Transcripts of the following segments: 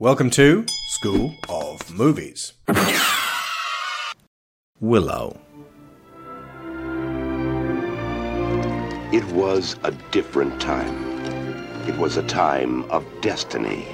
Welcome to School of Movies. Willow. It was a different time. It was a time of destiny.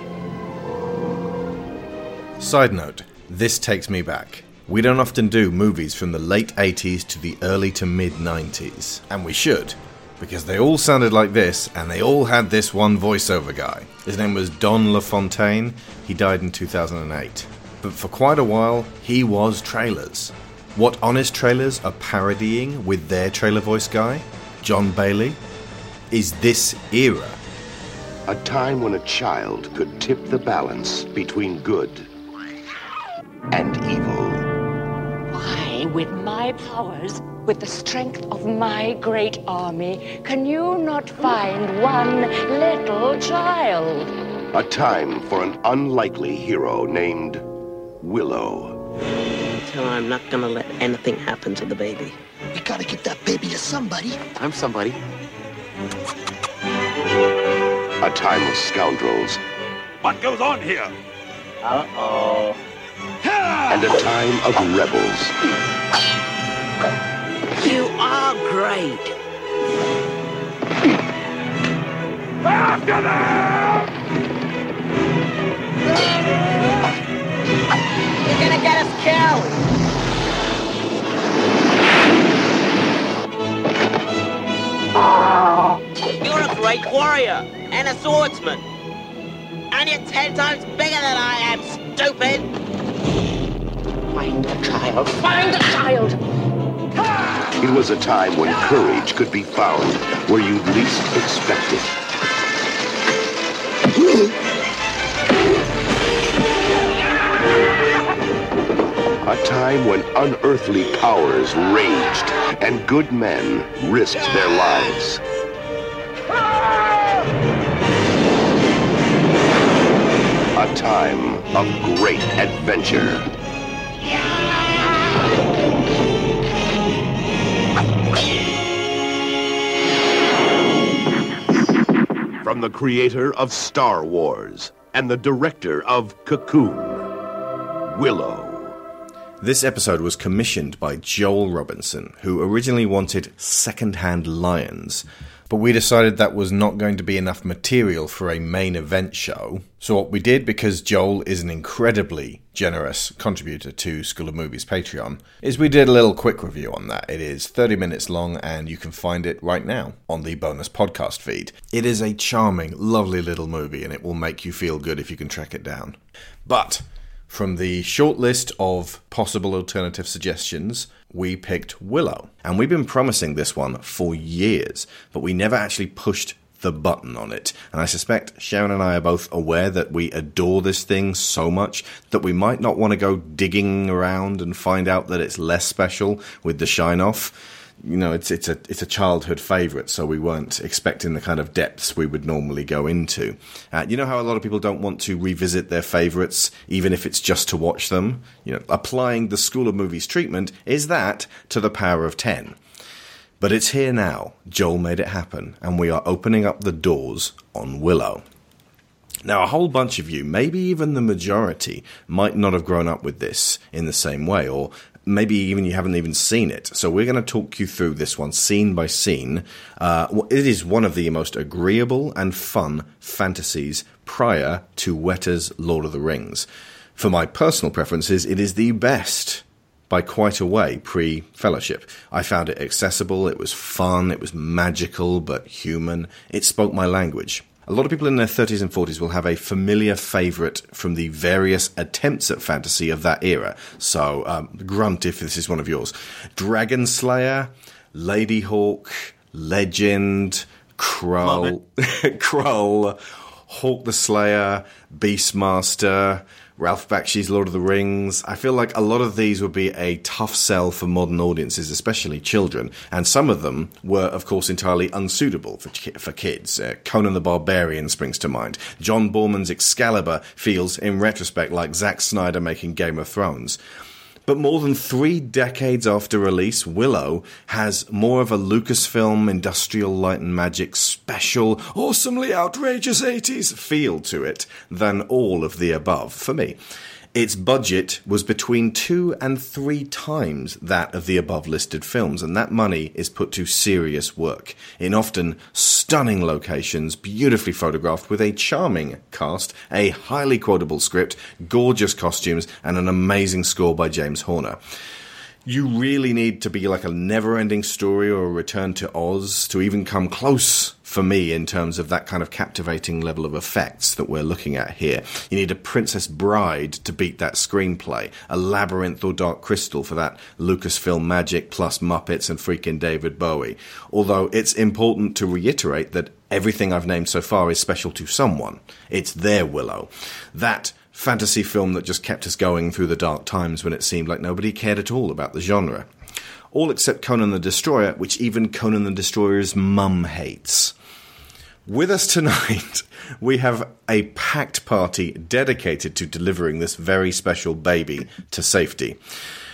Side note this takes me back. We don't often do movies from the late 80s to the early to mid 90s, and we should, because they all sounded like this, and they all had this one voiceover guy. His name was Don LaFontaine. He died in 2008. But for quite a while, he was trailers. What honest trailers are parodying with their trailer voice guy, Jon Bailey, is this era. A time when a child could tip the balance between good and evil. I, with my powers, with the strength of my great army, can you not find one little child? A time for an unlikely hero named Willow. Tell her I'm not gonna let anything happen to the baby. We gotta get that baby to somebody. I'm somebody. A time of scoundrels What goes on here? Uh-oh. And a time of rebels. You are great. After them! You're gonna get us killed. You're a great warrior and a swordsman. And you're ten times bigger than I am, stupid. Find the child. Find the child. Ah! It was a time when courage could be found where you'd least expect it. A time when unearthly powers raged and good men risked their lives. A time of great adventure. From the creator of Star Wars and the director of Cocoon, Willow. This episode was commissioned by Joel Robinson, who originally wanted second-hand lions, but we decided that was not going to be enough material for a main event show. So what we did, because Joel is an incredibly generous contributor to School of Movies Patreon, is we did a little quick review on that. It is 30 minutes long and you can find it right now on the bonus podcast feed. It is a charming, lovely little movie and it will make you feel good if you can track it down. But from the short list of possible alternative suggestions, we picked Willow. And we've been promising this one for years, but we never actually pushed the button on it. And I suspect Sharon and I are both aware that we adore this thing so much that we might not want to go digging around and find out that it's less special with the shine off you know, it's it's a it's a childhood favourite, so we weren't expecting the kind of depths we would normally go into. Uh, you know how a lot of people don't want to revisit their favourites, even if it's just to watch them. You know, applying the School of Movies treatment is that to the power of ten. But it's here now. Joel made it happen, and we are opening up the doors on Willow. Now, a whole bunch of you, maybe even the majority, might not have grown up with this in the same way, or maybe even you haven't even seen it. So we're going to talk you through this one scene by scene. Uh, it is one of the most agreeable and fun fantasies prior to Weta's Lord of the Rings. For my personal preferences, it is the best by quite a way pre fellowship. I found it accessible, it was fun, it was magical but human, it spoke my language. A lot of people in their 30s and 40s will have a familiar favourite from the various attempts at fantasy of that era. So, um, grunt if this is one of yours. Dragon Slayer, Ladyhawke, Legend, Krull, Krull, Hawk the Slayer, Beastmaster, Ralph Bakshi's Lord of the Rings. I feel like a lot of these would be a tough sell for modern audiences, especially children, and some of them were, of course, entirely unsuitable for for kids. Uh, Conan the Barbarian springs to mind. John Boorman's Excalibur feels, in retrospect, like Zack Snyder making Game of Thrones. But more than three decades after release, Willow has more of a Lucasfilm industrial light and magic special, awesomely outrageous 80s feel to it than all of the above, for me. Its budget was between two and three times that of the above listed films, and that money is put to serious work in often stunning locations, beautifully photographed with a charming cast, a highly quotable script, gorgeous costumes, and an amazing score by James Horner. You really need to be like a never ending story or a return to Oz to even come close for me in terms of that kind of captivating level of effects that we're looking at here. You need a Princess Bride to beat that screenplay, a Labyrinth or Dark Crystal for that Lucasfilm magic plus Muppets and freaking David Bowie. Although it's important to reiterate that everything I've named so far is special to someone. It's their Willow. That fantasy film that just kept us going through the dark times when it seemed like nobody cared at all about the genre. All except Conan the Destroyer, which even Conan the Destroyer's mum hates. With us tonight, we have a packed party dedicated to delivering this very special baby to safety.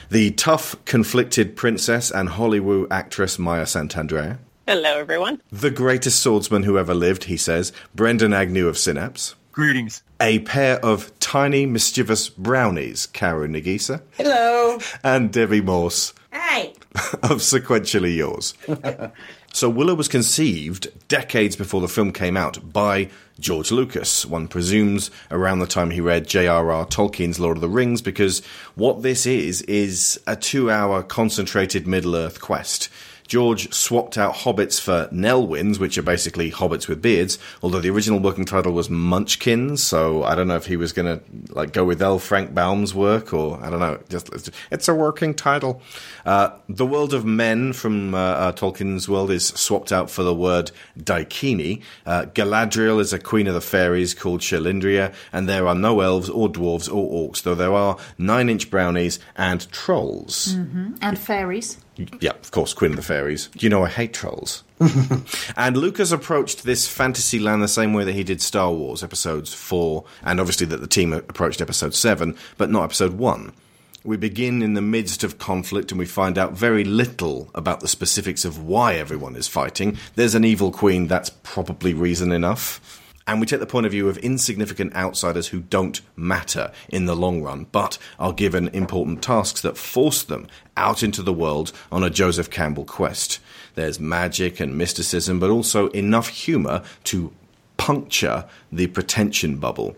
The tough, conflicted princess and Hollywood actress Maya Santandrea. Hello, everyone. The greatest swordsman who ever lived, he says, Brendan Agnew of Synapse. Greetings. A pair of tiny, mischievous brownies, Karu Nagisa. Hello. And Debbie Morse. Hey. of Sequentially Yours. so Willow was conceived decades before the film came out by George Lucas. One presumes around the time he read J.R.R. Tolkien's Lord of the Rings, because what this is, is a two hour concentrated Middle Earth quest. George swapped out hobbits for Nelwyns, which are basically hobbits with beards. Although the original working title was Munchkins, so I don't know if he was going to like go with L. Frank Baum's work, or I don't know. Just it's a working title. Uh, the world of men from uh, uh, Tolkien's world is swapped out for the word Daikini. Uh, Galadriel is a queen of the fairies called Cherlindrea, and there are no elves or dwarves or orcs, though there are nine-inch brownies and trolls mm-hmm. and fairies. Yeah, of course, Queen of the Fairies. You know I hate trolls. and Lucas approached this fantasy land the same way that he did Star Wars episodes 4, and obviously that the team approached episode 7, but not episode 1. We begin in the midst of conflict and we find out very little about the specifics of why everyone is fighting. There's an evil queen, that's probably reason enough and we take the point of view of insignificant outsiders who don't matter in the long run, but are given important tasks that force them out into the world on a Joseph Campbell quest. There's magic and mysticism, but also enough humour to puncture the pretension bubble.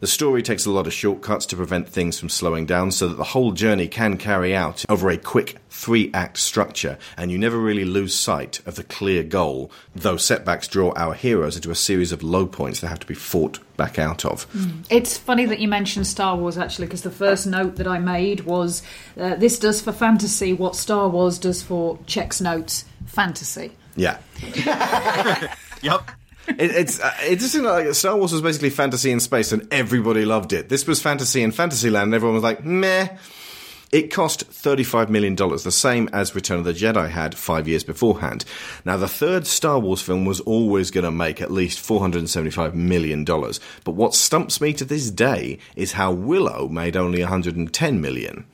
The story takes a lot of shortcuts to prevent things from slowing down so that the whole journey can carry out over a quick three act structure, and you never really lose sight of the clear goal, though setbacks draw our heroes into a series of low points that have to be fought back out of. Mm. It's funny that you mentioned Star Wars actually, because the first note that I made was uh, this does for fantasy what Star Wars does for checks notes fantasy. Yeah. yep it, it's uh, it just like Star Wars was basically fantasy in space, and everybody loved it. This was fantasy in Fantasyland, and everyone was like, meh. It cost $35 million, the same as Return of the Jedi had five years beforehand. Now, the third Star Wars film was always going to make at least $475 million. But what stumps me to this day is how Willow made only $110 million.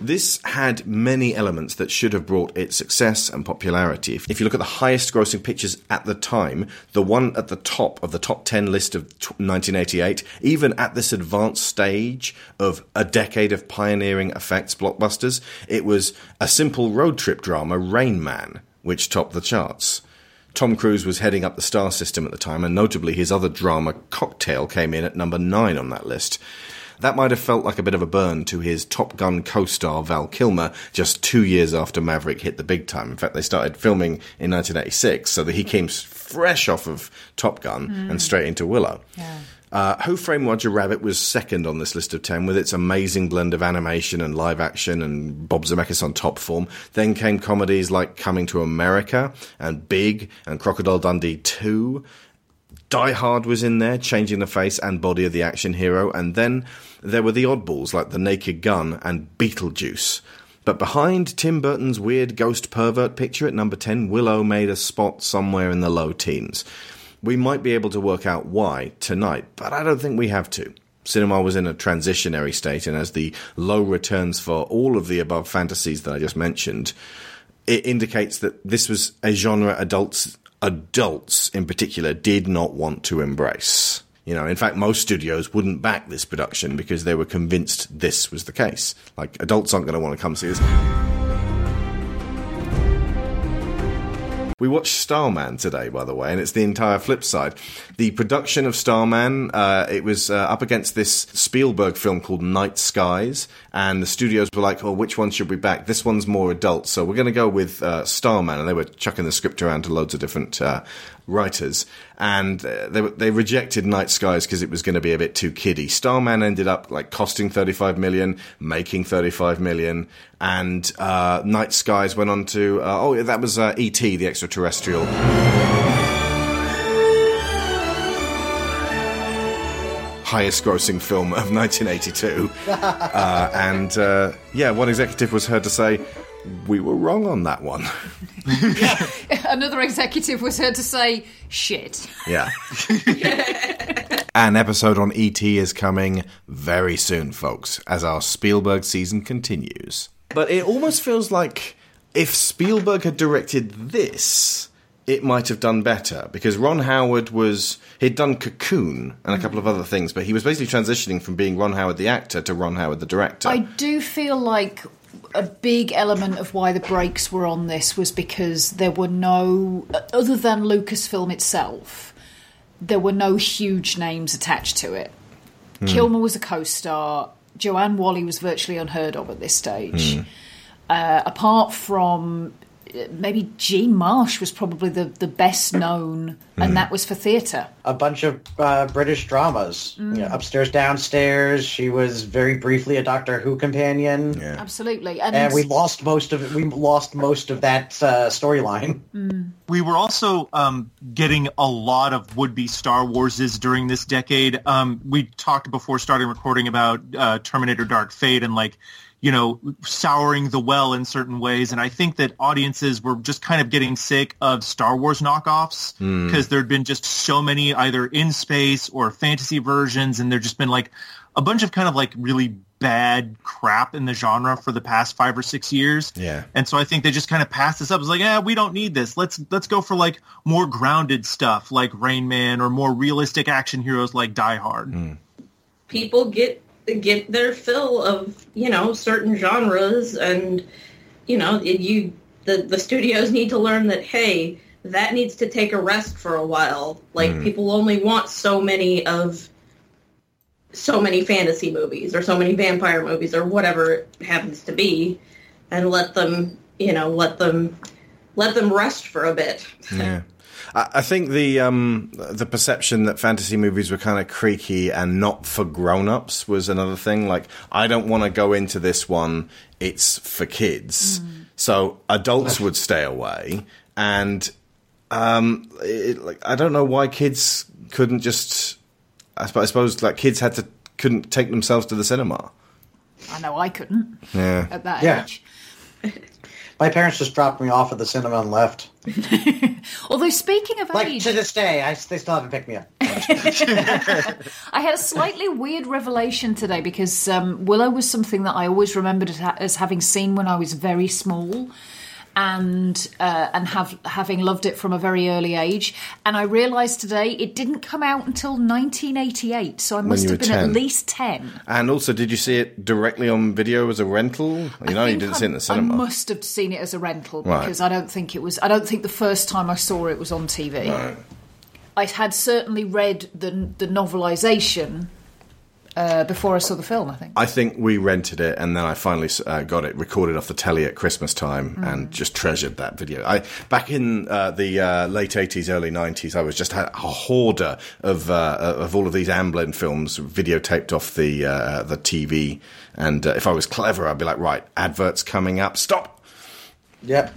This had many elements that should have brought it success and popularity. If you look at the highest grossing pictures at the time, the one at the top of the top 10 list of 1988, even at this advanced stage of a decade of pioneering effects blockbusters, it was a simple road trip drama, Rain Man, which topped the charts. Tom Cruise was heading up the star system at the time, and notably his other drama, Cocktail, came in at number 9 on that list. That might have felt like a bit of a burn to his Top Gun co-star Val Kilmer just two years after Maverick hit the big time. In fact, they started filming in 1986, so that he came fresh off of Top Gun mm. and straight into Willow. Yeah. Uh, Who Framed Roger Rabbit was second on this list of 10 with its amazing blend of animation and live action and Bob Zemeckis on top form. Then came comedies like Coming to America and Big and Crocodile Dundee 2 Die Hard was in there, changing the face and body of the action hero, and then there were the oddballs like The Naked Gun and Beetlejuice. But behind Tim Burton's weird ghost pervert picture at number 10, Willow made a spot somewhere in the low teens. We might be able to work out why tonight, but I don't think we have to. cinema was in a transitionary state, and as the low returns for all of the above fantasies that I just mentioned, it indicates that this was a genre adults adults in particular did not want to embrace. You know, in fact, most studios wouldn't back this production because they were convinced this was the case. Like, adults aren't going to want to come see this. We watched Starman today, by the way, and it's the entire flip side. The production of Starman, uh, it was uh, up against this Spielberg film called Night Skies, and the studios were like, "Oh, which one should we back? This one's more adult, so we're going to go with uh, Starman." And they were chucking the script around to loads of different uh, writers, and uh, they they rejected Night Skies because it was going to be a bit too kiddie. Starman ended up like costing 35 million, making 35 million, and uh, Night Skies went on to uh, oh that was uh, ET the extraterrestrial. Highest grossing film of 1982. Uh, and uh, yeah, one executive was heard to say, We were wrong on that one. Another executive was heard to say, shit. Yeah. An episode on ET is coming very soon, folks, as our Spielberg season continues. But it almost feels like if Spielberg had directed this, it might have done better because Ron Howard was he'd done Cocoon and a couple of other things, but he was basically transitioning from being Ron Howard the actor to Ron Howard the director. I do feel like a big element of why the brakes were on this was because there were no, other than Lucasfilm itself, there were no huge names attached to it. Kilmer was a co star, Joanne Whalley was virtually unheard of at this stage. Uh, apart from maybe Jean Marsh was probably the, the best known, and that was for theatre. a bunch of uh, British dramas. You know, upstairs, downstairs. She was very briefly a Doctor Who companion, yeah. Absolutely. And, and we lost most of it. We lost most of that uh, storyline. we were also um, getting a lot of would-be Star Warses during this decade. Um, we talked before starting recording about uh, Terminator Dark Fate and like, you know, souring the well in certain ways. And I think that audiences were just kind of getting sick of Star Wars knockoffs hmm. because there'd been just so many either in space or fantasy versions. And there'd just been like a bunch of kind of like really bad crap in the genre for the past five or six years. Yeah. And so I think they just kind of passed this up. It's like, yeah, we don't need this. Let's let's go for like more grounded stuff like Rain Man or more realistic action heroes like Die Hard. Hmm. people get get their fill of you know certain genres and you know you the the studios need to learn that hey that needs to take a rest for a while. Like mm-hmm. people only want so many of so many fantasy movies or so many vampire movies or whatever it happens to be and let them you know let them let them rest for a bit. Yeah. I I think the um, the perception that fantasy movies were kind of creaky and not for grown-ups was another thing. Like, I don't want to go into this one; it's for kids. So adults would stay away, and um, it, like I don't know why kids couldn't just. I suppose, I suppose like kids had to couldn't take themselves to the cinema. I know I couldn't Yeah. at that Yeah. age. My parents just dropped me off at the cinema and left. Although speaking of Like age, to this day, I, they still haven't picked me up. I had a slightly weird revelation today because um, Willow was something that I always remembered as, as having seen when I was very small. And uh, and have having loved it from a very early age, and I realised today it didn't come out until 1988, so I must have been 10. at least ten. And also, did you see it directly on video as a rental? You I know, you didn't I- see it in the cinema. I must have seen it as a rental Right. because I don't think it was. I don't think the first time I saw it was on TV. Right. I had certainly read the the novelisation uh, before I saw the film. I think. I think we rented it, and then I finally uh, got it recorded off the telly at Christmas time, Mm. and just treasured that video. I back in uh, the uh, late eighties, early nineties, I was just a hoarder of uh, of all of these Amblin films, videotaped off the uh, the TV. And uh, if I was clever, I'd be like, right, adverts coming up, stop. Yep.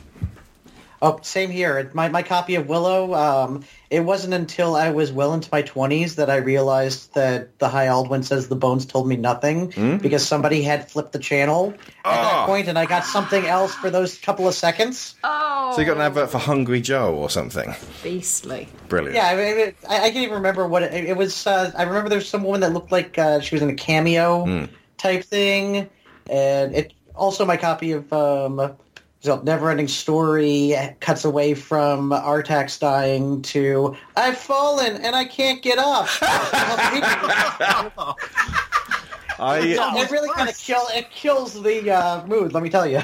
Oh, same here. My my copy of Willow. Um, it wasn't until I was well into my twenties that I realized that the High Aldwin says the bones told me nothing Hmm? because somebody had flipped the channel at Ah. that point, and I got something else for those couple of seconds. Oh, So you got an advert for Hungry Joe or something? beastly. Brilliant. Yeah, I, mean, I, I can't even remember what it, it was. Uh, I remember there was some woman that looked like uh, she was in a cameo Hmm. type thing, and it also my copy of um, so never-ending Story eh, cuts away from Artax dying to I've fallen and I can't get up. I it really kind of kill it kills the uh, mood. Let me tell you.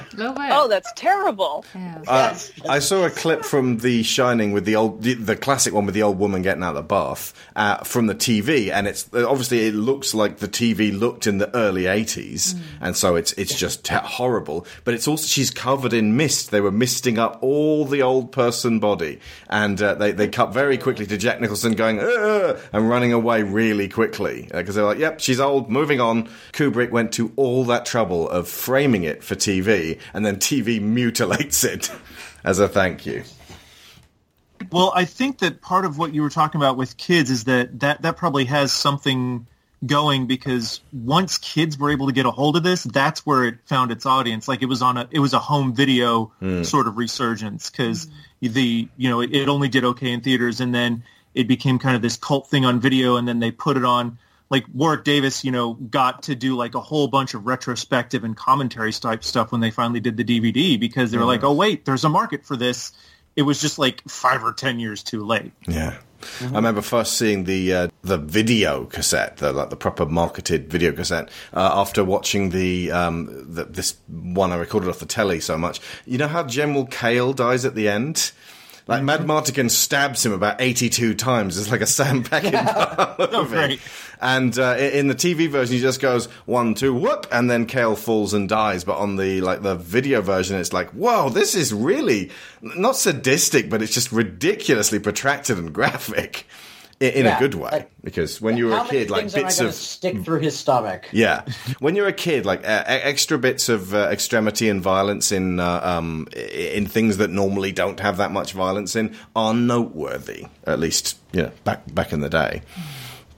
Oh, that's terrible. Uh, I saw a clip from The Shining with the old, the, the classic one with the old woman getting out of the bath uh, from the TV, and it's obviously it looks like the TV looked in the early '80s, and so it's it's just te- horrible. But it's also she's covered in mist. They were misting up all the old person body, and uh, they they cut very quickly to Jack Nicholson going and running away really quickly because they're like, "Yep, she's old. Moving on." Kubrick went to all that trouble of framing it for TV, and then TV mutilates it as a thank you. Well, I think that part of what you were talking about with kids is that that, that probably has something going because once kids were able to get a hold of this, that's where it found its audience. Like it was on a it was a home video Hmm. sort of resurgence because the you know it, it only did okay in theaters and then it became kind of this cult thing on video and then they put it on like Warwick Davis, you know, got to do like a whole bunch of retrospective and commentary type stuff when they finally did the DVD because they were like, oh wait, there's a market for this. It was just like five or ten years too late. Yeah. I remember first seeing the uh, the video cassette, the like the proper marketed video cassette, uh, after watching the, um, the this one I recorded off the telly so much. You know how General Kael dies at the end. Like Mad Martigan stabs him about eighty-two times. It's like a Sam Peckinpah movie. great. And uh, in the TV version, he just goes one, two, whoop, and then Kael falls and dies. But on the like the video version, it's like, whoa, this is really not sadistic, but it's just ridiculously protracted and graphic i- in Yeah, a good way. Because when you were How a many kid, like things am I bits of stick through his stomach? yeah, when you're a kid, like uh, extra bits of uh, extremity and violence in uh, um, in things that normally don't have that much violence in are noteworthy. At least, you know, back back in the day.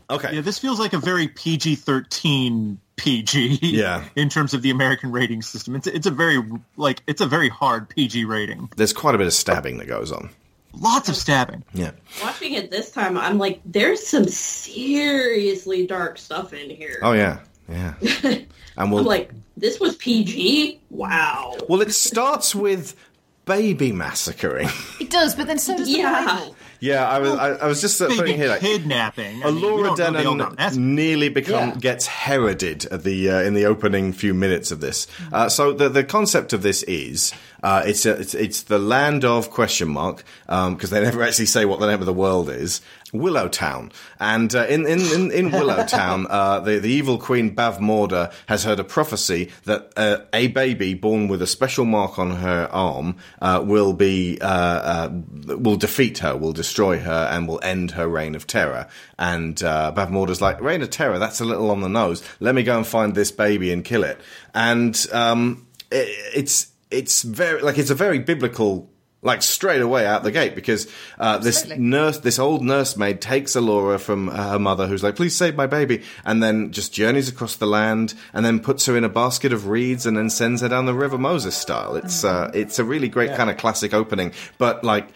Okay. Yeah, this feels like a very PG thirteen PG. Yeah. In terms of the American rating system, it's it's a very like it's a very hard PG rating. There's quite a bit of stabbing that goes on. Lots of stabbing. Yeah. Watching it this time, I'm like, there's some seriously dark stuff in here. Oh yeah, yeah. And we'll I'm like, this was PG? Wow. well, it starts with baby massacring. It does, but then so does Yeah. the Bible. Yeah, I was I, I was just uh, putting here like kidnapping. I Elora don't know they all Denon nearly become Yeah. gets Heroded at the uh, in the opening few minutes of this. Uh, so the the concept of this is uh, it's, a, it's it's the land of question mark because they never actually say what the name of the world is. Willowtown, and uh, in, in in in Willowtown, uh, the the evil queen Bavmorda has heard a prophecy that uh, a baby born with a special mark on her arm uh, will be uh, uh, will defeat her, will destroy her, and will end her reign of terror. And uh, Bavmorda's like, reign of terror, that's a little on the nose. Let me go and find this baby and kill it. And um, it, it's it's very like it's a very biblical. Like straight away out the gate, because uh, this nurse, this old nursemaid, takes Elora from her mother, who's like, "Please save my baby," and then just journeys across the land, and then puts her in a basket of reeds, and then sends her down the river Moses style. It's uh, it's a really great kind of classic opening, but like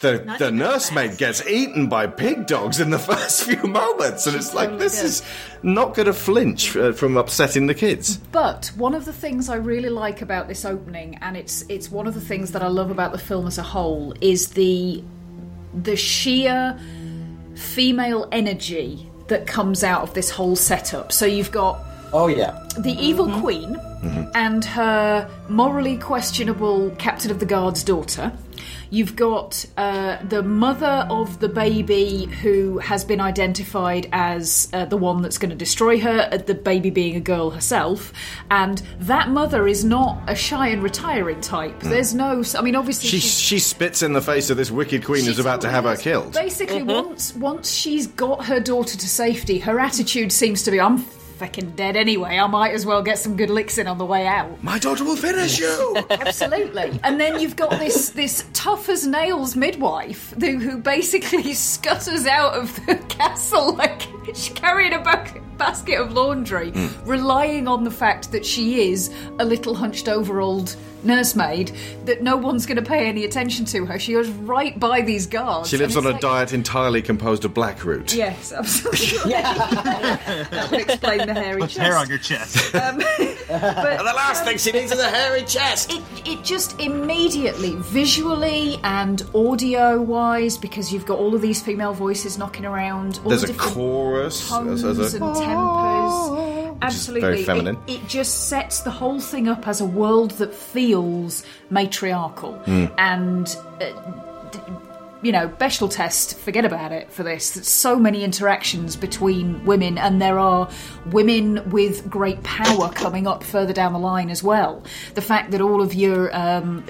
the Not the nursemaid fast. gets eaten by pig dogs in the first few moments, and it's like totally this does. is not going to flinch uh, from upsetting the kids. But one of the things I really like about this opening, and it's it's one of the things that I love about the film as a whole, is the the sheer female energy that comes out of this whole setup. So you've got Oh yeah. the evil queen and her morally questionable captain of the guard's daughter. You've got uh, the mother of the baby who has been identified as uh, the one that's going to destroy her, uh, the baby being a girl herself. And that mother is not a shy and retiring type. There's no. I mean, obviously. She she spits in the face of this wicked queen who's about to have her killed. Basically, once once she's got her daughter to safety, her attitude seems to be, "I'm fucking dead anyway. I might as well get some good licks in on the way out. My daughter will finish you. Absolutely. And then you've got this this tough as nails midwife who, who basically scutters out of the castle like she's carrying a bucket basket of laundry, hmm. relying on the fact that she is a little hunched over old nursemaid that no one's going to pay any attention to her. She goes right by these guards. She lives and on a it's like- diet entirely composed of black root. Yes, absolutely. that would explain the hairy Puts chest. hair on your chest. Um, but And the last thing she needs is a hairy chest. it, it just immediately, visually and audio wise, because you've got all of these female voices knocking around. All There's the a different chorus. tones as- as a- and tempers. Absolutely, very It- feminine. It, just sets the whole thing up as a world that feels matriarchal Hmm. and. Uh, you know, Bechdel test, forget about it for this. There's so many interactions between women, and there are women with great power coming up further down the line as well. The fact that all of your, um,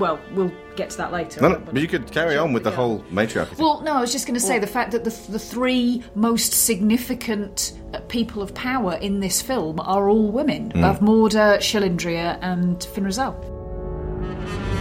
well, we'll get to that later. No, no, but you could carry on with the whole matriarchy. thing. Well, no, I was just going to say the fact that the, the three most significant uh, people of power in this film are all women: Mm. of Morda, Cherlindrea, and Fin Raziel.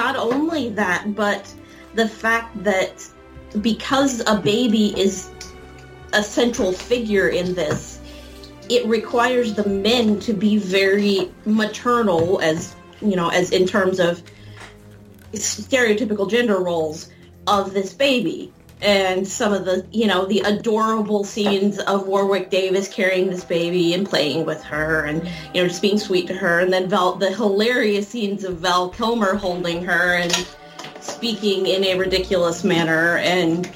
Not only that, but the fact that because a baby is a central figure in this, it requires the men to be very maternal as you know, as in terms of stereotypical gender roles of this baby. And some of the, you know, the adorable scenes of Warwick Davis carrying this baby and playing with her and, you know, just being sweet to her. And then Val, the hilarious scenes of Val Kilmer holding her and speaking in a ridiculous manner. And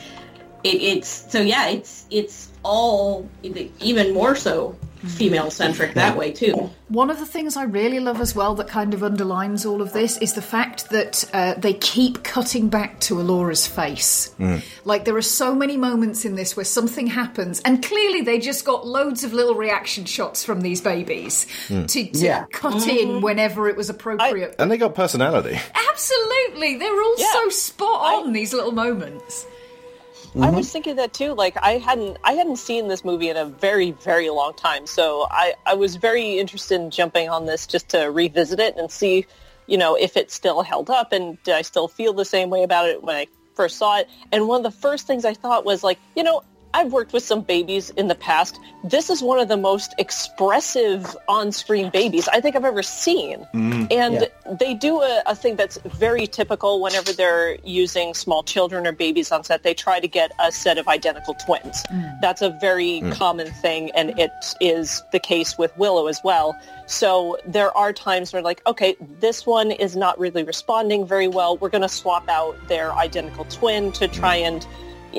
it, it's, so yeah, it's, it's all even more so female centric that way too. One of the things I really love as well that kind of underlines all of this is the fact that uh, they keep cutting back to Elora's face. Like there are so many moments in this where something happens, and clearly they just got loads of little reaction shots from these babies Mm. to, to Yeah. cut in whenever it was appropriate. And they got personality. Absolutely, they're all Yeah. so spot on. these little moments. I mm-hmm. was thinking that too. Like I hadn't I hadn't seen this movie in a very very long time, so I I was very interested in jumping on this just to revisit it and see, you know, if it still held up and did I still feel the same way about it when I first saw it. And one of the first things I thought was like, you know. I've worked with some babies in the past. This is one of the most expressive on-screen babies I think I've ever seen. Mm. And Yeah. they do a, a thing that's very typical whenever they're using small children or babies on set. They try to get a set of identical twins. That's a very Mm. common thing, and it is the case with Willow as well. So there are times where like, okay, this one is not really responding very well. We're going to swap out their identical twin to try and y-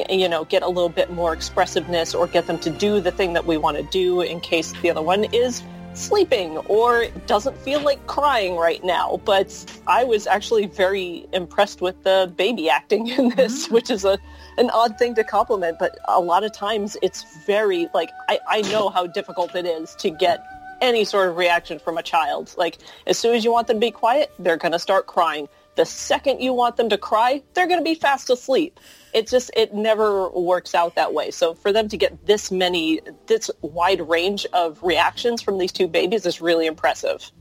you know, get a little bit more expressiveness or get them to do the thing that we want to do in case the other one is sleeping or doesn't feel like crying right now. But I was actually very impressed with the baby acting in this, mm. which is a an odd thing to compliment, but a lot of times it's very like I, I know how difficult it is to get any sort of reaction from a child. Like as soon as you want them to be quiet, they're gonna start crying. The second you want them to cry, they're gonna be fast asleep. It just it never works out that way. So for them to get this many this wide range of reactions from these two babies is really impressive.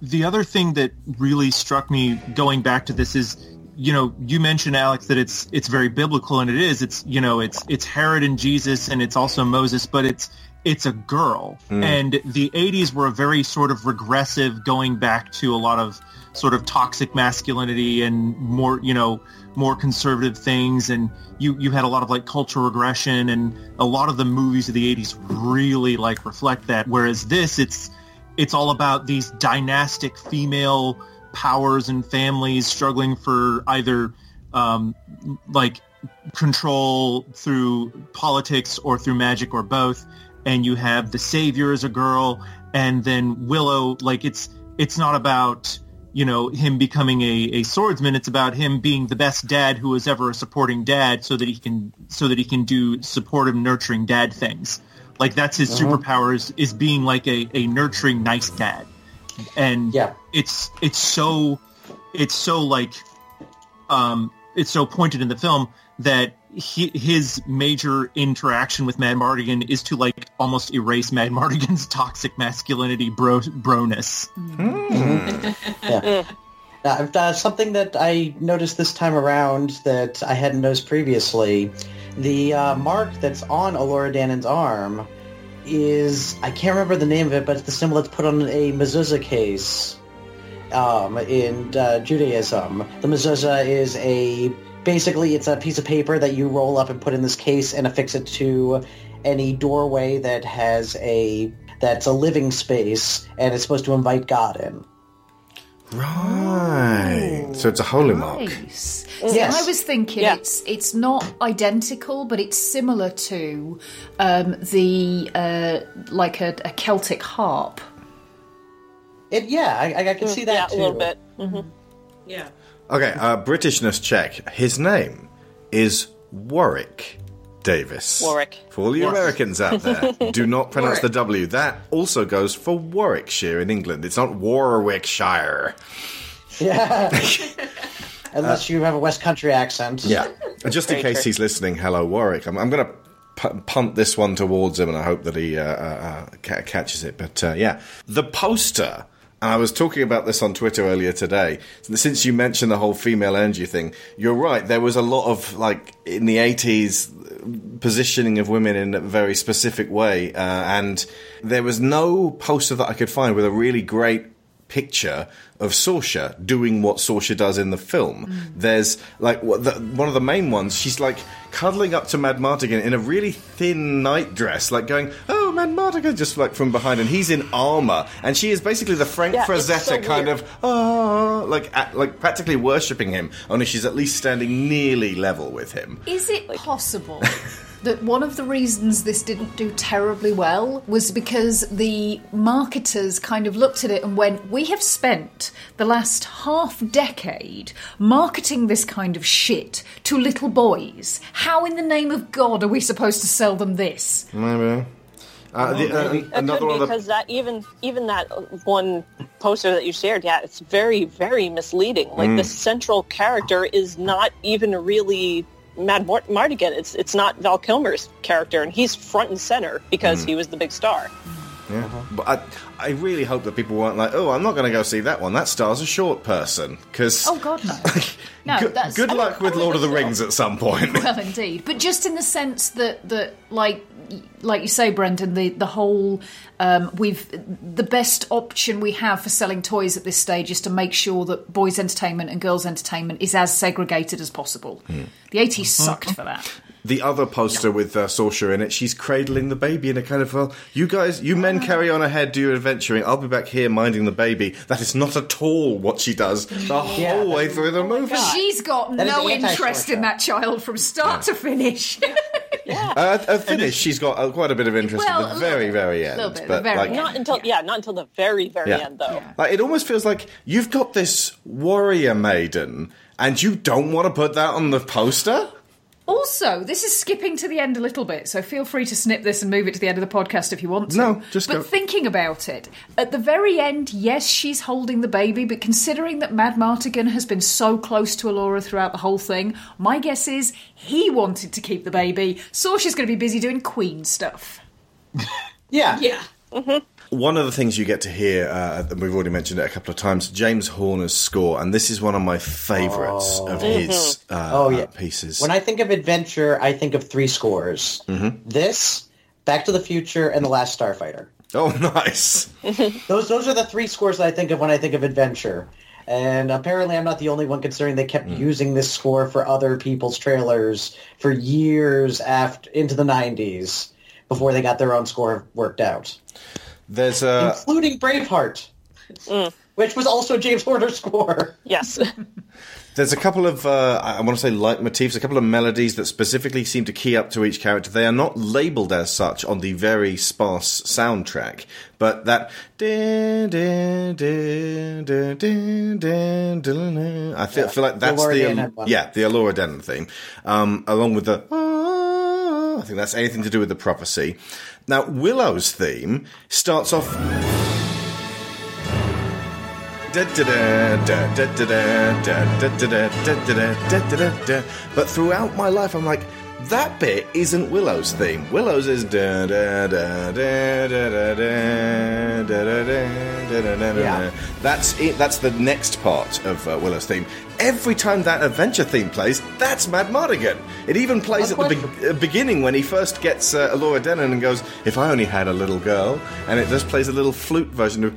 The other thing that really struck me going back to this is, you know, you mentioned Alex that it's it's very biblical and it is. It's you know, it's it's Herod and Jesus and it's also Moses, but it's it's a girl. Hmm. And the 80s were a very sort of regressive, going back to a lot of sort of toxic masculinity and more, you know, more conservative things. And you, you had a lot of like cultural regression and a lot of the movies of the 80s really like reflect that. Whereas this, it's, it's all about these dynastic female powers and families struggling for either um, like control through politics or through magic or both and you have the savior as a girl and then willow like it's it's not about you know him becoming a, a swordsman it's about him being the best dad who was ever a supporting dad so that he can so that he can do supportive nurturing dad things like that's his Uh-huh. superpowers is being like a, a nurturing nice dad and Yeah. it's it's so it's so like um it's so pointed in the film that he, his major interaction with Mad Martigan is to like almost erase Mad Martigan's toxic masculinity bro broness. yeah. Now, uh, something that I noticed this time around that I hadn't noticed previously, the uh, mark that's on Elora Danan's arm is, I can't remember the name of it, but it's the symbol that's put on a mezuzah case um, in uh, Judaism. The mezuzah is a, basically it's a piece of paper that you roll up and put in this case and affix it to any doorway that has a, that's a living space and it's supposed to invite God in. Right. So it's a holy mark. Nice. Yes. I was thinking Yeah. it's it's not identical, but it's similar to um, the uh, like a, a Celtic harp. It, yeah, I, I can see that yeah, too. a little bit. Mm-hmm. Yeah. Okay, uh, Britishness check. His name is Warwick Davis. Warwick. For all you Americans out there, do not pronounce the W. That also goes for Warwickshire in England. It's not Warwickshire. Yeah. Unless you have a West Country accent. Yeah. And Just in case true. he's listening, hello, Warwick. I'm, I'm going to p- punt this one towards him, and I hope that he uh, uh, uh, ca- catches it. But uh, yeah, the poster. And I was talking about this on Twitter earlier today. Since you mentioned the whole female energy thing, you're right. There was a lot of like in the 80s positioning of women in a very specific way, uh, and there was no poster that I could find with a really great picture of Sorsha doing what Sorsha does in the film. There's like the, one of the main ones. She's like cuddling up to Mad Martigan in a really thin nightdress, like going, "Oh, Mad Martigan," just like from behind, and he's in armor, and she is basically the Frank Yeah, Frazetta so kind weird. of, oh, like at, like practically worshipping him. Only she's at least standing nearly level with him. Is it possible that one of the reasons this didn't do terribly well was because the marketers kind of looked at it and went, "We have spent the last half decade marketing this kind of shit to little boys. How in the name of God are we supposed to sell them this?" Maybe. Uh, the, uh, It another could one be the because that even even that one poster that you shared, yeah, it's very very misleading. Like Mm. the central character is not even really Mad Mart- Martigan. It's it's not Val Kilmer's character, and he's front and center because Mm. he was the big star. Yeah. But I, I really hope that people weren't like, oh, I'm not going to go see that one. That stars a short person. Because Oh God, no. No, good, that's good I luck don't- with I Lord of the Rings at some point. Well, indeed, but just in the sense that that like like you say, Brendan, the the whole um, we've the best option we have for selling toys at this stage is to make sure that boys' entertainment and girls' entertainment is as segregated as possible. The eighties sucked for that. the other poster with uh, Sorsha in it, she's cradling the baby in a kind of, well, you guys, you men carry on ahead, do your adventuring. I'll be back here minding the baby. That is not at all what she does the whole way through the movie. She's got That is no interest in that child from start to finish. Uh, at finish, she's got uh, quite a bit of interest Well, at the very, bit, very end. bit, but very like, end. Not until yeah. not until the very very Yeah. end though. Like, it almost feels like you've got this warrior maiden, and you don't want to put that on the poster. Also, this is skipping to the end a little bit, so feel free to snip this and move it to the end of the podcast if you want to. No, just But go. thinking about it, at the very end, yes, she's holding the baby, but considering that Mad Martigan has been so close to Elora throughout the whole thing, my guess is he wanted to keep the baby. so she's going to be busy doing Queen stuff. Yeah. Yeah. Mm-hmm. One of the things you get to hear, uh, and we've already mentioned it a couple of times, James Horner's score, and this is one of my favourites of his uh, Oh, yeah. pieces. When I think of adventure, I think of three scores. Mm-hmm. This, Back to the Future, and The Last Starfighter. Oh, nice. those those are the three scores that I think of when I think of adventure. And apparently, I'm not the only one, considering they kept using this score for other people's trailers for years after into the '90s before they got their own score worked out, There's a including Braveheart, which was also James Horner's score. Yes. There's a couple of, uh, I want to say leitmotifs, a couple of melodies that specifically seem to key up to each character. They are not labeled as such on the very sparse soundtrack, but that. I feel, feel like that's Laura the, Dern yeah, the Elora Danan theme, um, along with the. I think that's anything to do with the prophecy. Now, Willow's theme starts off but throughout my life, I'm like, that bit isn't Willow's theme. Willow's is da da da da da da da da da da da. That's it. That's the next part of uh, Willow's theme. Every time that adventure theme plays, that's Mad Martigan. It even plays at the be- uh, beginning when he first gets uh, Elora Danan and goes, "If I only had a little girl," and it just plays a little flute version of.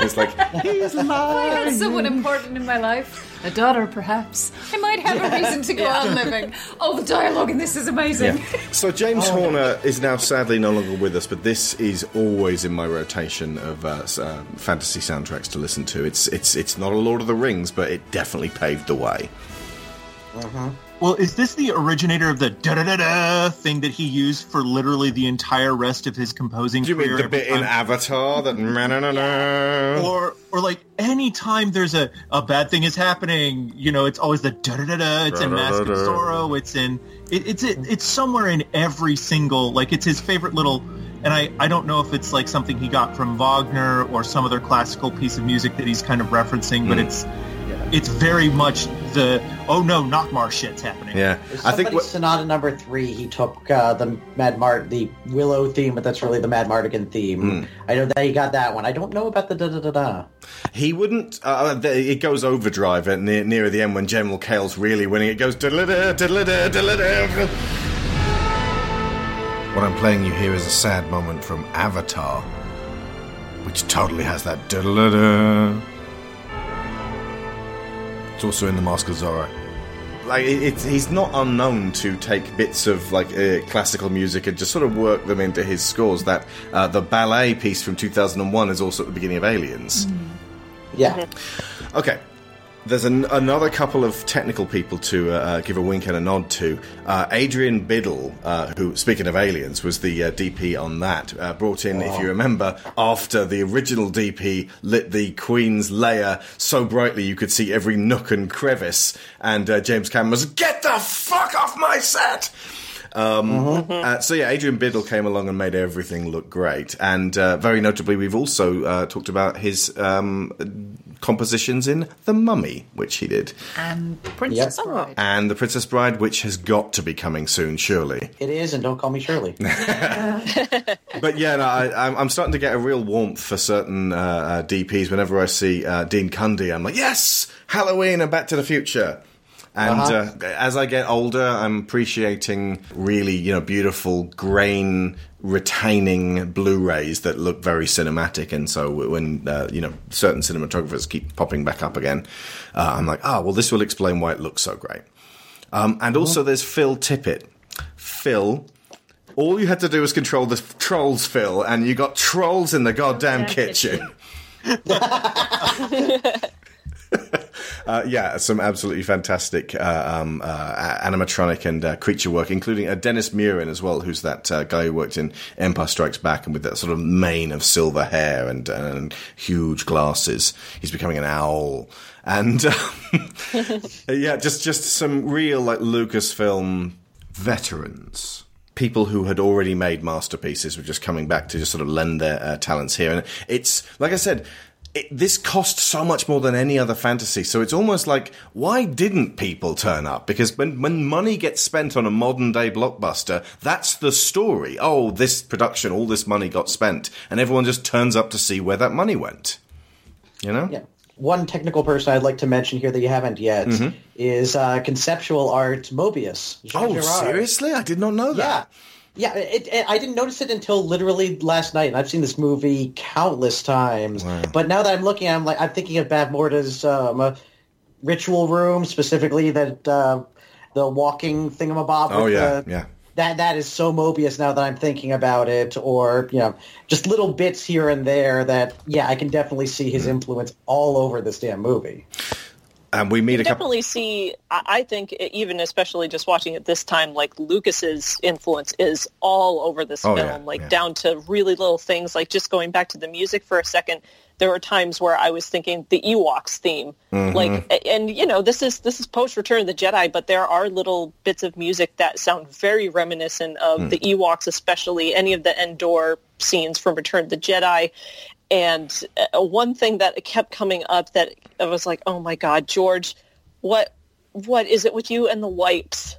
It's like he's I lying. someone important in my life. A daughter, perhaps. I might have a reason to go on living. Oh, the dialogue in this is amazing. So James Horner is now sadly no longer with us, but this is always in my rotation of uh, uh, fantasy soundtracks to listen to. It's it's it's not a Lord of the Rings, but it definitely paved the way. Well, is this the originator of the da da da da thing that he used for literally the entire rest of his composing Do you mean the bit in? Avatar that na-na-na-na? or or like any time there's a, a bad thing is happening, you know, it's always the da da da da. It's in Mask of. Zorro. It's in it, it's it, it's somewhere in every single like it's his favorite little. And I, I don't know if it's like something he got from Wagner or some other classical piece of music that he's kind of referencing, but Mm. it's it's very much the oh no Nockmaar shit's happening. Yeah, I think Somebody what, Sonata number three, he took uh, the Mad Mart, the Willow theme, but that's really the Mad Martigan theme. I know that he got that one. I don't know about the da da da da. he wouldn't. Uh, it goes overdrive at near, near the end when General Kael's really winning. It goes. diddle-da, diddle-da, diddle-da. Da. What I'm playing you here is a sad moment from Avatar, which totally has that. diddle-da. It's also in the Mask of Zorro. Like it, it's, he's not unknown to take bits of like uh, classical music and just sort of work them into his scores. That uh, the ballet piece from 2001 is also at the beginning of Aliens. Yeah. Okay. There's an, another couple of technical people to uh, uh, give a wink and a nod to. Uh, Adrian Biddle, uh, who, speaking of aliens, was the uh, DP on that. Uh, brought in, if you remember, after the original DP lit the Queen's lair so brightly you could see every nook and crevice. And uh, James Cameron was, Get the fuck off my set! Um, uh, so yeah, Adrian Biddle came along and made everything look great, and uh, very notably, we've also uh, talked about his um, compositions in The Mummy, which he did, And Princess Bride. and The Princess Bride, which has got to be coming soon, surely. It is, and don't call me Shirley. But yeah, no, I, I'm, I'm starting to get a real warmth for certain uh, uh, DPs. Whenever I see uh, Dean Cundey, I'm like, yes, Halloween and Back to the Future. And Uh-huh. uh, as I get older, I'm appreciating really, you know, beautiful grain retaining Blu-rays that look very cinematic. And so when uh, you know certain cinematographers keep popping back up again, uh, I'm like, ah, well, this will explain why it looks so great. Um, and also, there's Phil Tippett. Phil, all you had to do was control the f- trolls, Phil, and you got trolls in the goddamn kitchen. Uh, yeah, some absolutely fantastic uh, um, uh, animatronic and uh, creature work, including uh, Dennis Muren as well, who's that uh, guy who worked in Empire Strikes Back and with that sort of mane of silver hair and, and huge glasses. He's becoming an owl. And um, yeah, just just some real like Lucasfilm veterans. People who had already made masterpieces were just coming back to just sort of lend their uh, talents here, and it's like I said, it, this cost so much more than any other fantasy. So it's almost like, why didn't people turn up? Because when, when money gets spent on a modern day blockbuster, that's the story. Oh, this production, all this money got spent. And everyone just turns up to see where that money went. You know? Yeah. one technical person I'd like to mention here that you haven't yet Mhm. is uh, conceptual art Moebius. Jean Oh, Giraud. seriously? I did not know that. Yeah. Yeah, it, it, I didn't notice it until literally last night, and I've seen this movie countless times. But now that I'm looking, I'm like I'm thinking of Bavmorda's um, uh, ritual room, specifically that uh, the walking thingamabob. Oh with yeah, the, yeah. that that is so Moebius now that I'm thinking about it, or you know, just little bits here and there that yeah, I can definitely see his influence all over this damn movie. And we meet a couple. definitely see I think even especially just watching it this time like Lucas's influence is all over this Oh, film yeah, like yeah. down to really little things like just going back to the music for a second there were times where I was thinking the Ewoks theme Mhm. like and you know this is this is post Return of the Jedi but there are little bits of music that sound very reminiscent of Hmm. the Ewoks especially any of the Endor scenes from Return of the Jedi and uh, one thing that kept coming up that I was like, oh my God, George, what what is it with you and the wipes?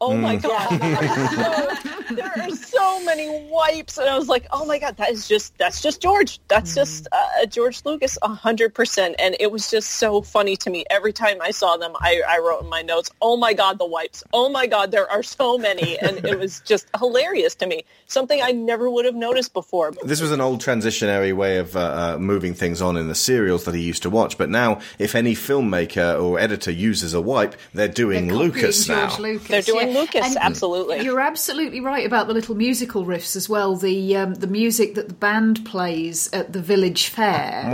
Oh my Mm. God. So- there are so many wipes. And I was like, oh my God, that is just, that's just George. That's just uh, George Lucas, a hundred percent. And it was just so funny to me. Every time I saw them, I, I wrote in my notes, oh my God, the wipes. Oh my God, there are so many. And it was just hilarious to me. Something I never would have noticed before. This was an old transitionary way of uh, uh, moving things on in the serials that he used to watch. But now, if any filmmaker or editor uses a wipe, they're doing Lucas now. Lucas. They're doing yeah. Lucas, And absolutely. You're absolutely right about the little musical riffs as well. The um, the music that the band plays at the village fair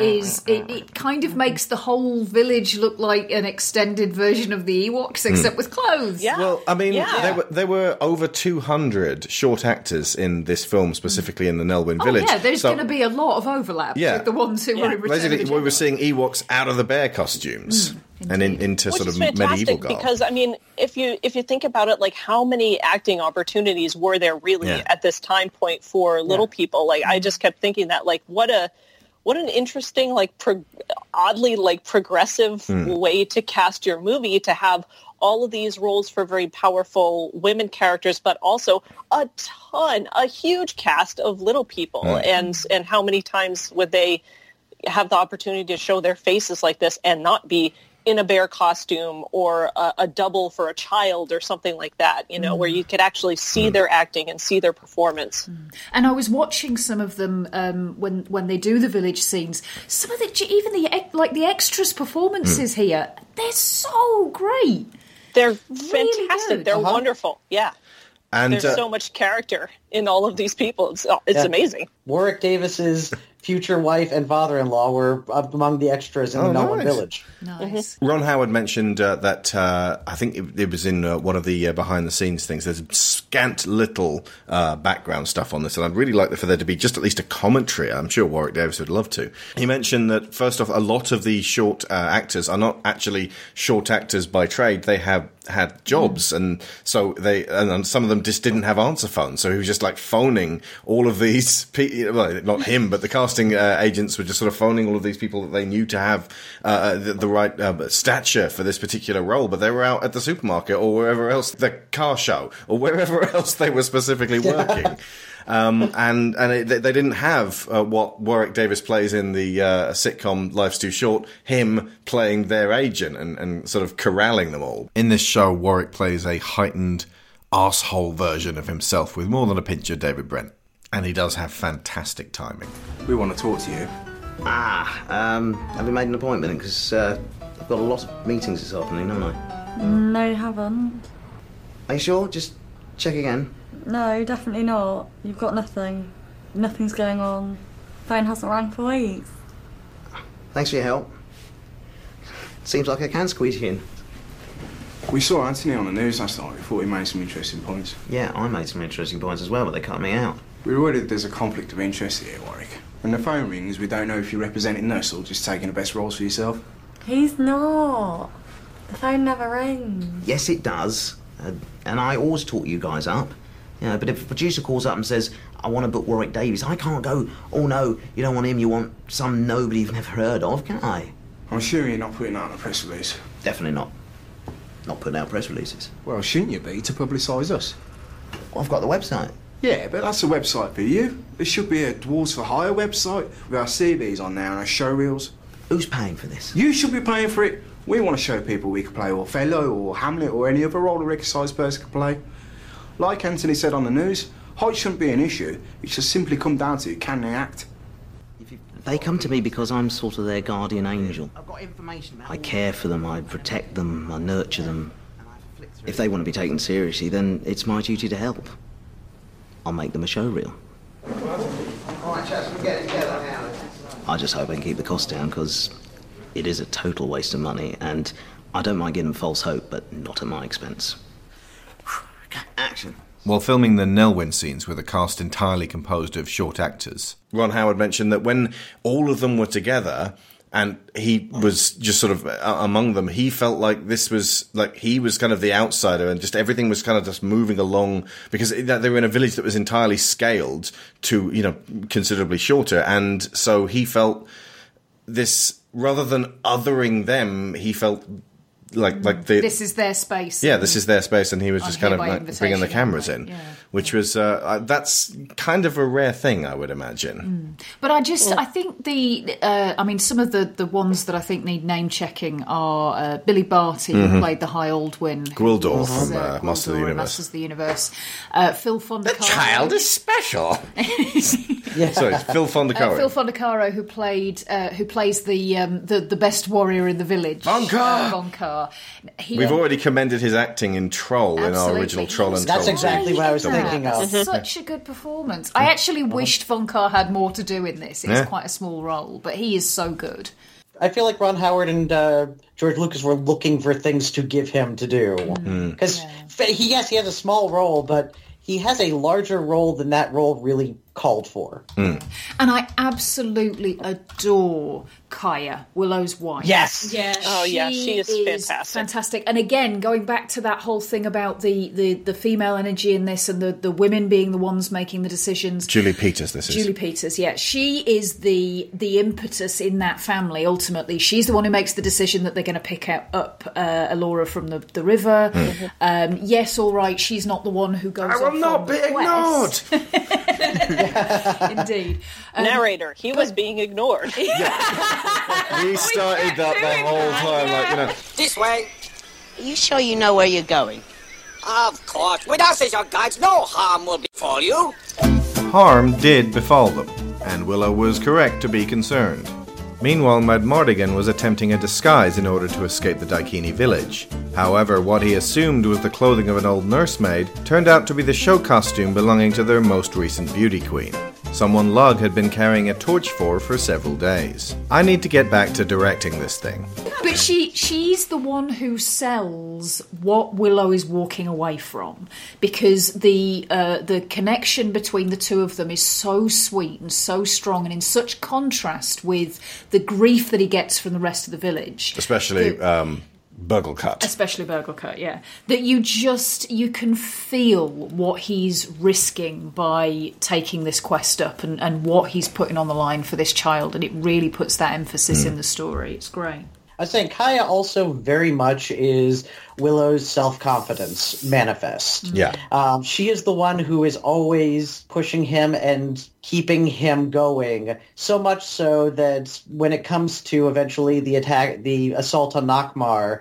is it, it kind of makes the whole village look like an extended version of the Ewoks, except with clothes. Yeah. Well, I mean, Yeah. there were there were over two hundred short actors in this film, specifically in the Nelwyn Oh village. yeah, there's So- going to be a lot of overlap Yeah. with the ones who were in Basically, we were seeing Ewoks out of the bear costumes and in, into Which sort is of medieval fantastic garb. because I mean, if you if you think about it, like how many acting opportunities were there really Yeah. at this time point for little people? Like I just kept thinking that, like what a what an interesting, like pro- oddly like progressive Hmm. way to cast your movie to have all of these roles for very powerful women characters, but also a ton, a huge cast of little people, Right. and and how many times would they have the opportunity to show their faces like this and not be in a bear costume or a, a double for a child or something like that, you know, where you could actually see their acting and see their performance. And I was watching some of them um, when when they do the village scenes. Some of the even the like the extras performances here, they're so great. They're fantastic. good. They're Uh-huh. wonderful. Yeah. and There's uh, so much character in all of these people. It's, it's Yeah. amazing. Warwick Davis's future wife and father-in-law were among the extras in Oh, the Nelwyn nice. Village. Nice. Ron Howard mentioned uh, that uh, I think it, it was in uh, one of the uh, behind the scenes things. There's scant little uh, background stuff on this, and I'd really like for there to be just at least a commentary. I'm sure Warwick Davis would love to. He mentioned that first off, a lot of the short uh, actors are not actually short actors by trade. They have had jobs, and so they and some of them just didn't have answer phones. So he was just like phoning all of these. Pe- well, not him, but the casting uh, agents were just sort of phoning all of these people that they knew to have uh, the, the right uh, stature for this particular role. But they were out at the supermarket or wherever else, the car show or wherever else they were specifically working. Um, and and it, they they didn't have uh, what Warwick Davis plays in the uh, sitcom Life's Too Short, him playing their agent and, and sort of corralling them all. In this show, Warwick plays a heightened asshole version of himself with more than a pinch of David Brent. And he does have fantastic timing. We want to talk to you. Ah, um, have you made an appointment? Because uh, I've got a lot of meetings this afternoon, haven't I? No, you haven't. Are you sure? Just check again. No, definitely not. You've got nothing. Nothing's going on. Phone hasn't rang for weeks. Thanks for your help. Seems like I can squeeze you in. We saw Anthony on the news last night. We thought he made some interesting points. Yeah, I made some interesting points as well, but they cut me out. We're worried there's a conflict of interest here, Warwick. When the phone rings, we don't know if you're representing us or just taking the best roles for yourself. He's not. The phone never rings. Yes, it does. Uh, and I always talk you guys up. You know, but if a producer calls up and says, I want to book Warwick Davis, I can't go, oh no, you don't want him, you want some nobody you've never heard of, can I? I'm sure you're not putting out a press release. Definitely not. Not putting out press releases. Well, shouldn't you be to publicise us? Well, I've got the website. Yeah, but that's a website for you. There should be a Dwarves for Hire website with our CVs on there and our show reels. Who's paying for this? You should be paying for it. We want to show people we can play Othello or Hamlet or any other role a regular-sized person can play. Like Anthony said on the news, height shouldn't be an issue. It should simply come down to can they act. They come to me because I'm sort of their guardian angel. I've got information I care for them, I protect them, I nurture them. If they want to be taken seriously, then it's my duty to help. I'll make them a show reel. I just hope I can keep the cost down because it is a total waste of money and I don't mind giving them false hope, but not at my expense. Action. While filming the Nelwyn scenes with a cast entirely composed of short actors, Ron Howard mentioned that when all of them were together and he was just sort of among them, he felt like this was like he was kind of the outsider and just everything was kind of just moving along because they were in a village that was entirely scaled to, you know, considerably shorter. And so he felt this rather than othering them, he felt like like the this is their space. yeah, this is their space, and he was just kind of like bringing the invitation, cameras in, which was uh, uh, that's kind of a rare thing, I would imagine. But I just, I think the, uh, I mean, some of the, the ones that I think need name checking are uh, Billy Barty, who Mhm. played the High Aldwin, who Gwildor was, from, uh, Master of the Universe. Masters of the Universe. Uh, Phil Fondacaro. The child is special. Sorry, Phil Fondacaro. Uh, Phil Fondacaro, who played, uh, who plays the, um, the the best warrior in the village, Vohnkar. Vohnkar. He, We've um, already commended his acting in Troll in our original He Troll was and That's Troll. exactly what I was Double. thinking of. Such a good performance. I actually uh-huh. wished Vohnkar had more to do in this. It's Yeah. quite a small role, but he is so good. I feel like Ron Howard and uh, George Lucas were looking for things to give him to do mm. hmm. because he yes he has a small role, but he has a larger role than that role really called for. And I absolutely adore Kaiya, Willow's wife. Yes. Yeah. Oh, yeah, she is fantastic. Fantastic. And again, going back to that whole thing about the, the, the female energy in this and the, the women being the ones making the decisions. Julie Peters, this is. Julie Peters, yeah, she is the the impetus in that family. Ultimately, she's the one who makes the decision that they're going to pick up, up uh, Elora from the the river. Hmm. Um, yes, all right, she's not the one who goes. I will not on be the quest. Indeed, Um, Narrator, he was being ignored. we started that the whole time, like you know. This way. Are you sure you know where you're going? Of course. With us as your guides, no harm will befall you. Harm did befall them, and Willow was correct to be concerned. Meanwhile, Madmartigan was attempting a disguise in order to escape the Daikini village. However, what he assumed was the clothing of an old nursemaid turned out to be the show costume belonging to their most recent beauty queen. Someone Lug had been carrying a torch for for several days. I need to get back to directing this thing. But she she's the one who sells what Willow is walking away from because the uh, the connection between the two of them is so sweet and so strong and in such contrast with the grief that he gets from the rest of the village. Especially um, Burglekutt. Especially Burglekutt, yeah. That you just you can feel what he's risking by taking this quest up and, and what he's putting on the line for this child and it really puts that emphasis hmm. in the story. It's great. I was saying Kaiya also very much is Willow's self-confidence manifest. Yeah. Um, she is the one who is always pushing him and keeping him going. So much so that when it comes to eventually the attack, the assault on Nockmaar,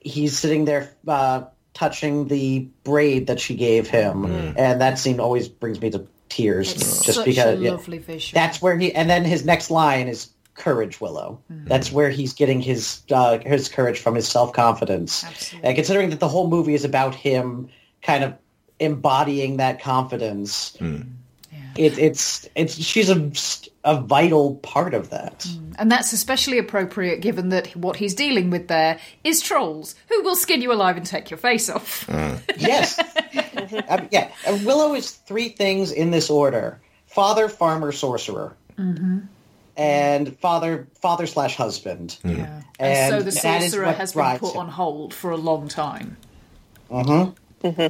he's sitting there uh, touching the braid that she gave him, and that scene always brings me to tears. It's just such because a yeah. lovely visual. That's where he, and then his next line is "Courage, Willow." That's where he's getting his uh, his courage from, his self confidence. And considering that the whole movie is about him kind of embodying that confidence, it, it's it's she's a a vital part of that. And that's especially appropriate given that what he's dealing with there is trolls who will skin you alive and take your face off. yes, Um, yeah. uh, Willow is three things in this order: father, farmer, sorcerer. Mm-hmm. And father, father slash husband. Yeah. And, And so the that is sorcerer has been put him. on hold for a long time. Uh-huh.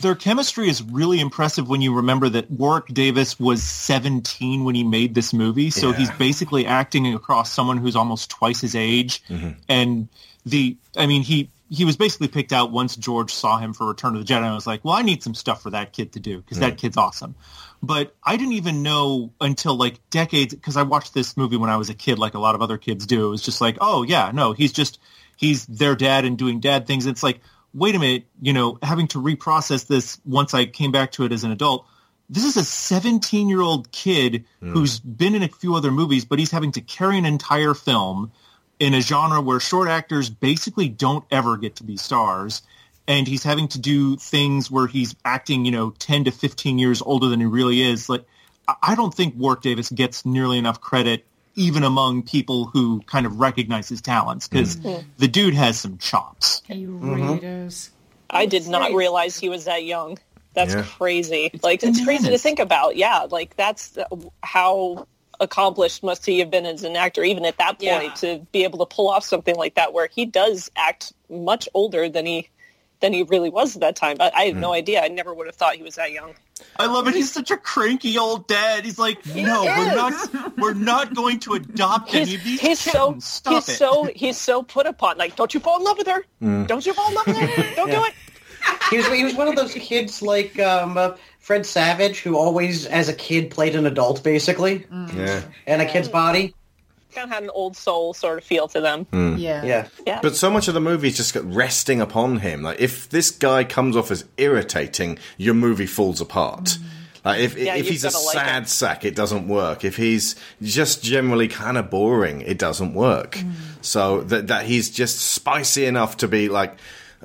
Their chemistry is really impressive when you remember that Warwick Davis was 17 when he made this movie, so Yeah. he's basically acting across someone who's almost twice his age. And the, I mean, he he was basically picked out once George saw him for Return of the Jedi. I was like, well, I need some stuff for that kid to do because that kid's awesome. But I didn't even know until like decades because I watched this movie when I was a kid, like a lot of other kids do. It was just like, oh yeah, no, he's just he's their dad and doing dad things. It's like, wait a minute, you know, having to reprocess this once I came back to it as an adult. This is a 17 year old kid hmm. who's been in a few other movies, but he's having to carry an entire film in a genre where short actors basically don't ever get to be stars. And he's having to do things where he's acting, you know, 10 to 15 years older than he really is. Like, I- I don't think Warwick Davis gets nearly enough credit even among people who kind of recognize his talents because Mm. the dude has some chops. He really really does. I did not realize he was that young. That's Yeah. crazy. like it's crazy to think about. Yeah, like that's how accomplished must he have been as an actor, even at that point, to be able to pull off something like that, where he does act much older than he than he really was at that time. I, I had no idea. I never would have thought he was that young. I love it. He's such a cranky old dad. He's like, no, we're not, we're not going to adopt any of these He's so kittens. Stop he's it. so he's so put upon. Like, don't you fall in love with her? Mm. Don't you fall in love with her? Don't do it. He was he was one of those kids like um, uh, Fred Savage, who always, as a kid, played an adult, basically, Yeah. in a kid's body. Kind of had an old soul sort of feel to them. Mm. Yeah. Yeah. Yeah. But so much of the movie is just resting upon him. Like, if this guy comes off as irritating, your movie falls apart. Like, if, Yeah, if he's a like sad sack, it doesn't work. If he's just generally kind of boring, it doesn't work. So that that he's just spicy enough to be like.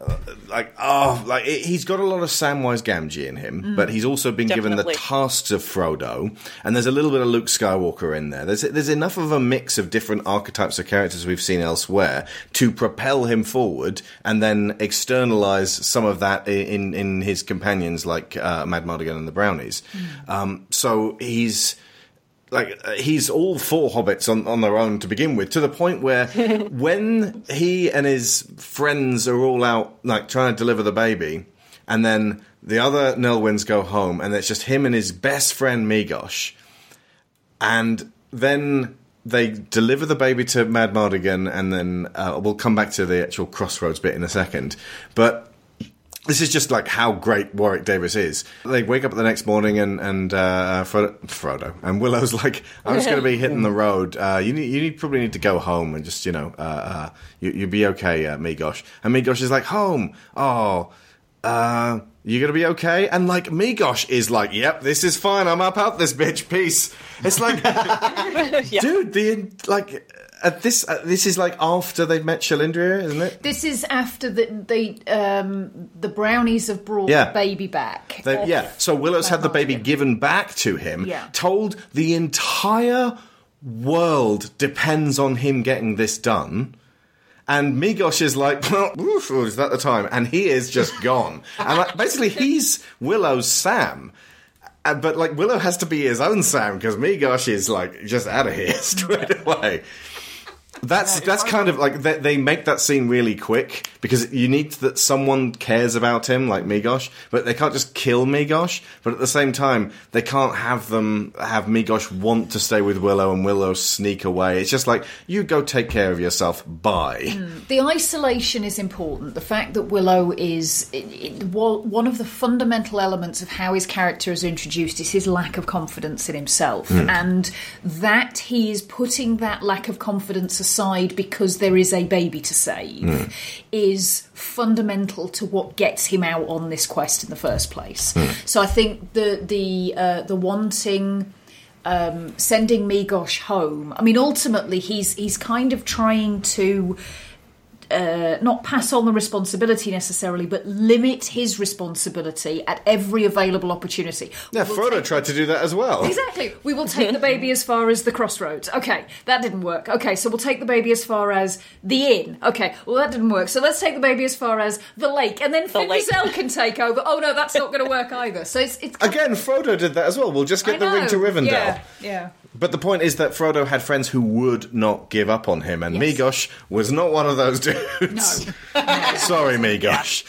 Uh, like oh, like it- he's got a lot of Samwise Gamgee in him, Mm. but he's also been given the tasks of Frodo, and there's a little bit of Luke Skywalker in there. There's there's enough of a mix of different archetypes of characters we've seen elsewhere to propel him forward, and then externalize some of that in in his companions like uh, Mad Martigan and the Brownies. Um, so he's like uh, he's all four hobbits on, on their own to begin with to the point where when he and his friends are all out like trying to deliver the baby and then the other Nelwyns go home and it's just him and his best friend Meegosh and then they deliver the baby to Mad Martigan and then uh, we'll come back to the actual crossroads bit in a second but this is just like how great Warwick Davis is. They wake up the next morning and and uh, Frodo, Frodo and Willow's like, "I'm just going to be hitting the road. Uh, you need you need probably need to go home and just you know uh, uh, you you'll be okay, uh, Meegosh." And Meegosh is like, "Home? Oh, uh, you gonna be okay?" And like Meegosh is like, "Yep, this is fine. I'm up out this bitch. Peace." It's like, dude, the like. At this, uh, this is like after they've met Cherlindrea, isn't it? This is after the they um, the brownies have brought Yeah. the baby back. They- yeah, so Willow's had the baby given back to him, Yeah. told the entire world depends on him getting this done. And Meegosh is like, well, oof, oh, is that the time? And he is just gone. and like, basically, he's Willow's Sam. Uh, but like, Willow has to be his own Sam because Meegosh is like just out of here straight away. That's that's kind of like they, they make that scene really quick because you need that someone cares about him like Meegosh, but they can't just kill Meegosh. But at the same time, they can't have them have Meegosh want to stay with Willow and Willow sneak away. It's just like you go take care of yourself. Bye. The isolation is important. The fact that Willow is it, it, one of the fundamental elements of how his character is introduced is his lack of confidence in himself, Mm. and that he is putting that lack of confidence aside because there is a baby to save Mm. is fundamental to what gets him out on this quest in the first place. Mm. So I think the the uh, the wanting um, sending Meegosh home. I mean, ultimately, he's he's kind of trying to uh, not pass on the responsibility necessarily, but limit his responsibility at every available opportunity. Yeah, Frodo tried to do that as well. Exactly. We will take the baby as far as the crossroads. Okay, that didn't work. Okay, so we'll take the baby as far as the inn. Okay, well that didn't work. So let's take the baby as far as the lake, and then Fin Raziel can take over. Oh no, that's not going to work either. So it's it's Again, Frodo did that as well. We'll just get I the ring to. Rivendell. Yeah, yeah. But the point is that Frodo had friends who would not give up on him, and Meegosh was not one of those dudes. Sorry, Meegosh.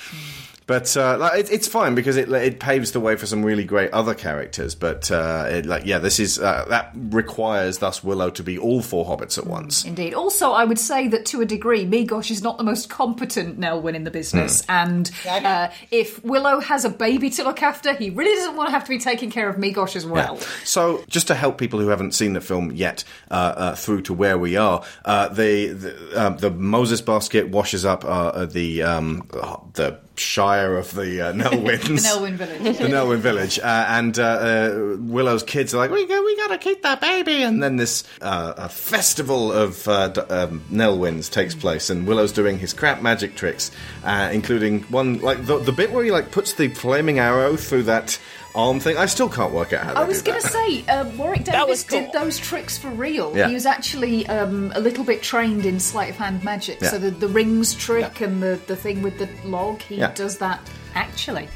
But uh, like, it, it's fine because it it paves the way for some really great other characters. But uh, it, like, yeah, this is uh, that requires thus Willow to be all four hobbits at once. Indeed. Also, I would say that to a degree, Meegosh is not the most competent Nelwyn in the business. Hmm. And uh, if Willow has a baby to look after, he really doesn't want to have to be taking care of Meegosh as well. Yeah. So, just to help people who haven't seen the film yet uh, uh, through to where we are, uh, the the, um, the Moses basket washes up uh, the um, the Shire of the uh, Nelwyns. The Nelwyn village. the Nelwyn village, uh, and uh, uh, Willow's kids are like, "We we gotta keep that baby." And then this uh, a festival of uh, d- um, Nelwyns takes place, and Willow's doing his crap magic tricks, uh, including one like the, the bit where he like puts the flaming arrow through that arm thing. I still can't work out how. I was going to say, uh, Warwick That was Davis did those tricks for real. Yeah. He was actually um, a little bit trained in sleight of hand magic. Yeah. So the, the rings trick and the, the thing with the log, he Yeah. does that actually.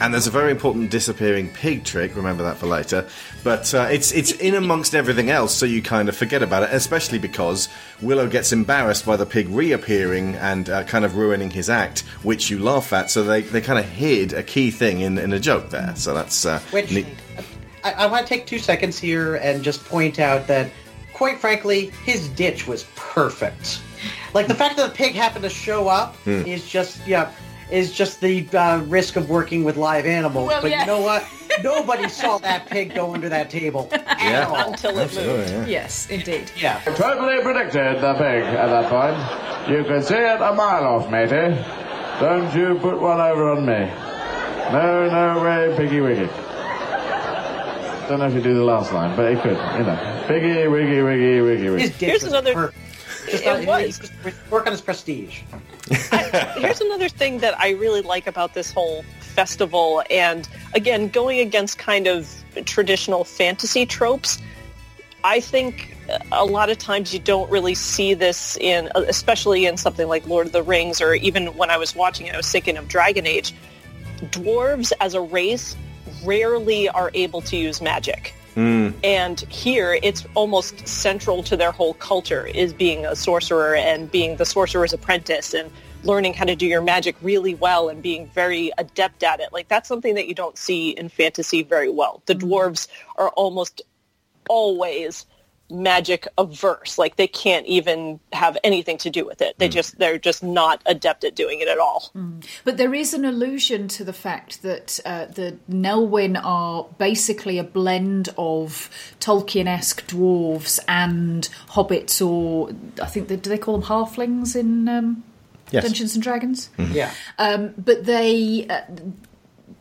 And there's a very important disappearing pig trick. Remember that for later. But uh, it's it's in amongst everything else, so you kind of forget about it. Especially because Willow gets embarrassed by the pig reappearing and uh, kind of ruining his act, which you laugh at. So they, they kind of hid a key thing in, in a joke there. So that's uh, Which- neat. I, I want to take two seconds here and just point out that, quite frankly, his ditch was perfect. Like the fact that the pig happened to show up Hmm. is just yeah, is just the uh, risk of working with live animals. Well, but yeah. you know what? Nobody saw that pig go under that table. Yeah. At all. Until it Absolutely, moved. yeah. Yes, indeed. Yeah. Totally predicted the pig at that point. You could see it a mile off, matey. Don't you put one over on me. No, no way, Piggy Wiggy. Don't know if you do the last line, but it could, you know. Piggy Wiggy Wiggy Wiggy Wiggy. Here's another- perfect. Just, It was. just work on his prestige. Here's another thing that I really like about this whole festival, and again, going against kind of traditional fantasy tropes. I think a lot of times you don't really see this in, especially in something like Lord of the Rings, or even when I was watching it, I was thinking of Dragon Age. Dwarves as a race rarely are able to use magic. Mm. And here, it's almost central to their whole culture is being a sorcerer and being the sorcerer's apprentice and learning how to do your magic really well and being very adept at it. Like that's something that you don't see in fantasy very well. The mm. dwarves are almost always magic averse. Like they can't even have anything to do with it. They just they're just not adept at doing it at all. But there is an allusion to the fact that uh, the Nelwyn are basically a blend of Tolkien-esque dwarves and hobbits, or I think they, do they call them halflings in um, Yes. Dungeons and Dragons? Yeah. Um, but they. Uh,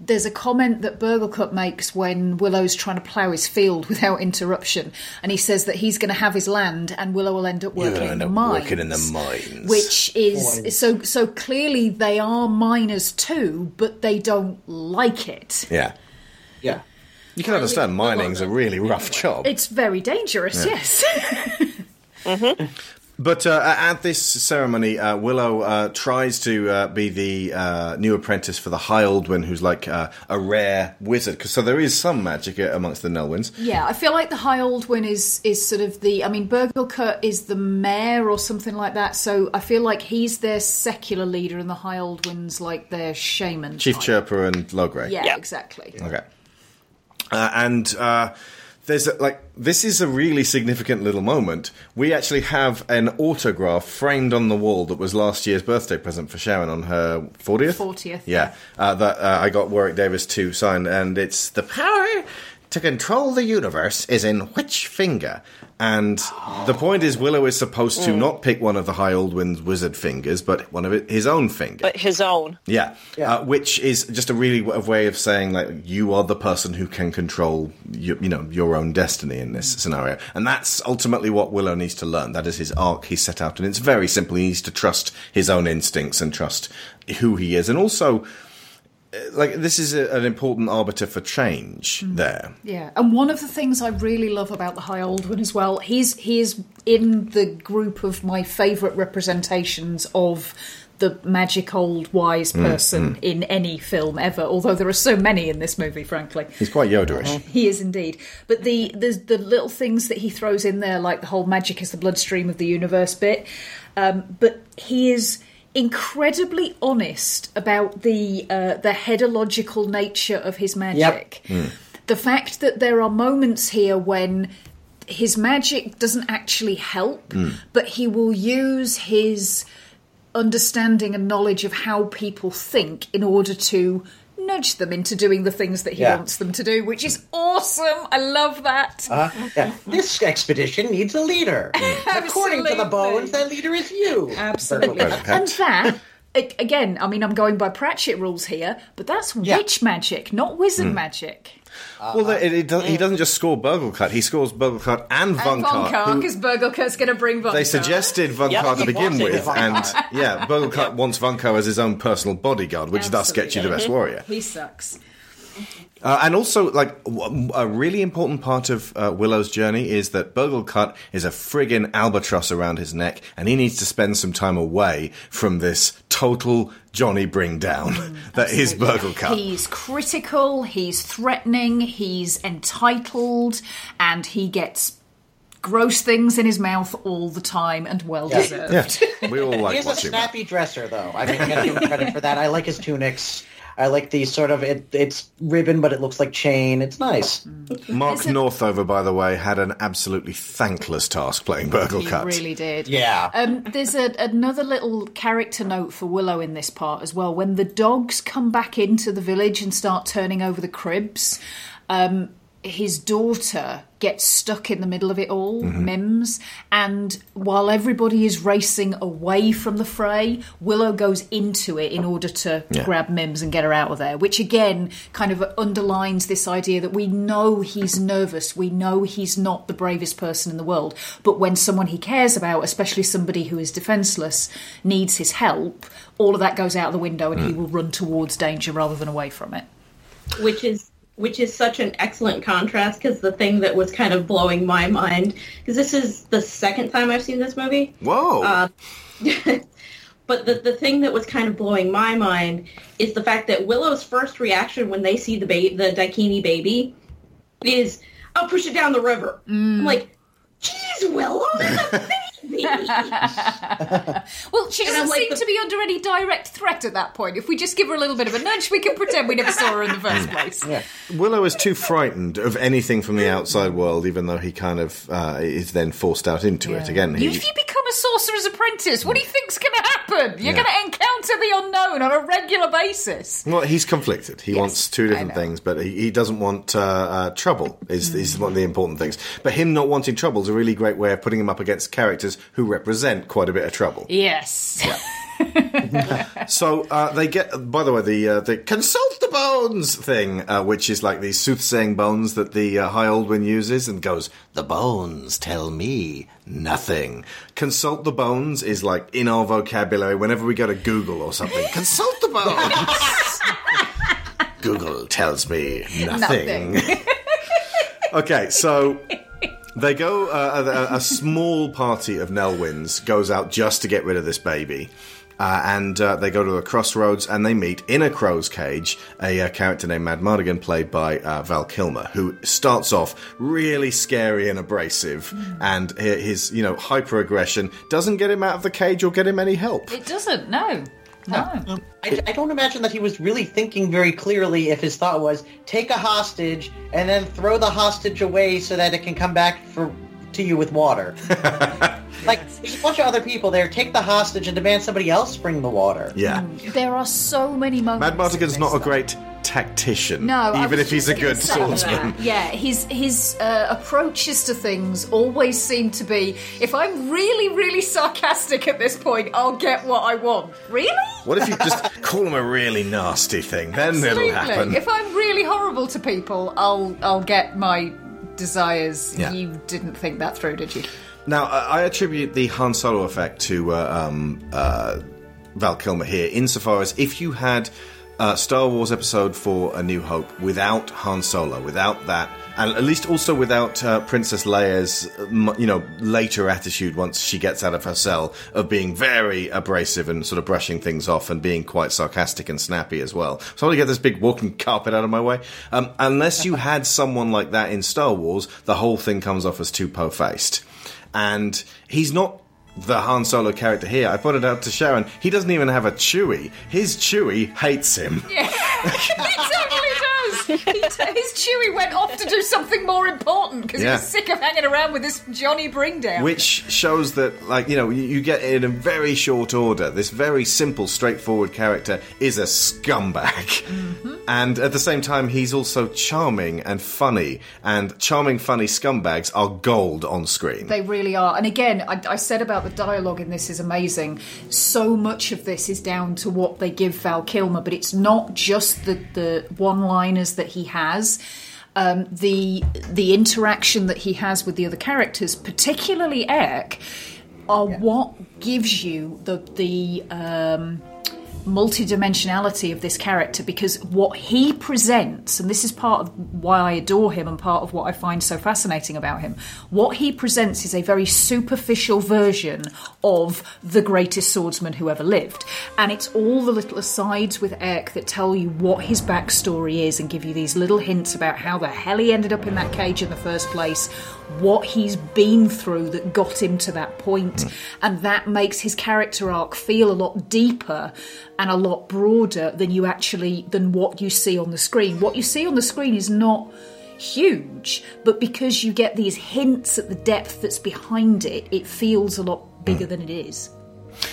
there's a comment that Burglekutt makes when Willow's trying to plough his field without interruption, and he says that he's going to have his land, and Willow will end up You're working gonna in the end mines. working in the mines. Which is Boys. so so clearly they are miners too, but they don't like it. Yeah. Yeah. You can understand mining's a really rough job. It's very dangerous, yes. Mm-hmm. But uh, at this ceremony, uh, Willow uh, tries to uh, be the uh, new apprentice for the High Aldwin, who's like uh, a rare wizard. so there is some magic uh, amongst the Nelwyns. yeah, I feel like the High Aldwin is is sort of the. I mean, Burglekutt is the mayor or something like that. So I feel like he's their secular leader, and the High Aldwin's like their shaman. Chief type. Chirpa and Logray. Yeah, Yeah. exactly. Okay. Uh, and uh, there's a, like this is a really significant little moment. We actually have an autograph framed on the wall that was last year's birthday present for Sharon on her fortieth. 40th, Yeah, uh, that uh, I got Warwick Davis to sign, and it's the power to control the universe is in which finger. And the point is, Willow is supposed to not pick one of the High Aldwin's wizard fingers, but one of it, his own finger. But his own. Yeah, Uh, which is just a really w- a way of saying like you are the person who can control you, you know your own destiny in this scenario, and that's ultimately what Willow needs to learn. That is his arc he's set out, and it's very simple. He needs to trust his own instincts and trust who he is, and also. Like this is a, an important arbiter for change. There, Yeah, and one of the things I really love about the High Aldwin as well, he's he is in the group of my favourite representations of the magic old wise Mm, person in any film ever. Although there are so many in this movie, frankly. he's quite Yoda-ish. He is indeed. But the, the the little things that he throws in there, like the whole magic is the bloodstream of the universe bit. Um, but he is incredibly honest about the uh, the headological nature of his magic. The fact that there are moments here when his magic doesn't actually help, Mm. but he will use his understanding and knowledge of how people think in order to nudge them into doing the things that he Yeah. wants them to do, which is awesome. I love that. Uh, yeah. This expedition needs a leader. According to the bones, that leader is you. Absolutely. and that, a- again, I mean, I'm going by Pratchett rules here, but that's witch magic, not wizard Mm. magic. Uh, well, uh, it, it does, he mm. doesn't just score Burglekutt; he scores Burglekutt and And Von Vohnkar, who- because Burglekutt's going to bring Von They suggested Von Yep, Kart to begin with, Von and Kart. yeah, Burglekutt wants Vohnkar as his own personal bodyguard, which thus gets you the best warrior. He sucks. Uh, and also, like w- a really important part of uh, Willow's journey is that Burglekutt is a friggin' albatross around his neck, and he needs to spend some time away from this total Johnny bring down that is Burglekutt. He's critical, he's threatening, he's entitled, and he gets gross things in his mouth all the time and well deserved. Yeah, we all like He's a watching that. snappy dresser, though. I mean, I gotta give him credit for that. I like his tunics. I like the sort of it, it's ribbon, but it looks like chain. It's nice. Mark Northover, by the way, had an absolutely thankless task playing Burglekutt. He really did. Yeah. Um, there's a, another little character note for Willow in this part as well. When the dogs come back into the village and start turning over the cribs, um, his daughter gets stuck in the middle of it all, Mm-hmm. Mhm. Mims, and while everybody is racing away from the fray, Willow goes into it in order to Yeah. grab Mims and get her out of there, which again kind of underlines this idea that we know he's nervous, we know he's not the bravest person in the world, but when someone he cares about, especially somebody who is defenseless, needs his help, all of that goes out the window and he Mm. will run towards danger rather than away from it. which is which is such an excellent contrast because the thing that was kind of blowing my mind because this is the second time I've seen this movie. Whoa! Uh, but the the thing that was kind of blowing my mind is the fact that Willow's first reaction when they see the ba- the Daikini baby is, "I'll push it down the river." I'm like, "Jeez, Willow, it's a baby." Well, she doesn't like seem the- to be under any direct threat at that point. If we just give her a little bit of a nudge, we can pretend we never saw her in the first place. Willow is too frightened of anything from the outside world, even though he kind of uh, is then forced out into it. Again, he, if you become a sorcerer's apprentice, what do you think's going to happen? You're Yeah. going to encounter the unknown on a regular basis. Well, he's conflicted. He wants two different things, but he, he doesn't want uh, uh, trouble. Is is one of the important things. But him not wanting trouble is a really great way of putting him up against characters who represent quite a bit of trouble. Yes. So uh, they get. By the way, the uh, the consult the bones thing, uh, which is like these soothsaying bones that the uh, High Aldwin uses, and goes, "The bones tell me nothing." Consult the bones is like in our vocabulary whenever we go to Google or something. consult the bones. Google tells me nothing. okay, so they go. Uh, a, a small party of Nelwyns goes out just to get rid of this baby. Uh, and uh, they go to a crossroads and they meet in a crow's cage a, uh character named Mad Martigan, played by uh, Val Kilmer, who starts off really scary and abrasive, and his you know hyper aggression doesn't get him out of the cage or get him any help. It doesn't, no. No. I, I don't imagine that he was really thinking very clearly if his thought was take a hostage and then throw the hostage away so that it can come back for to you with water. like there's a bunch of other people there. Take the hostage and demand somebody else bring the water. Yeah. There are so many moments. Mad in Mardigan's this not a that- great tactician, No, even if he's a good swordsman. Yeah, his his uh, approaches to things always seem to be: if I'm really, really sarcastic at this point, I'll get what I want. Really? What if you just call him a really nasty thing? Then Absolutely. it'll happen. If I'm really horrible to people, I'll I'll get my desires. Yeah. You didn't think that through, did you? Now, I attribute the Han Solo effect to uh, um, uh, Val Kilmer here, insofar as if you had uh, Star Wars Episode 4 A New Hope without Han Solo, without that, and at least also without uh, Princess Leia's, you know, later attitude once she gets out of her cell of being very abrasive and sort of brushing things off and being quite sarcastic and snappy as well. So I want to get this big walking carpet out of my way. Um, unless you had someone like that in Star Wars, the whole thing comes off as too po-faced and he's not the Han Solo character here, I pointed out to Sharon, he doesn't even have a Chewie. His Chewie hates him. Yeah, he totally does. He t- his Chewy went off to do something more important because Yeah. he was sick of hanging around with this Johnny Bringdown. Which shows that, like, you know, you, you get in a very short order. This very simple, straightforward character is a scumbag. Mm-hmm. And at the same time, he's also charming and funny. And charming, funny scumbags are gold on screen. They really are. And again, I, I said about the dialogue in this is amazing. So much of this is down to what they give Val Kilmer, but it's not just the, the one liners that he has. Um, the the interaction that he has with the other characters, particularly Airk, are what gives you the the um, multidimensionality of this character because what he presents, and this is part of why I adore him and part of what I find so fascinating about him, what he presents is a very superficial version of the greatest swordsman who ever lived. And it's all the little asides with Airk that tell you what his backstory is and give you these little hints about how the hell he ended up in that cage in the first place, what he's been through that got him to that point, hmm. and that makes his character arc feel a lot deeper and a lot broader than you actually than what you see on the screen. What you see on the screen is not huge, but because you get these hints at the depth that's behind it, it feels a lot bigger than it is.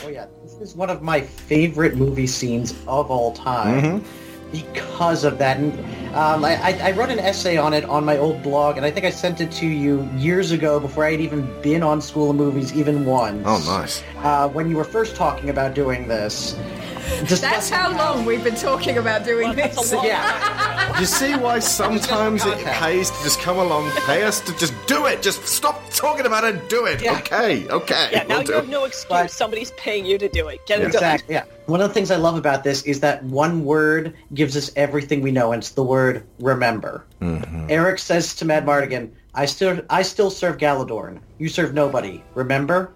Oh yeah, this is one of my favorite movie scenes of all time because of that. And um, I, I, I wrote an essay on it on my old blog, and I think I sent it to you years ago before I had even been on School of Movies even once. Oh, nice. Uh, when you were first talking about doing this. That's how long we've been talking about doing this. Yeah. You see why sometimes it pays to just come along, pay us to just do it. Just stop talking about it and do it. Okay, okay. Yeah, now we'll you have it. no excuse. Somebody's paying you to do it. Get it Exactly. done. Yeah. One of the things I love about this is that one word gives us everything we know, and it's the word remember. Mm-hmm. Airk says to Mad Martigan, "I still, I still serve Galladoorn. You serve nobody. Remember?"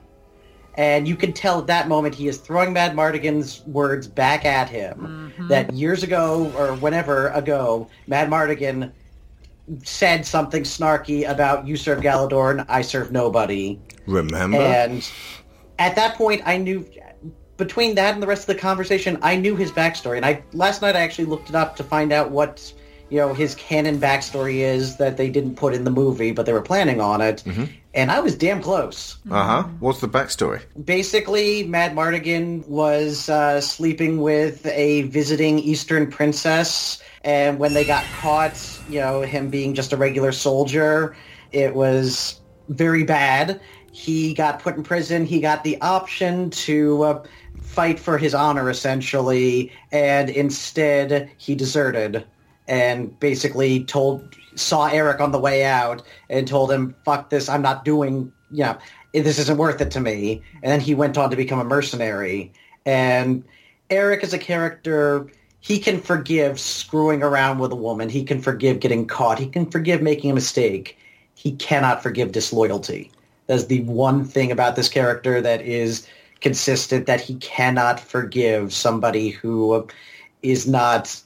And you can tell at that moment he is throwing Mad Martigan's words back at him. Mm-hmm. That years ago or whenever ago, Mad Martigan said something snarky about "You serve Galladoorn. I serve nobody." Remember? And at that point, I knew between that and the rest of the conversation, I knew his backstory. And I last night I actually looked it up to find out what you know his canon backstory is that they didn't put in the movie, but they were planning on it. Mm-hmm. And I was damn close. Uh huh. What's the backstory? Basically, Mad Martigan was uh, sleeping with a visiting Eastern princess, and when they got caught, you know, him being just a regular soldier, it was very bad. He got put in prison. He got the option to uh, fight for his honor, essentially, and instead he deserted and basically told saw Airk on the way out and told him, "Fuck this! I'm not doing. You know, this isn't worth it to me." And then he went on to become a mercenary. And Airk is a character. He can forgive screwing around with a woman. He can forgive getting caught. He can forgive making a mistake. He cannot forgive disloyalty. That's the one thing about this character that is consistent that he cannot forgive somebody who is not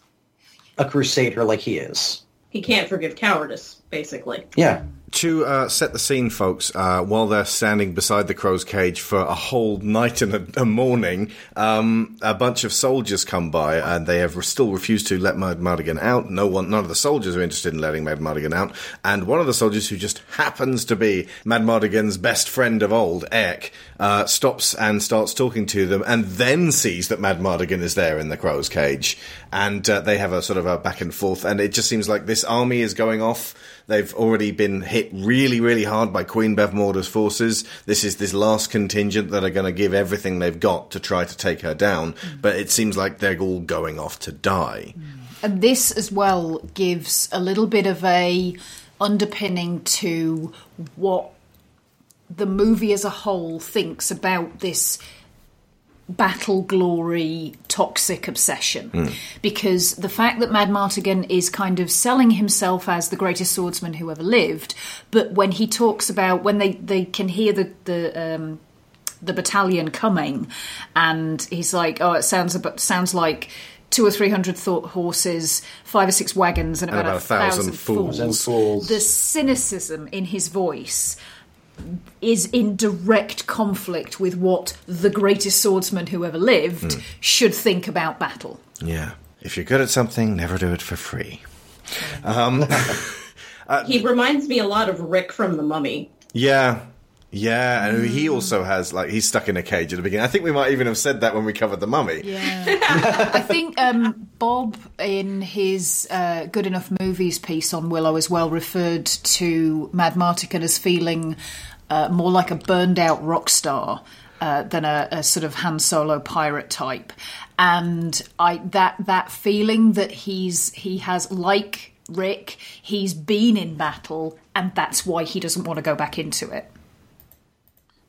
a crusader like he is. He can't forgive cowardice, basically. Yeah. To uh, set the scene, folks, uh, while they're standing beside the crow's cage for a whole night and a, a morning, um, a bunch of soldiers come by and they have still refused to let Mad Martigan out. No one, none of the soldiers are interested in letting Mad Martigan out. And one of the soldiers, who just happens to be Mad Martigan's best friend of old, Airk, uh, stops and starts talking to them, and then sees that Mad Martigan is there in the crow's cage, and uh, they have a sort of a back and forth. And it just seems like this army is going off. They've already been hit really, really hard by Queen Bavmorda's forces. This is this last contingent that are going to give everything they've got to try to take her down. But it seems like they're all going off to die. Mm. And this as well gives a little bit of a underpinning to what the movie as a whole thinks about this battle glory toxic obsession. Because the fact that Mad Martigan is kind of selling himself as the greatest swordsman who ever lived but when he talks about when they they can hear the the um the battalion coming and he's like oh it sounds about sounds like two or three hundred th- horses five or six wagons and And about, about a thousand fools. the cynicism in his voice is in direct conflict with what the greatest swordsman who ever lived Mm. should think about battle. Yeah. If you're good at something, never do it for free. Um, he reminds me a lot of Rick from The Mummy. yeah. Yeah, and he also has like he's stuck in a cage at the beginning. I think we might even have said that when we covered the mummy. Yeah, I think um, Bob, in his uh, Good Enough Movies piece on Willow, as well referred to Mad Martigan as feeling uh, more like a burned out rock star. Uh, than a, a sort of Han Solo pirate type, and I that that feeling that he's he has like Rick, he's been in battle, and that's why he doesn't want to go back into it.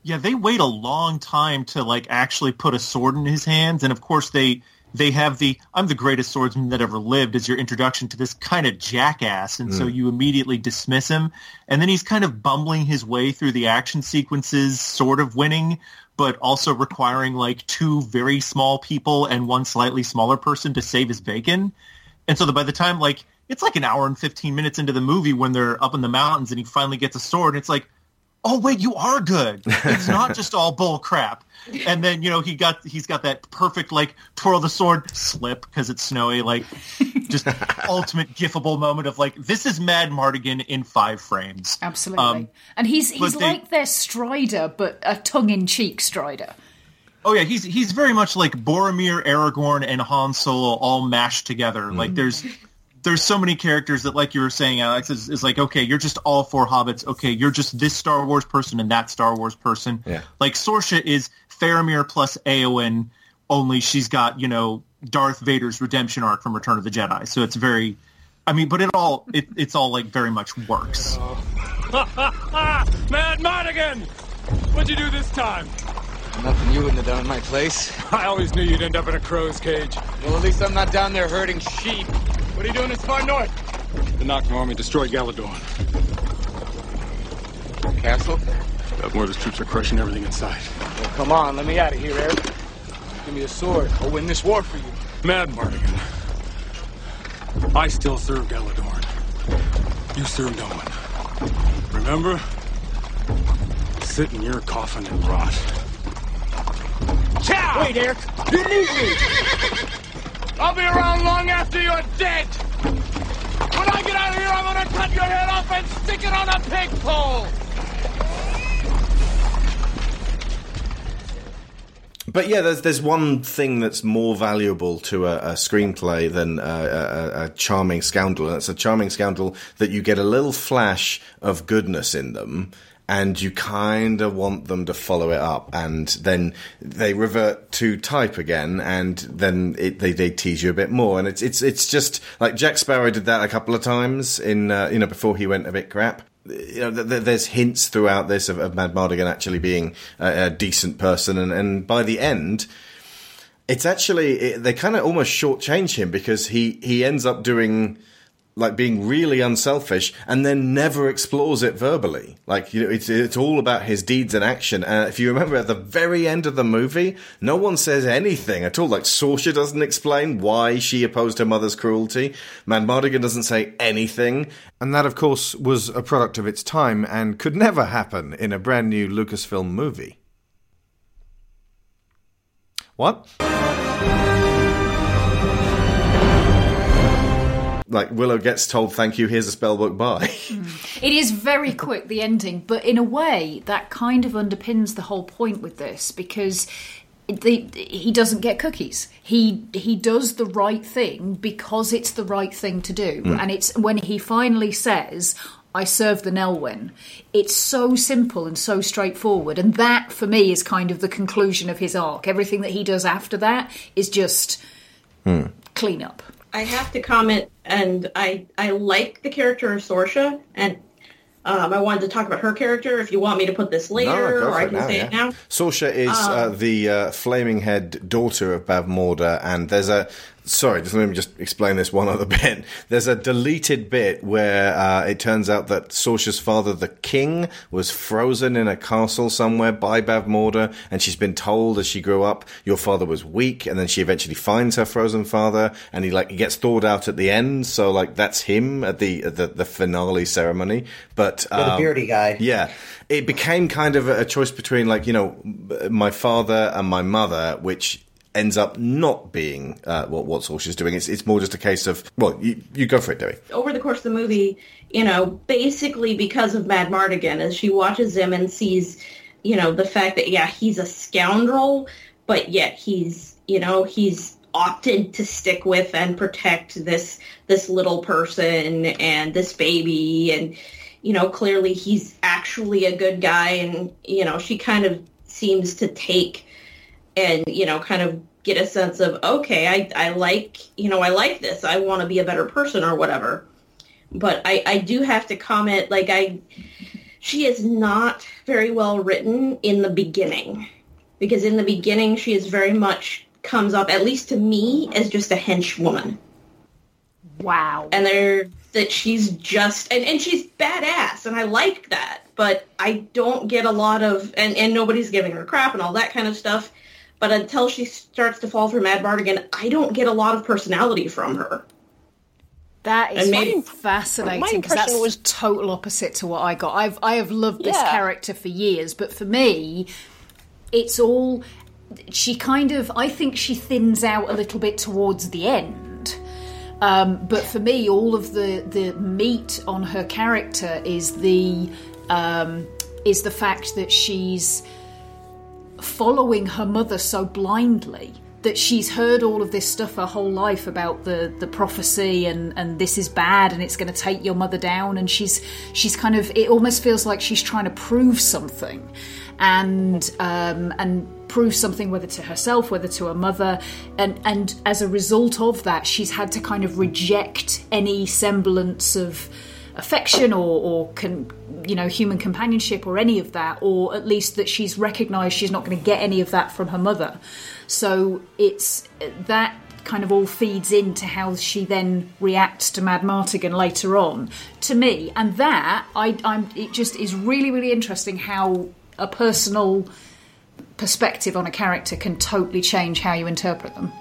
Yeah, they wait a long time to like actually put a sword in his hands, and of course they they have the "I'm the greatest swordsman that ever lived" as your introduction to this kind of jackass, and so Mm. you immediately dismiss him, and then he's kind of bumbling his way through the action sequences, sort of winning, but also requiring like two very small people and one slightly smaller person to save his bacon, and so that by the time like it's like an hour and fifteen minutes into the movie when they're up in the mountains and he finally gets a sword, and it's like oh wait you are good it's not just all bull crap and then you know he got he's got that perfect like twirl the sword slip because it's snowy like just ultimate gifable moment of like this is mad martigan in five frames Absolutely. Um, and he's he's they- like their Strider, but a tongue in cheek Strider. Oh yeah, he's he's very much like Boromir, Aragorn, and Han Solo all mashed together. Like there's there's so many characters that, like you were saying, Alex, is, is like okay, you're just all four hobbits. Okay, you're just this Star Wars person and that Star Wars person. Yeah. Like Sorsha is Faramir plus Eowyn, only she's got you know Darth Vader's redemption arc from Return of the Jedi. So it's very, I mean, but it all it, it's all like very much works. Mad Martigan! What'd you do this time? Nothing you wouldn't have done in my place. I always knew you'd end up in a crow's cage. Well, at least I'm not down there herding sheep. What are you doing this far north? The Nockmaar army destroyed Galladoorn. Castle? Bavmorda's troops are crushing everything inside. Well, come on, let me out of here, Airk. Give me a sword. I'll win this war for you. Mad Martigan. I still serve Galladoorn. You serve no one. Remember? Sit in your coffin and rot. Chow! Wait, Airk. You need me. I'll be around long after you're dead! When I get out of here, I'm gonna cut your head off and stick it on a pig pole! But yeah, there's there's one thing that's more valuable to a, a screenplay than a, a, a charming scoundrel, and it's a charming scoundrel that you get a little flash of goodness in them, and you kind of want them to follow it up, and then they revert to type again, and then it, they they tease you a bit more, and it's it's it's just like Jack Sparrow did that a couple of times in uh, you know before he went a bit crap. You know, th- th- there's hints throughout this of, of Mad Martigan actually being a, a decent person, and, and by the end, it's actually it, they kind of almost shortchange him because he he ends up doing like being really unselfish and then never explores it verbally. Like you know, it's it's all about his deeds and action. And if you remember at the very end of the movie, no one says anything at all. Like Sorsha doesn't explain why she opposed her mother's cruelty. Mad Martigan doesn't say anything. And that, of course, was a product of its time and could never happen in a brand new Lucasfilm movie. What? Like Willow gets told, "Thank you. Here's a spellbook. Bye." It is very quick, the ending, but in a way, that kind of underpins the whole point with this because the, he doesn't get cookies. He he does the right thing because it's the right thing to do, Mm. and it's when he finally says. I serve the Nelwyn. It's so simple and so straightforward, and that for me is kind of the conclusion of his arc. Everything that he does after that is just clean up. I have to comment, and I I like the character of Sorsha, and um, I wanted to talk about her character. If you want me to put this later, go or for I it can now, say yeah. it now. Sorsha is uh, Um, the uh, flaming head daughter of Bavmorda, and there's a sorry, just let me just explain this one other bit. There's a deleted bit where uh, it turns out that Sorsha's father, the king, was frozen in a castle somewhere by Bavmorda, and she's been told as she grew up, your father was weak, and then she eventually finds her frozen father, and he like he gets thawed out at the end, so like that's him at the at the, the finale ceremony. But Yeah, the um, beardy guy. yeah, it became kind of a choice between like you know my father and my mother, which ends up not being uh, what what Sorsha's doing. It's it's more just a case of well, you, you go for it, Debbie. over the course of the movie, you know, basically because of Mad Martigan, as she watches him and sees, you know, the fact that yeah, he's a scoundrel, but yet he's, you know, he's opted to stick with and protect this this little person and this baby and you know, clearly he's actually a good guy and you know, she kind of seems to take and you know kind of get a sense of okay i i like you know i like this i want to be a better person or whatever but i i do have to comment like i she is not very well written in the beginning because in the beginning she is very much comes up at least to me as just a henchwoman Wow. and they're that she's just and, and she's badass and I like that. But I don't get a lot of and, and nobody's giving her crap and all that kind of stuff. But until she starts to fall for Mad Martigan, I don't get a lot of personality from her. That is maybe- fascinating my because that's was total opposite to what I got. I've I have loved this Yeah. character for years, but for me, it's all she kind of. I think she thins out a little bit towards the end. Um, but for me, all of the the meat on her character is the um, is the fact that she's following her mother so blindly that she's heard all of this stuff her whole life about the the prophecy and and this is bad and it's going to take your mother down. And she's she's kind of it almost feels like she's trying to prove something and um and prove something whether to herself whether to her mother. And and as a result of that she's had to kind of reject any semblance of affection or, or can you know human companionship or any of that or at least that she's recognized she's not going to get any of that from her mother. So it's that kind of all feeds into how she then reacts to Mad Martigan later on. To me and that I, I'm it just is really really interesting how a personal perspective on a character can totally change how you interpret them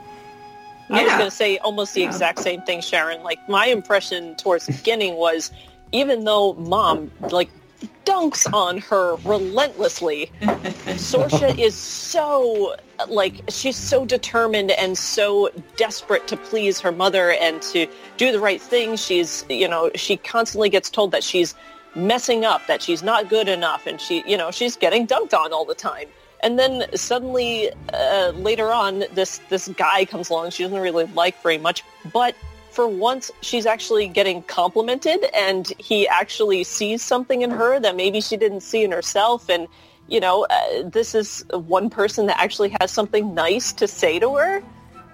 I was going to say almost the exact same thing, Sharon. Like my impression towards the beginning was, even though mom like dunks on her relentlessly, Sorsha is so like she's so determined and so desperate to please her mother and to do the right thing. She's you know she constantly gets told that she's messing up, that she's not good enough, and she you know she's getting dunked on all the time. And then suddenly, uh, later on, this this guy comes along. She doesn't really like very much, but for once, she's actually getting complimented, and he actually sees something in her that maybe she didn't see in herself. And you know, uh, this is one person that actually has something nice to say to her,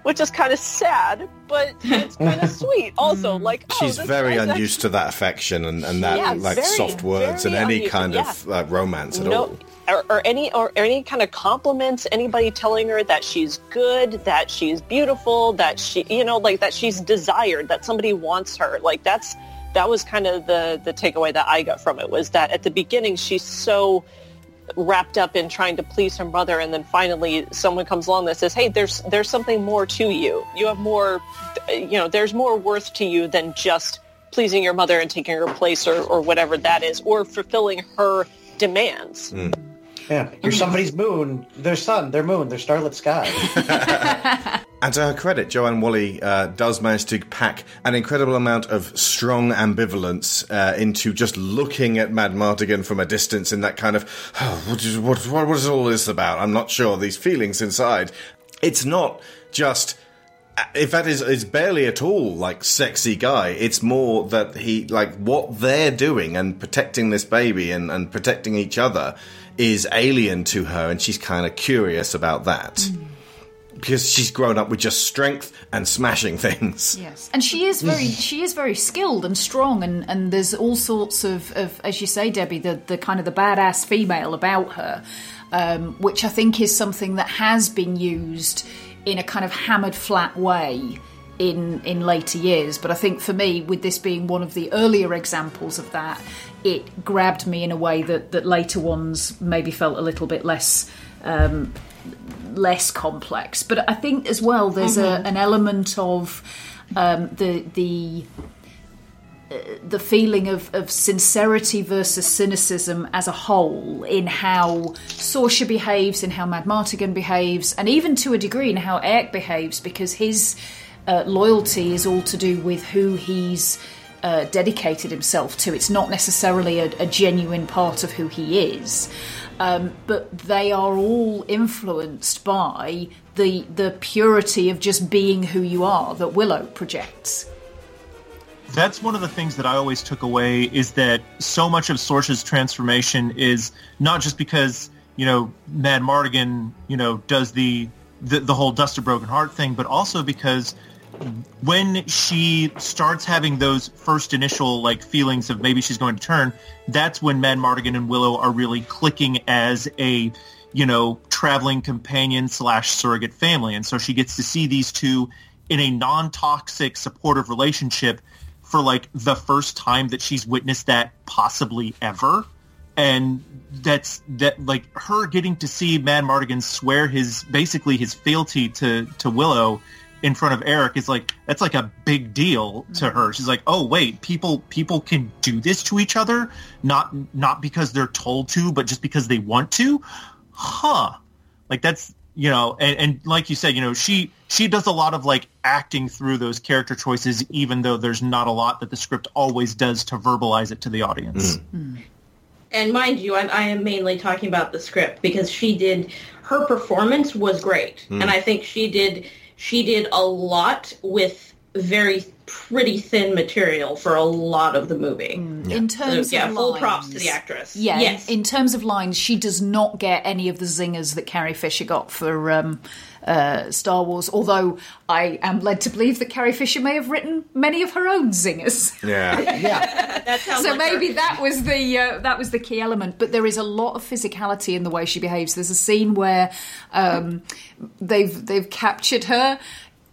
which is kind of sad, but it's kind of sweet. Also, like oh, She's very guy's unused to that affection and, and that Yeah, like very, soft words and any unused, kind of uh, romance at no, all. Or, or any or, any kind of compliments anybody telling her that she's good that she's beautiful that she you know like that she's desired that somebody wants her. Like that's that was kind of the the takeaway that i got from it was that at the beginning she's so wrapped up in trying to please her mother and then finally someone comes along that says hey there's there's something more to you. You have more you know there's more worth to you than just pleasing your mother and taking her place or, or whatever that is or fulfilling her demands hmm. Yeah, you're somebody's moon, their sun, their moon, their starlit sky. And to her credit, Joanne Whalley uh, does manage to pack an incredible amount of strong ambivalence uh, into just looking at Mad Martigan from a distance in that kind of, oh, what, is, what, what, what is all this about? I'm not sure. These feelings inside. It's not just. In fact, is it's barely at all like sexy guy. It's more that he like what they're doing and protecting this baby and, and protecting each other is alien to her, and she's kind of curious about that because she's grown up with just strength and smashing things. Yes, and she is very she is very skilled and strong, and, and there's all sorts of, of as you say, Debbie, the the kind of the badass female about her, um, which I think is something that has been used in a kind of hammered flat way in in later years. But I think for me, with this being one of the earlier examples of that, it grabbed me in a way that that later ones maybe felt a little bit less. Um, less complex but i think as well there's Mhm. a, an element of um, the the the feeling of, of sincerity versus cynicism as a whole in how Sorsha behaves, in how Mad Martigan behaves, and even to a degree in how Airk behaves, because his uh, loyalty is all to do with who he's uh, dedicated himself to. It's not necessarily a, a genuine part of who he is. Um, but they are all influenced by the the purity of just being who you are that Willow projects. that's one of the things that I always took away is that so much of Sorsha's transformation is not just because you know Mad Martigan you know does the the, the whole Dust a Broken Heart thing, but also because when she starts having those first initial like feelings of maybe she's going to turn, that's when Mad Martigan and Willow are really clicking as a you know traveling companion slash surrogate family, and so she gets to see these two in a non-toxic supportive relationship for like the first time that she's witnessed that possibly ever. And that's that like her getting to see Mad Martigan swear his basically his fealty to to Willow in front of Airk is like that's like a big deal to her. She's like, "Oh wait, people people can do this to each other not not because they're told to, but just because they want to." Huh. Like that's you know, and, and like you said, you know, she she does a lot of like acting through those character choices, even though there's not a lot that the script always does to verbalize it to the audience. And mind you, I, I am mainly talking about the script because she did her performance was great, Mm. and I think she did she did a lot with very pretty thin material for a lot of the movie. In terms So, yeah, of full lines, props to the actress. Yeah, in- yes. in, terms of lines, she does not get any of the zingers that Carrie Fisher got for um, uh, Star Wars. Although I am led to believe that Carrie Fisher may have written many of her own zingers. Yeah. yeah. so like maybe her. that was the uh, that was the key element. But there is a lot of physicality in the way she behaves. There's a scene where um, they've they've captured her.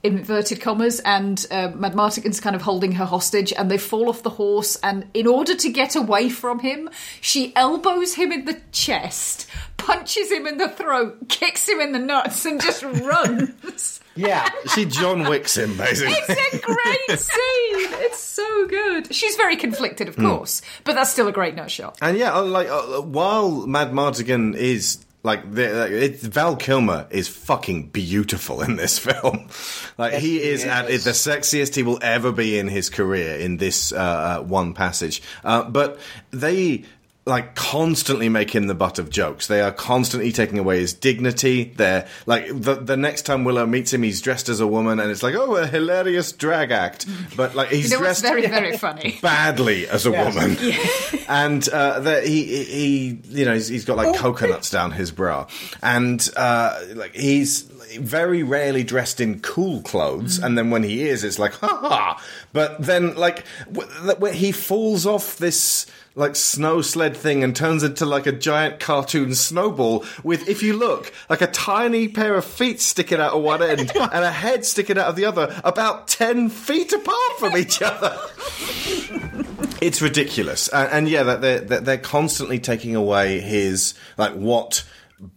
Inverted commas, and uh, Mad Martigan's kind of holding her hostage, and they fall off the horse. And in order to get away from him, she elbows him in the chest, punches him in the throat, kicks him in the nuts, and just runs. Yeah. She John Wicks him, basically. It's a great scene. It's so good. She's very conflicted, of Hmm. course, but that's still a great nut shot. And yeah, uh, like uh, while Mad Martigan is like, the, like it's, Val Kilmer is fucking beautiful in this film. Like he is at the sexiest he will ever be in his career in this uh, uh, one passage. Uh, but they like constantly make him the butt of jokes. They are constantly taking away his dignity. They're like the the next time Willow meets him, he's dressed as a woman, and it's like oh, a hilarious drag act. But like he's you know what's dressed very, very funny? badly as a Yes. woman, and uh, that he he you know he's, he's got like coconuts down his bra, and uh, like he's very rarely dressed in cool clothes, and then when he is, it's like ha ha. But then like w- he falls off this like snow sled thing and turns into like a giant cartoon snowball with, if you look, like a tiny pair of feet sticking out of one end and a head sticking out of the other, about ten feet apart from each other. It's ridiculous, and, and yeah, that they're that they're constantly taking away his like what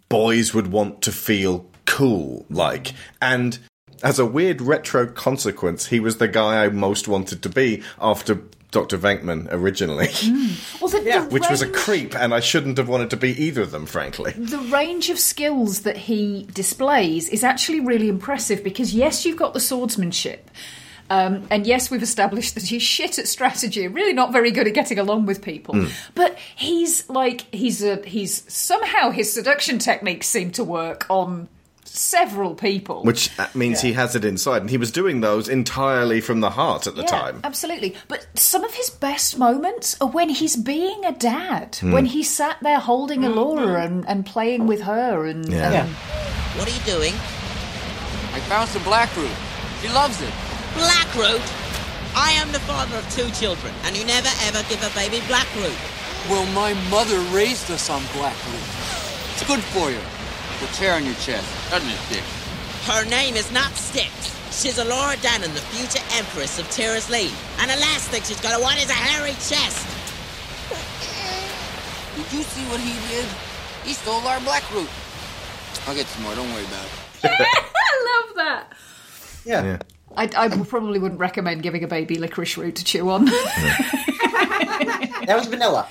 boys would want to feel cool like, and as a weird retro consequence, he was the guy I most wanted to be after Dr. Venkman originally, Well, the, the which was a creep, and I shouldn't have wanted to be either of them, frankly. The range of skills that he displays is actually really impressive because, yes, you've got the swordsmanship. Um, and yes, we've established that he's shit at strategy, really not very good at getting along with people. Mm. But he's like he's a he's somehow his seduction techniques seem to work on several people. Which uh, means he has it inside, and he was doing those entirely from the heart at the yeah, time. Absolutely. But some of his best moments are when he's being a dad, Hmm. when he sat there holding Elora and, and playing with her. And, Yeah. and- What are you doing? I found some black root. She loves it. Blackroot? I am the father of two children, and you never ever give a baby blackroot. Well, my mother raised us on black root. It's good for you. Puts hair on your chest, doesn't it, Dick? Her name is not Styx. She's Elora Danan, the future empress of Tir Asleen. And the last thing she's gonna want is a hairy chest. Did you see what he did? He stole our black root. I'll get some more, don't worry about it. I love that. Yeah. I, I probably wouldn't recommend giving a baby licorice root to chew on. That was vanilla.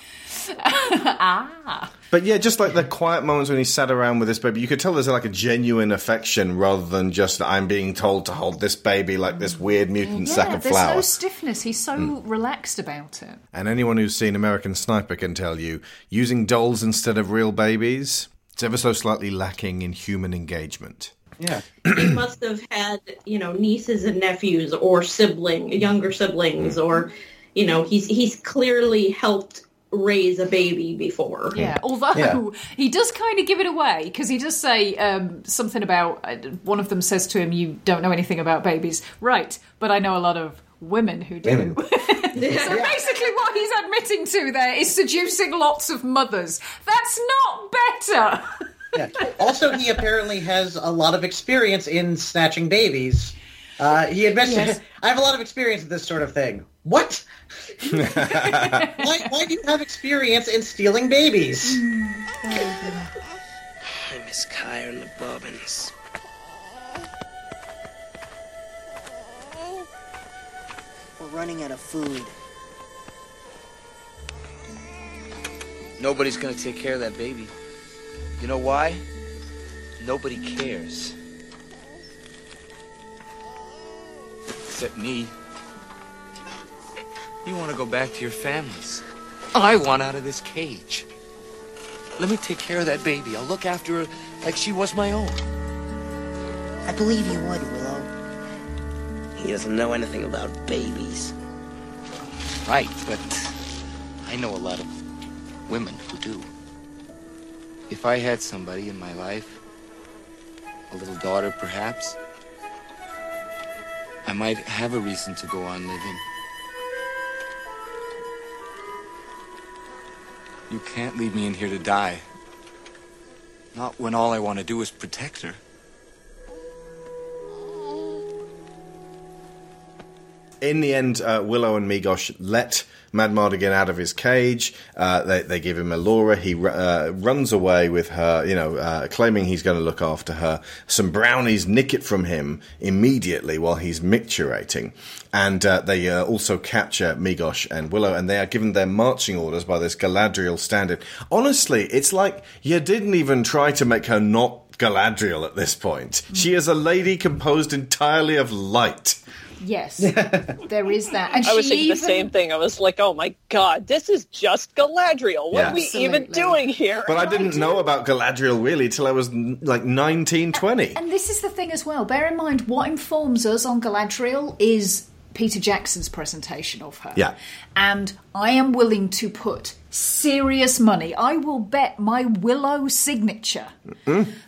ah. But yeah, just like the quiet moments when he sat around with this baby, you could tell there's like a genuine affection rather than just I'm being told to hold this baby like this weird mutant sack Yeah, of there's flour. no stiffness. He's so Mm. relaxed about it. And anyone who's seen American Sniper can tell you, using dolls instead of real babies, it's ever so slightly lacking in human engagement. Yeah. he must have had, you know, nieces and nephews or sibling, younger siblings, or, you know, he's he's clearly helped raise a baby before. Yeah, although he does kind of give it away because he does say um, something about uh, one of them says to him, "You don't know anything about babies, right? But I know a lot of women who do." Women. so basically, what he's admitting to there is seducing lots of mothers. That's not better. Yeah. Also, he apparently has a lot of experience in snatching babies. Uh, he admits, Yes. I have a lot of experience in this sort of thing. What? why, why do you have experience in stealing babies? I miss Kaiya and the Bobbins. We're running out of food. Nobody's gonna take care of that baby. You know why? Nobody cares. Except me. You want to go back to your families. Oh. I want out of this cage. Let me take care of that baby. I'll look after her like she was my own. I believe you would, Willow. He doesn't know anything about babies. Right, but I know a lot of women who do. If I had somebody in my life, a little daughter perhaps, I might have a reason to go on living. You can't leave me in here to die. Not when all I want to do is protect her. In the end, uh, Willow and Meegosh let Mad Martigan out of his cage. Uh, they, they give him Elora. He uh, runs away with her, you know, uh, claiming he's going to look after her. Some brownies nick it from him immediately while he's micturating. And uh, they uh, also capture Meegosh and Willow, and they are given their marching orders by this Galadriel standard. Honestly, it's like you didn't even try to make her not Galadriel at this point. She is a lady composed entirely of light. Yes, there is that. And I was she thinking even, the same thing. I was like, oh my god, this is just Galadriel. What Yeah. are we even doing here? But I didn't know about Galadriel really till I was like 19, 20. And this is the thing as well. Bear in mind, what informs us on Galadriel is Peter Jackson's presentation of her. Yeah. And I am willing to put serious money. I will bet my Willow signature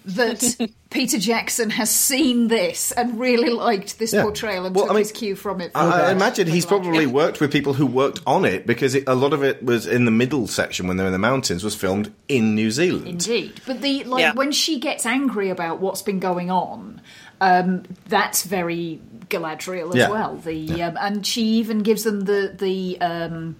that Peter Jackson has seen this and really liked this Yeah. portrayal and Well, took I mean, his cue from it. I, I imagine he's probably worked with people who worked on it because it, a lot of it was in the middle section when they're in the mountains was filmed in New Zealand. Indeed, but the like Yeah. when she gets angry about what's been going on, um, that's very Galadriel as Yeah. well. The um, and she even gives them the the um,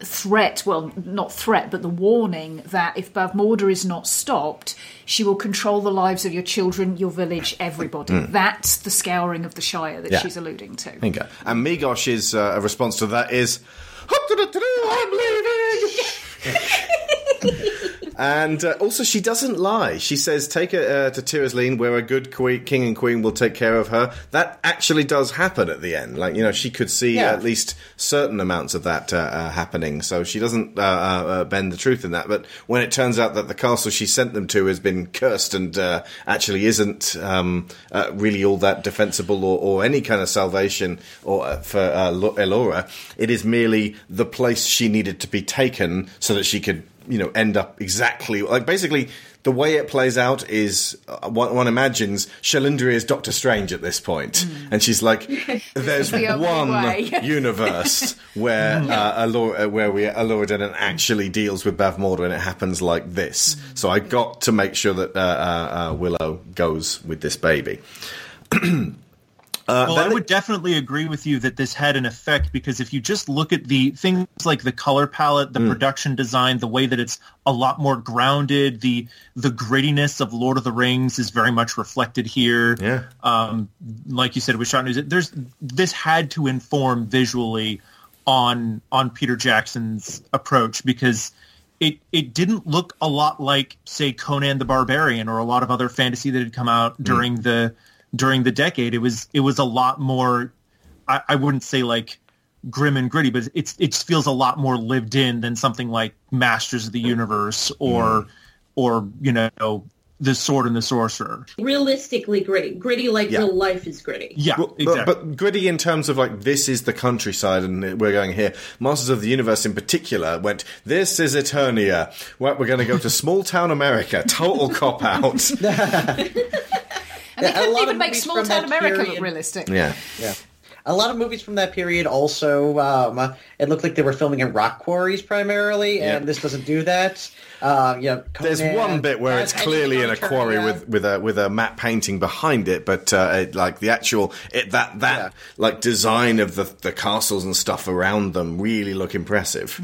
threat, well, not threat, but the warning that if Bavmorda is not stopped, she will control the lives of your children, your village, everybody. Mm. That's the scouring of the Shire that Yeah. she's alluding to. And Meegosh's uh, response to that is, I'm leaving. and uh, also, she doesn't lie. She says, "Take her uh, to Tir Asleen, where a good queen, king and queen will take care of her." That actually does happen at the end. Like you know, she could see Yeah. at least certain amounts of that uh, uh, happening. So she doesn't uh, uh, bend the truth in that. But when it turns out that the castle she sent them to has been cursed and uh, actually isn't um, uh, really all that defensible or, or any kind of salvation or uh, for uh, Elora, it is merely the place she needed to be taken so that she could, you know, end up exactly like basically. The way it plays out is uh, one, one imagines Cherlindrea is Doctor Strange at this point, and she's like, "There's the one universe where uh, Elora, uh, where we Elora Danan actually deals with Bavmorda, and it happens like this. So I got to make sure that uh, uh, uh, Willow goes with this baby. Uh, well, I would definitely agree with you that this had an effect because if you just look at the things like the color palette, the production design, the way that it's a lot more grounded, the the grittiness of Lord of the Rings is very much reflected here. Yeah. Um, like you said, with shot news, there's this had to inform visually on on Peter Jackson's approach because it it didn't look a lot like say Conan the Barbarian or a lot of other fantasy that had come out during the during the decade. It was it was a lot more. I, I wouldn't say like grim and gritty, but it's it feels a lot more lived in than something like Masters of the Universe or mm-hmm. or you know the Sword and the Sorcerer. Realistically gritty. Gritty like Yeah. real life is gritty. Yeah, Well, but, but gritty in terms of like this is the countryside and we're going here. Masters of the Universe in particular went. This is Eternia. Well, we're going to go to small town America. Total cop out. And they Yeah, a couldn't even make small town that America look realistic. Yeah. Yeah. A lot of movies from that period also, um, it looked like they were filming in rock quarries primarily, and Yeah. this doesn't do that. Uh, you know, There's one bit where has it's clearly in a quarry Eternia. with, with a with a matte painting behind it, but uh, it, like the actual it, that that like design of the the castles and stuff around them really look impressive.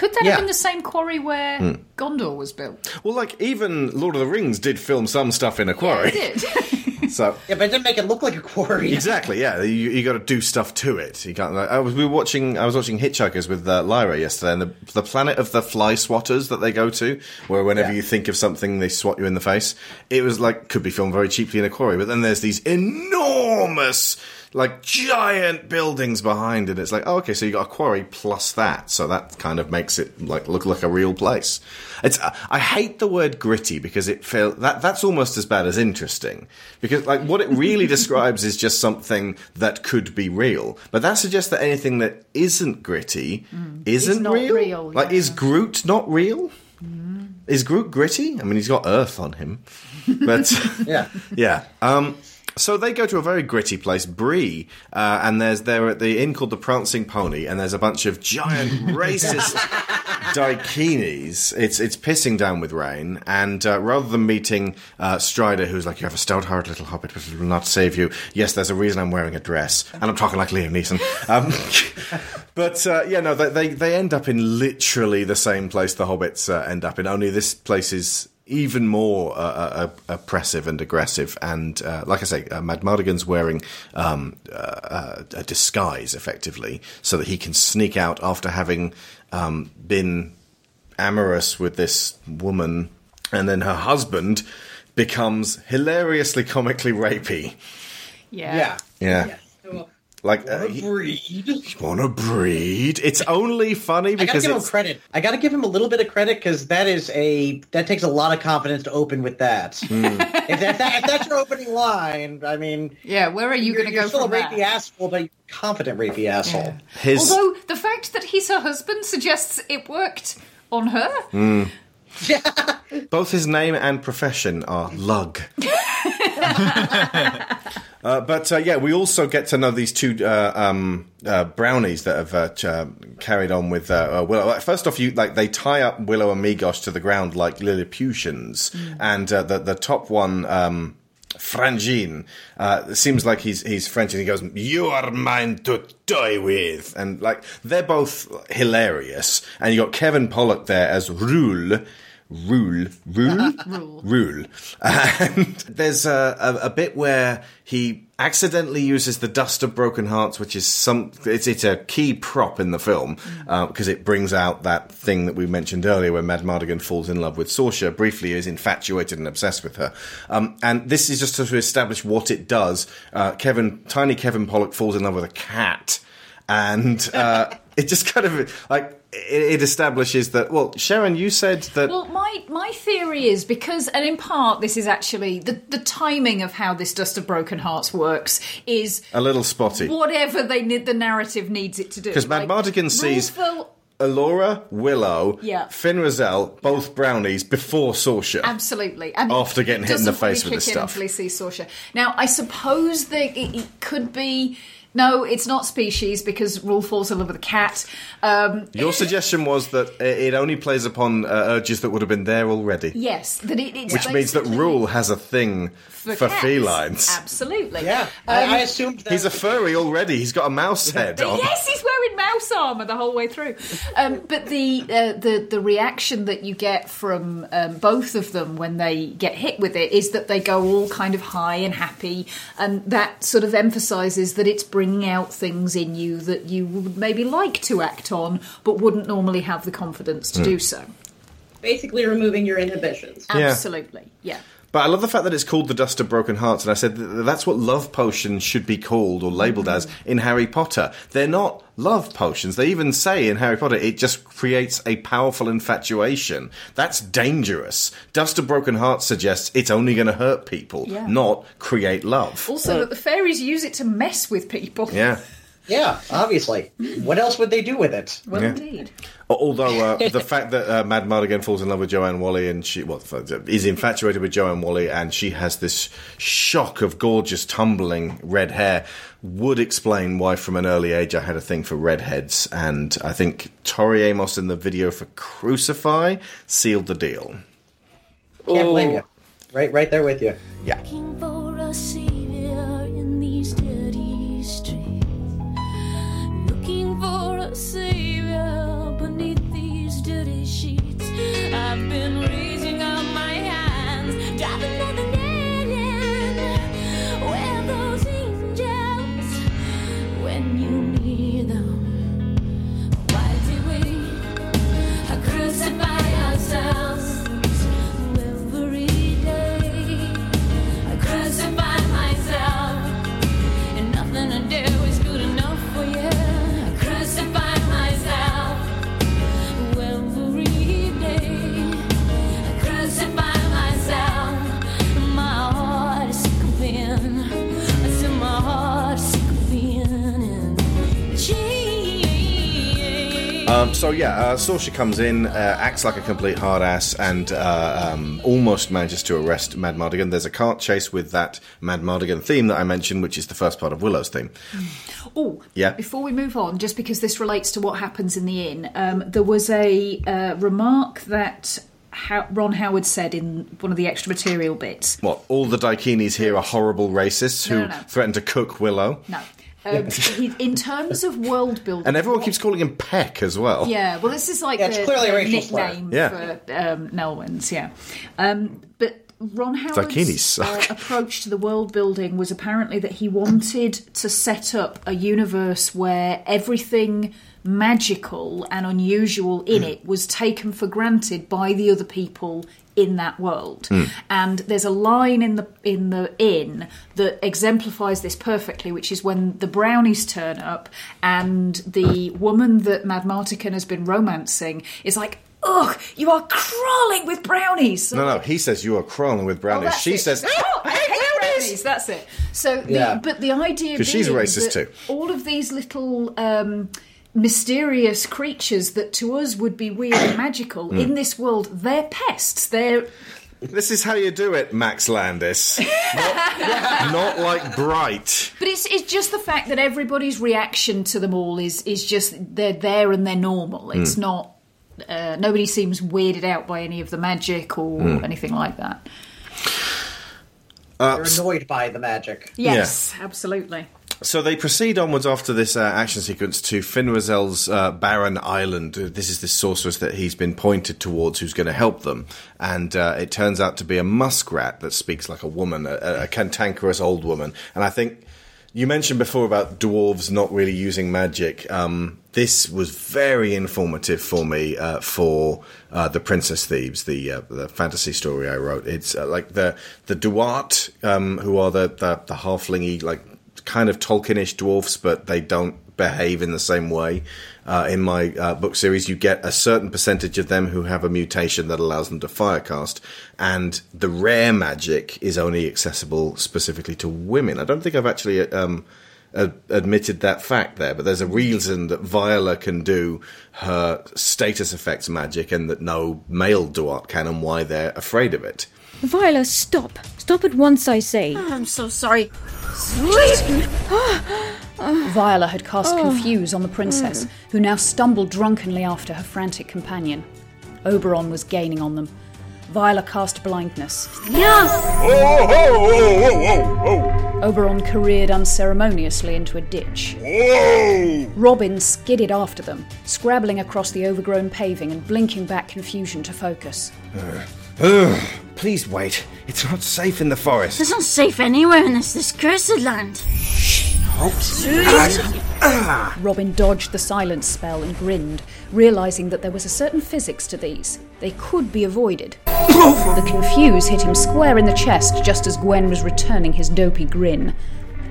Could that Yeah. have been the same quarry where Hmm. Gondor was built? Well, like even Lord of the Rings did film some stuff in a quarry. It did. so Yeah, but it didn't make it look like a quarry. Exactly. Yeah, you, you got to do stuff to it. You can't. Like, I was we were watching. I was watching Hitchhikers with uh, Lyra yesterday, and the the planet of the fly swatters that they go to, where whenever you think of something, they swat you in the face. It was like could be filmed very cheaply in a quarry, but then there's these enormous. Like giant buildings behind it. It's like, oh, okay, so you got a quarry plus that, so that kind of makes it like look like a real place. It's I hate the word gritty because it feel that that's almost as bad as interesting because like what it really describes is just something that could be real, but that suggests that anything that isn't gritty isn't Is not real. real, Like is Groot not real? Is Groot gritty? I mean, he's got Earth on him, but yeah, yeah. Um, so they go to a very gritty place, Bree, uh, and there's they're at the inn called the Prancing Pony, and there's a bunch of giant racist daikinis. It's it's pissing down with rain, and uh, rather than meeting uh, Strider, who's like, "You have a stout-hearted little hobbit, but it will not save you." Yes, there's a reason I'm wearing a dress, and I'm talking like Liam Neeson. Um, but uh, yeah, no, they, they they end up in literally the same place the hobbits uh, end up in. Only this place is even more uh, uh, oppressive and aggressive. And uh, like I say, uh, Mad Martigan's wearing um, uh, uh, a disguise, effectively, so that he can sneak out after having um, been amorous with this woman, and then her husband becomes hilariously comically rapey. Yeah. Yeah. Yeah. Like uh, he- breed. wanna breed? It's only funny because I gotta give him credit. I gotta give him a little bit of credit because that is a that takes a lot of confidence to open with that. Hmm. if, that, if, that, if that's your opening line, I mean, Yeah, where are you going to you're go still from a there? rapey asshole, but you're a confident rapey asshole. his. Although the fact that he's her husband suggests it worked on her. Both his name and profession are lug. Uh, but uh, yeah, we also get to know these two uh, um, uh, brownies that have uh, ch- uh, carried on with uh, uh, Willow. First off, you like they tie up Willow and Meegosh to the ground like Lilliputians, and uh, the the top one. Um, Franjean uh, it seems like he's he's French, and he goes, "You are mine to die with," and like they're both hilarious. And you got Kevin Pollak there as Rool, Rool, Rool, Rool. Rool. And there's a, a, a bit where he accidentally uses the dust of broken hearts, which is some. It's it's a key prop in the film because it brings out that thing that we mentioned earlier, where Mad Martigan falls in love with Sorsha. Briefly, is infatuated and obsessed with her. Um, and this is just to establish what it does. Uh, Kevin, tiny Kevin Pollak falls in love with a cat, and uh, it just kind of like. It establishes that. Well, Sharon, you said that Well, my my theory is because, and in part, this is actually the the timing of how this Dust of Broken Hearts works is a little spotty. whatever they need, the narrative needs it to do. 'Cause Mad Martigan sees- Elora, Willow, Yeah. Fin Raziel, both brownies before Sorsha. Absolutely. And After getting hit in the face with this stuff. Sees Sorsha. Now, I suppose that it, it could be. No, it's not species because Rool falls in love with a cat. Um, Your suggestion was that it only plays upon uh, urges that would have been there already. yes, that it, Which means that Rool has a thing for, cats. felines. Absolutely. Yeah, Um, I, I assumed that. He's a furry already. He's got a mouse head on. Yes, he's wearing mouse armor the whole way through. Um, but the uh, the the reaction that you get from um, both of them when they get hit with it is that they go all kind of high and happy, and that sort of emphasises that it's bringing out things in you that you would maybe like to act on, but wouldn't normally have the confidence to Hmm. do so. Basically removing your inhibitions. Yeah. Absolutely, yeah. But I love the fact that it's called the Dust of Broken Hearts, and I said that that's what love potions should be called or labelled mm-hmm. as in Harry Potter. They're not love potions. They even say in Harry Potter it just creates a powerful infatuation. That's dangerous. Dust of Broken Hearts suggests it's only going to hurt people, Yeah. not create love. Also, that the fairies use it to mess with people. Yeah. Yeah, obviously. Mm. What else would they do with it? Well, Yeah. indeed. Although uh, the fact that uh, Mad Martigan falls in love with Joanne Whalley and she well, is infatuated with Joanne Whalley and she has this shock of gorgeous tumbling red hair would explain why from an early age I had a thing for redheads and I think Tori Amos in the video for Crucify sealed the deal. Can't blame you. Right, right there with you. Yeah. Um, so yeah, uh, Sorsha comes in, uh, acts like a complete hard ass, and uh, um, almost manages to arrest Mad Martigan. There's a cart chase with that Mad Martigan theme that I mentioned, which is the first part of Willow's theme. Oh, Yeah. Before we move on, just because this relates to what happens in the inn, um, there was a uh, remark that How- Ron Howard said in one of the extra material bits. What? All the Daikinis here are horrible racists who No, no, no. threaten to cook Willow, No. Um, he, in terms of world building, and everyone keeps calling him Peck as well. Yeah, well, this is like Yeah, the, clearly a the nickname Yeah. for um, Nelwyns, yeah. Um, but Ron Howard's uh, approach to the world building was apparently that he wanted to set up a universe where everything magical and unusual in it was taken for granted by the other people in that world. And there's a line in the in the inn that exemplifies this perfectly, which is when the brownies turn up and the woman that Mad Martigan has been romancing is like, "Ugh, you are crawling with brownies." No, no, he says you are crawling with brownies. Oh, she it. says, "Oh, I hate brownies." That's it. So, the, Yeah. but the idea 'Cause she's being racist too. All of these little um, mysterious creatures that to us would be weird and magical Mm. in this world, they're pests. They're This is how you do it, Max Landis. not, not like Bright. But it's it's just the fact that everybody's reaction to them all is is just they're there and they're normal. It's Mm. not. Uh, nobody seems weirded out by any of the magic or Mm. anything like that. Uh, They're annoyed by the magic. Yes, absolutely. So they proceed onwards after this uh, action sequence to Fin Raziel's uh, Barren Island. Uh, This is the sorceress that he's been pointed towards who's going to help them. And uh, it turns out to be a muskrat that speaks like a woman, a, a cantankerous old woman. And I think you mentioned before about dwarves not really using magic. Um, this was very informative for me uh, for uh, the Princess Thieves, the uh, the fantasy story I wrote. It's uh, like the the Duat, um, who are the the, the halflingy like kind of Tolkienish dwarfs, but they don't behave in the same way. Uh, in my uh, book series, you get a certain percentage of them who have a mutation that allows them to firecast, and the rare magic is only accessible specifically to women. I don't think I've actually um, ad- admitted that fact there, but there's a reason that Viola can do her status effects magic and that no male Duat can, and why they're afraid of it. Viola, stop. Stop at once, I say. Oh, I'm so sorry. Viola had cast Oh. Confuse on the princess, who now stumbled drunkenly after her frantic companion. Oberon was gaining on them. Viola cast Blindness. Yes! Oberon careered unceremoniously into a ditch. Robin skidded after them, scrabbling across the overgrown paving and blinking back confusion to focus. Ugh, please wait. It's not safe in the forest. It's not safe anywhere in this, this cursed land. Shh. Robin dodged the silence spell and grinned, realizing that there was a certain physics to these. They could be avoided. the confuse hit him square in the chest just as Gwen was returning his dopey grin.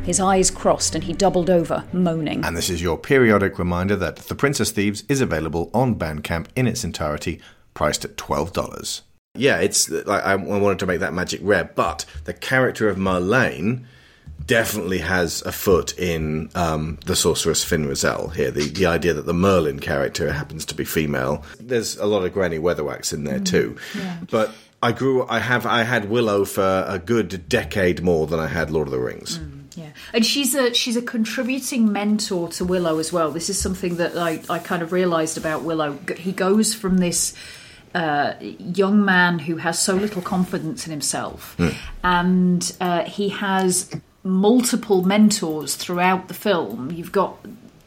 His eyes crossed and he doubled over, moaning. And this is your periodic reminder that The Princess Thieves is available on Bandcamp in its entirety, priced at $12. Yeah, it's like I I wanted to make that magic rare, but the character of Marlene definitely has a foot in um, the sorceress Fin Raziel here. The the idea that the Merlin character happens to be female. There's a lot of Granny Weatherwax in there too. But I grew. I have. I had Willow for a good decade more than I had Lord of the Rings. Yeah, and she's a she's a contributing mentor to Willow as well. This is something that I, I kind of realised about Willow. He goes from this uh, young man who has so little confidence in himself, and uh, he has multiple mentors throughout the film. You've got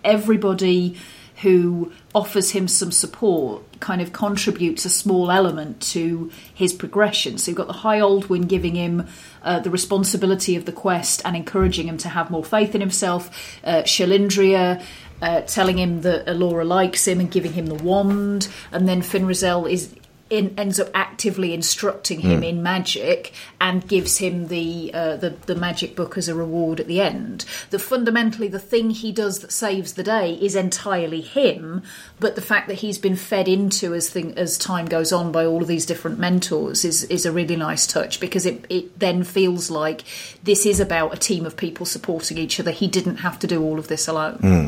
everybody who offers him some support kind of contributes a small element to his progression. So you've got the High Aldwin giving him uh, the responsibility of the quest and encouraging him to have more faith in himself. Uh, Cherlindrea uh, telling him that Elora likes him and giving him the wand, and then Fin Raziel is. In, ends up actively instructing him Hmm. in magic and gives him the, uh, the the magic book as a reward at the end. That fundamentally the thing he does that saves the day is entirely him, but the fact that he's been fed into as thing as time goes on by all of these different mentors is is a really nice touch because it it then feels like this is about a team of people supporting each other. He didn't have to do all of this alone. Hmm.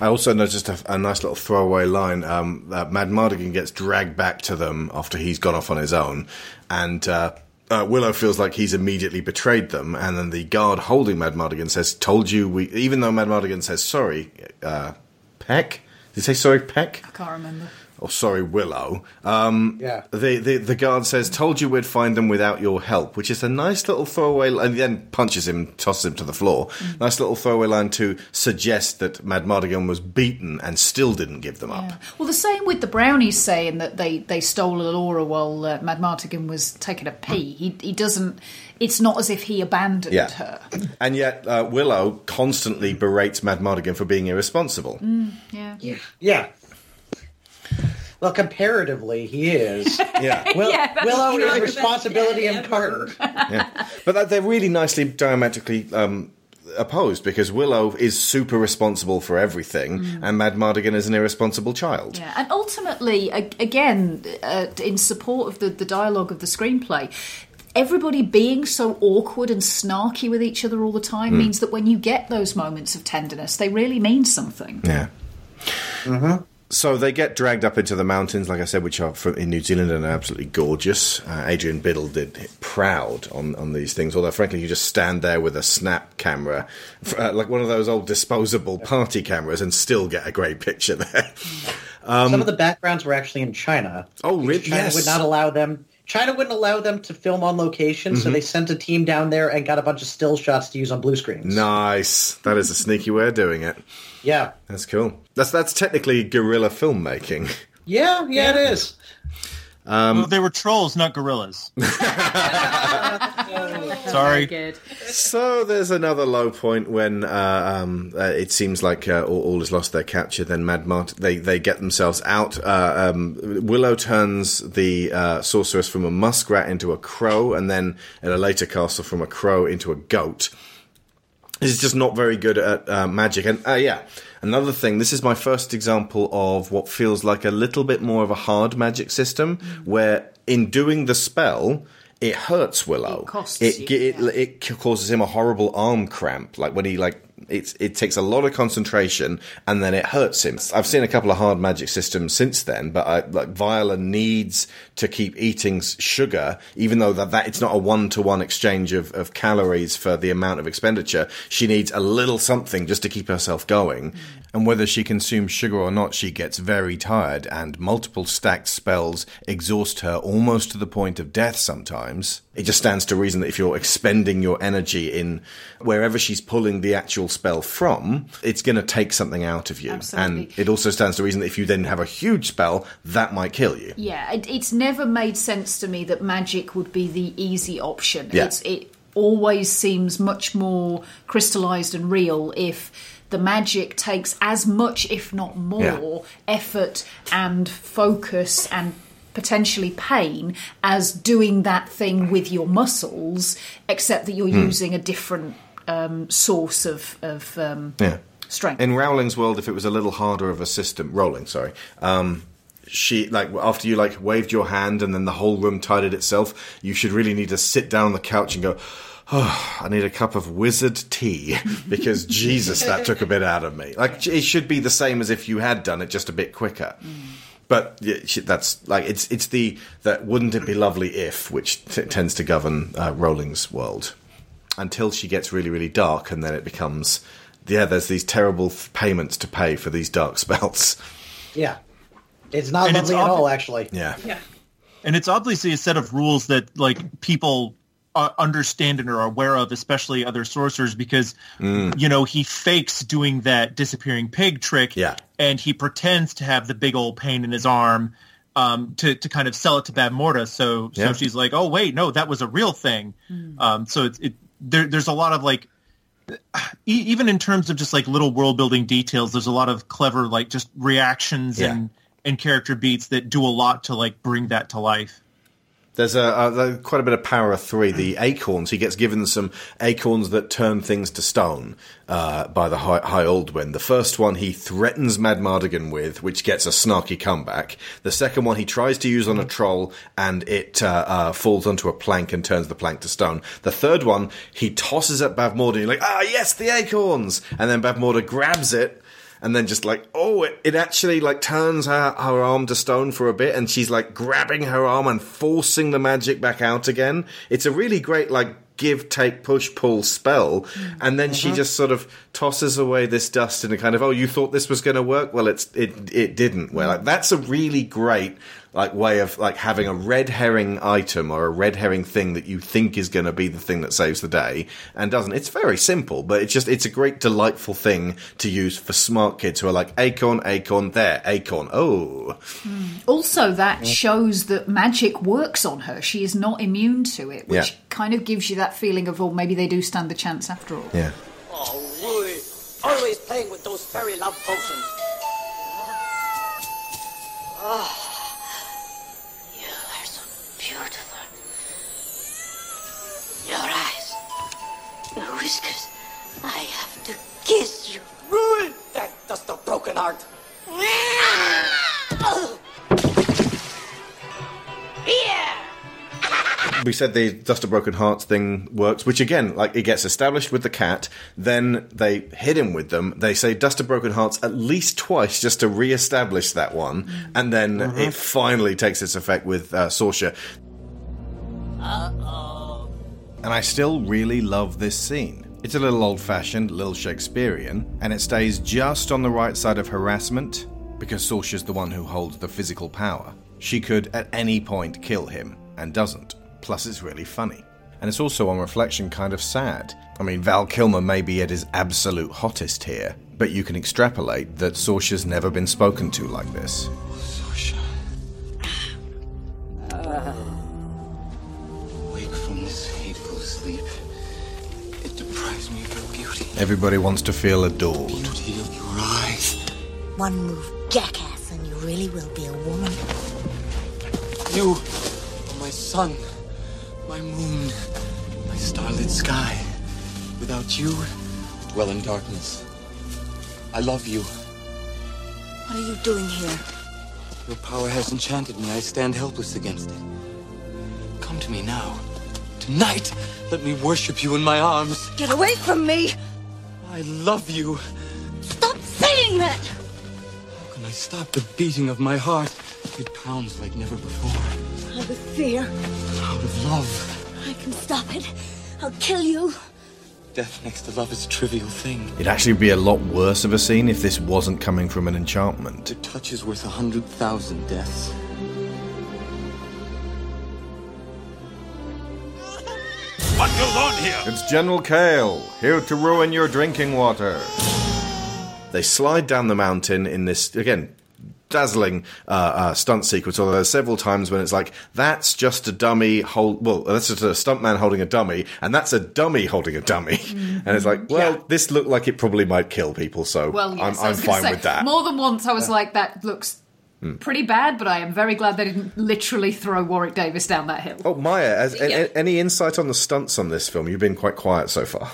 I also noticed a, a nice little throwaway line. Um, that Mad Martigan gets dragged back to them after he's gone off on his own, and uh, uh, Willow feels like he's immediately betrayed them. And then the guard holding Mad Martigan says, "Told you we." Even though Mad Martigan says sorry, uh, Peck. Did he say sorry, Peck? I can't remember. Or sorry, Willow. Um, Yeah. The, the the guard says, "Told you we'd find them without your help," which is a nice little throwaway, and then punches him, tosses him to the floor. Nice little throwaway line to suggest that Mad Martigan was beaten and still didn't give them up. Well, the same with the brownies saying that they, they stole Elora while uh, Mad Martigan was taking a pee. He, he doesn't. It's not as if he abandoned Yeah. her. And yet, uh, Willow constantly berates Mad Martigan for being irresponsible. Mm, yeah. Yeah. Yeah. Well, comparatively, he is. Yeah. Will, Yeah, that's Willow true. is responsibility and Carter. yeah. But that, they're really nicely diametrically um, opposed because Willow is super responsible for everything, and Mad Martigan is an irresponsible child. Yeah, and ultimately, again, uh, in support of the, the dialogue of the screenplay, everybody being so awkward and snarky with each other all the time Mm. means that when you get those moments of tenderness, they really mean something. Yeah. So they get dragged up into the mountains, like I said, which are from, in New Zealand and are absolutely gorgeous. Uh, Adrian Biddle did proud on, on these things, although frankly, you just stand there with a snap camera, uh, like one of those old disposable party cameras, and still get a great picture there. Um, Some of the backgrounds were actually in China. Oh, really? China Yes. would not allow them. China wouldn't allow them to film on location, so Mhm. they sent a team down there and got a bunch of still shots to use on blue screens. Nice. That is a sneaky way of doing it. Yeah. That's cool. That's that's technically guerrilla filmmaking. Yeah, yeah, it is. Um, Well, they were trolls, not gorillas. Sorry. So there's another low point when uh, um, uh, it seems like uh, all, all is lost their capture. Then Mad Mart they they get themselves out. Uh, um, Willow turns the uh, sorceress from a muskrat into a crow, and then at a later castle from a crow into a goat. This is just not very good at uh, magic. And uh, yeah, another thing. This is my first example of what feels like a little bit more of a hard magic system, where in doing the spell, it hurts Willow. It costs it, you, ge- it, it causes him a horrible arm cramp. Like when he like it's it takes a lot of concentration and then it hurts him. I've seen a couple of hard magic systems since then, but I, like Viola needs to keep eating sugar, even though that, that it's not a one to one exchange of, of calories for the amount of expenditure. She needs a little something just to keep herself going. Mm. And whether she consumes sugar or not, she gets very tired, and multiple stacked spells exhaust her almost to the point of death sometimes. It just stands to reason that if you're expending your energy in wherever she's pulling the actual spell from, it's going to take something out of you. Absolutely. And it also stands to reason that if you then have a huge spell, that might kill you. Yeah, it, it's never made sense to me that magic would be the easy option. Yeah. It's, it always seems much more crystallized and real if the magic takes as much, if not more, Yeah. effort and focus and potentially pain as doing that thing with your muscles, except that you're Hmm. using a different um, source of, of um, Yeah. strength. In Rowling's world, if it was a little harder of a system, Rowling, sorry, um, she like after you like waved your hand and then the whole room tidied itself, you should really need to sit down on the couch and go. Oh, I need a cup of wizard tea because Jesus, that took a bit out of me. Like it should be the same as if you had done it, just a bit quicker. But yeah, that's like it's it's the that wouldn't it be lovely if which t- tends to govern uh, Rowling's world until she gets really really dark and then it becomes yeah there's these terrible f- payments to pay for these dark spells Yeah. It's not And it's lovely at all, actually. yeah Yeah. and it's obviously a set of rules that like people uh, understand and are aware of, especially other sorcerers, because Mm. you know he fakes doing that disappearing pig trick, Yeah. and he pretends to have the big old pain in his arm um, to to kind of sell it to Bavmorda. So Yeah. so she's like, oh wait, no, that was a real thing. Um, so it's it there, there's a lot of like e- even in terms of just like little world building details, there's a lot of clever like just reactions Yeah. and and character beats that do a lot to like bring that to life. There's a, a, quite a bit of power of three the acorns. He gets given some acorns that turn things to stone uh, by the high, high Aldwin. the first one he threatens Mad Martigan with which gets a snarky comeback. The second one he tries to use on a troll and it uh, uh, falls onto a plank and turns the plank to stone. The third one he tosses at Bavmorda like ah yes the acorns! And then Bavmorda grabs it and then just like oh it, it actually like turns her, her arm to stone for a bit and she's like grabbing her arm and forcing the magic back out again. It's a really great like give take push pull spell. Mm. And then she uh-huh. just sort of tosses away this dust in a kind of oh you thought this was going to work? Well it's it it didn't. Well like that's a really great like way of like having a red herring item or a red herring thing that you think is going to be the thing that saves the day and doesn't it's very simple but it's just it's a great delightful thing to use for smart kids who are like acorn acorn there acorn oh hmm. Also, that shows that magic works on her. She is not immune to it, which Yeah. kind of gives you that feeling of, oh, maybe they do stand the chance after all. yeah Oh, Rool. Always playing with those fairy love potions. Oh, your whiskers. I have to kiss you. Rool! That dust of broken heart. Yeah! we said the dust of broken hearts thing works which again like it gets established with the cat then they hit him with them they say dust of broken hearts at least twice just to re-establish that one and then it finally takes its effect with uh, Sorsha. And I still really love this scene. It's a little old fashioned, little Shakespearean, and it stays just on the right side of harassment because Sorsha's the one who holds the physical power. She could at any point kill him, and doesn't. Plus, it's really funny. And it's also, on reflection, kind of sad. I mean, Val Kilmer may be at his absolute hottest here, but you can extrapolate that Sorsha's never been spoken to like this. Wake Everybody wants to feel adored. Beauty of your eyes. One move, jackass, and you really will be a woman. You are my sun, my moon, my starlit sky. Without you, I dwell in darkness. I love you. What are you doing here? Your power has enchanted me. I stand helpless against it. Come to me now. Tonight, let me worship you in my arms. Get away from me! I love you. Stop saying that! How can I stop the beating of my heart? It pounds like never before. Out of fear. Out of love. I can stop it. I'll kill you. Death next to love is a trivial thing. It'd actually be a lot worse of a scene if this wasn't coming from an enchantment. A touch is worth a hundred thousand deaths. What goes on here? It's General Kael, here to ruin your drinking water. They slide down the mountain in this, again, dazzling uh, uh, stunt sequence. Although there's several times when it's like, that's just a dummy hold. Well, that's just a stuntman holding a dummy, and that's a dummy holding a dummy. And it's like, well, this looked like it probably might kill people, so Well, yes, I'm, I I'm was gonna fine say, with that. More than once, I was like, that looks Hmm. pretty bad, but I am very glad they didn't literally throw Warwick Davis down that hill. Oh, Maya, as, a- a- any insight on the stunts on this film? You've been quite quiet so far.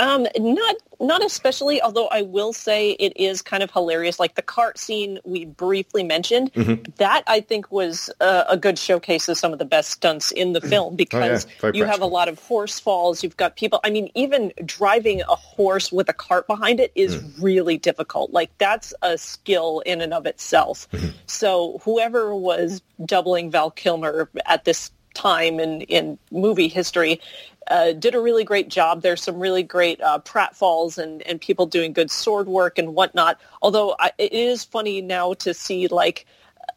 Um, not not especially. Although I will say it is kind of hilarious. Like the cart scene we briefly mentioned, Mhm. that I think was uh, a good showcase of some of the best stunts in the film because very you have a lot of horse falls. You've got people. I mean, even driving a horse with a cart behind it is really difficult. Like that's a skill in and of itself. So whoever was doubling Val Kilmer at this time in, in movie history uh, did a really great job. There's some really great uh, pratfalls and, and people doing good sword work and whatnot. Although I, it is funny now to see like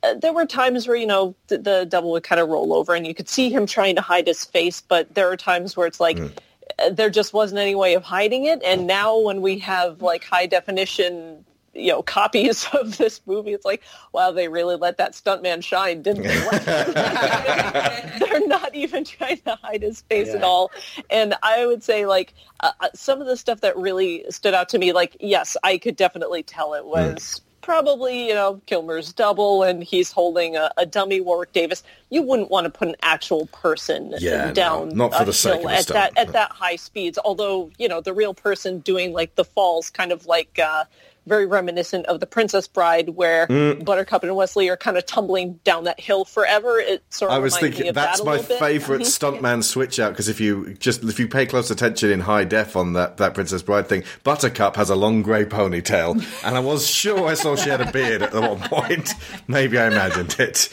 uh, there were times where you know the, the devil would kind of roll over and you could see him trying to hide his face, but there are times where it's like uh, there just wasn't any way of hiding it. And now when we have like high definition you know copies of this movie. It's like wow they really let that stuntman shine didn't they? They're not even trying to hide his face at all. And i would say like uh, uh, some of the stuff that really stood out to me like yes i could definitely tell it was probably you know kilmer's double and he's holding a, a dummy warwick davis. You wouldn't want to put an actual person Yeah, no, down not for the sake hill of a at stunt, that at that high speeds. Although you know the real person doing like the falls kind of like uh very reminiscent of the Princess Bride, where Mm. Buttercup and Westley are kind of tumbling down that hill forever. It sort of I was thinking of that's that my little bit. favourite Mhm. stuntman switch out because if you just if you pay close attention in high def on that that Princess Bride thing, Buttercup has a long grey ponytail, and I was sure I saw she had a beard at one point. Maybe I imagined it.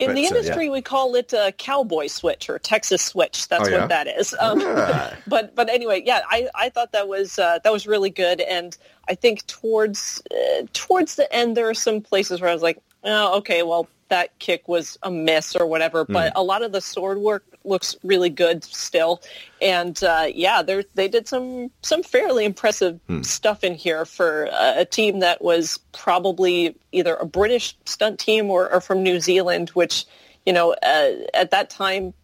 In But, the uh, yeah. industry, we call it a cowboy switch or Texas switch. That's Oh, yeah? what that is. Um, Ah. but but anyway, yeah, I, I thought that was uh, that was really good, and I think towards uh, towards the end, there are some places where I was like, oh, okay, well, that kick was a miss or whatever. But Mm. a lot of the sword work looks really good still, and uh, yeah, they they did some some fairly impressive Hmm. stuff in here for a, a team that was probably either a British stunt team or, or from New Zealand, which you know uh, at that time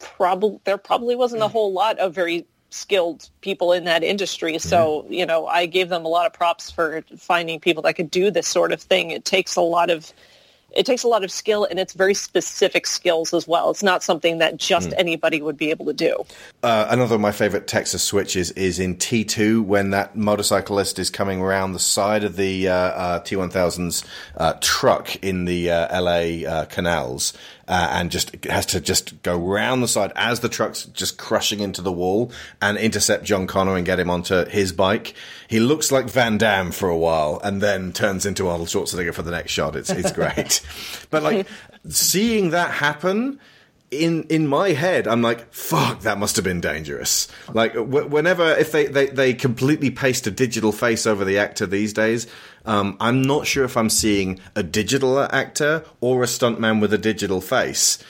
probably there probably wasn't a whole lot of very skilled people in that industry. So you know I gave them a lot of props for finding people that could do this sort of thing. It takes a lot of it takes a lot of skill and it's very specific skills as well. It's not something that just Mm. anybody would be able to do. Uh, another of my favourite Texas switches is in T2 when that motorcyclist is coming around the side of the uh, uh, T1000's uh, truck in the uh, LA uh, canals uh, and just has to just go round the side as the truck's just crushing into the wall and intercept John Connor and get him onto his bike. He looks like Van Damme for a while and then turns into Arnold Schwarzenegger for the next shot. It's, it's great. but like seeing that happen in in my head, I'm like, fuck, that must have been dangerous. Like, w- whenever if they, they they completely paste a digital face over the actor these days, um, I'm not sure if I'm seeing a digital actor or a stuntman with a digital face.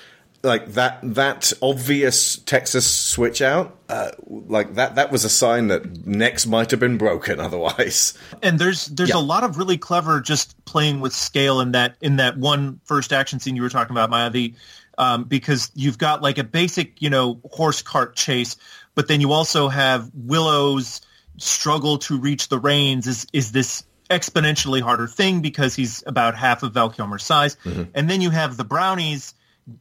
Like that that obvious Texas switch out, uh, like that that was a sign that necks might have been broken otherwise. and there's there's a lot of really clever just playing with scale in that in that one first action scene you were talking about Maya the um, because you've got like a basic you know horse cart chase but then you also have Willow's struggle to reach the reins is is this exponentially harder thing because he's about half of Val Kilmer's size and then you have the brownies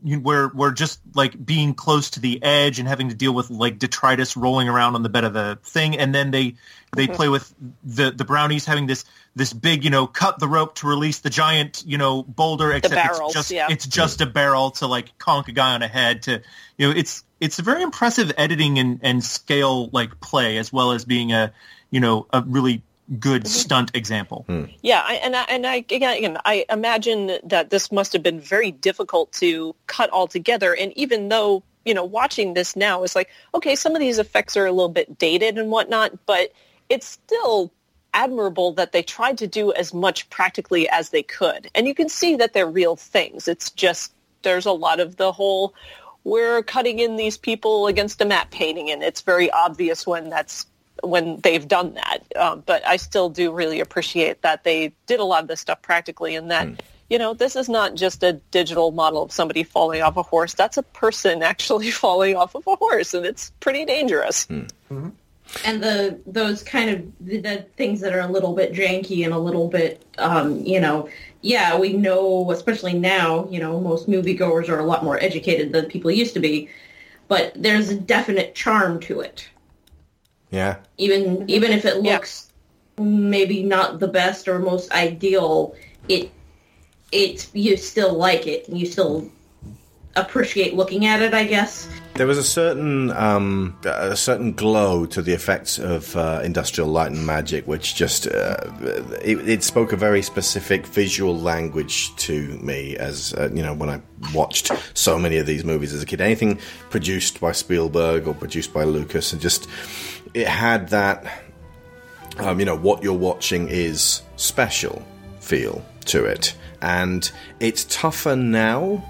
you, where we're just like being close to the edge and having to deal with like detritus rolling around on the bed of the thing, and then they they Mhm. play with the the brownies having this this big you know cut the rope to release the giant you know boulder except barrels, it's just yeah. it's just a barrel to like conk a guy on a head to you know it's it's a very impressive editing and and scale like play as well as being a you know a really good mm-hmm. stunt example. Hmm. Yeah, I, and I, and I again, again, I imagine that this must have been very difficult to cut all together. And even though you know, watching this now is like, okay, some of these effects are a little bit dated and whatnot, but it's still admirable that they tried to do as much practically as they could. And you can see that they're real things. It's just there's a lot of the whole we're cutting in these people against a matte painting, and it's very obvious when that's when they've done that. Um, but I still do really appreciate that they did a lot of this stuff practically, and that you know this is not just a digital model of somebody falling off a horse. That's a person actually falling off of a horse, and it's pretty dangerous. and the those kind of the, the things that are a little bit janky and a little bit um, you know yeah we know especially now you know most moviegoers are a lot more educated than people used to be but there's a definite charm to it Yeah. even even if it looks maybe not the best or most ideal it it's you still like it and you still appreciate looking at it i guess There was a certain um, a certain glow to the effects of uh, Industrial Light and Magic, which just uh, it, it spoke a very specific visual language to me. As uh, you know, when I watched so many of these movies as a kid, anything produced by Spielberg or produced by Lucas, and just it had that um, you know what you're watching is special feel to it, and it's tougher now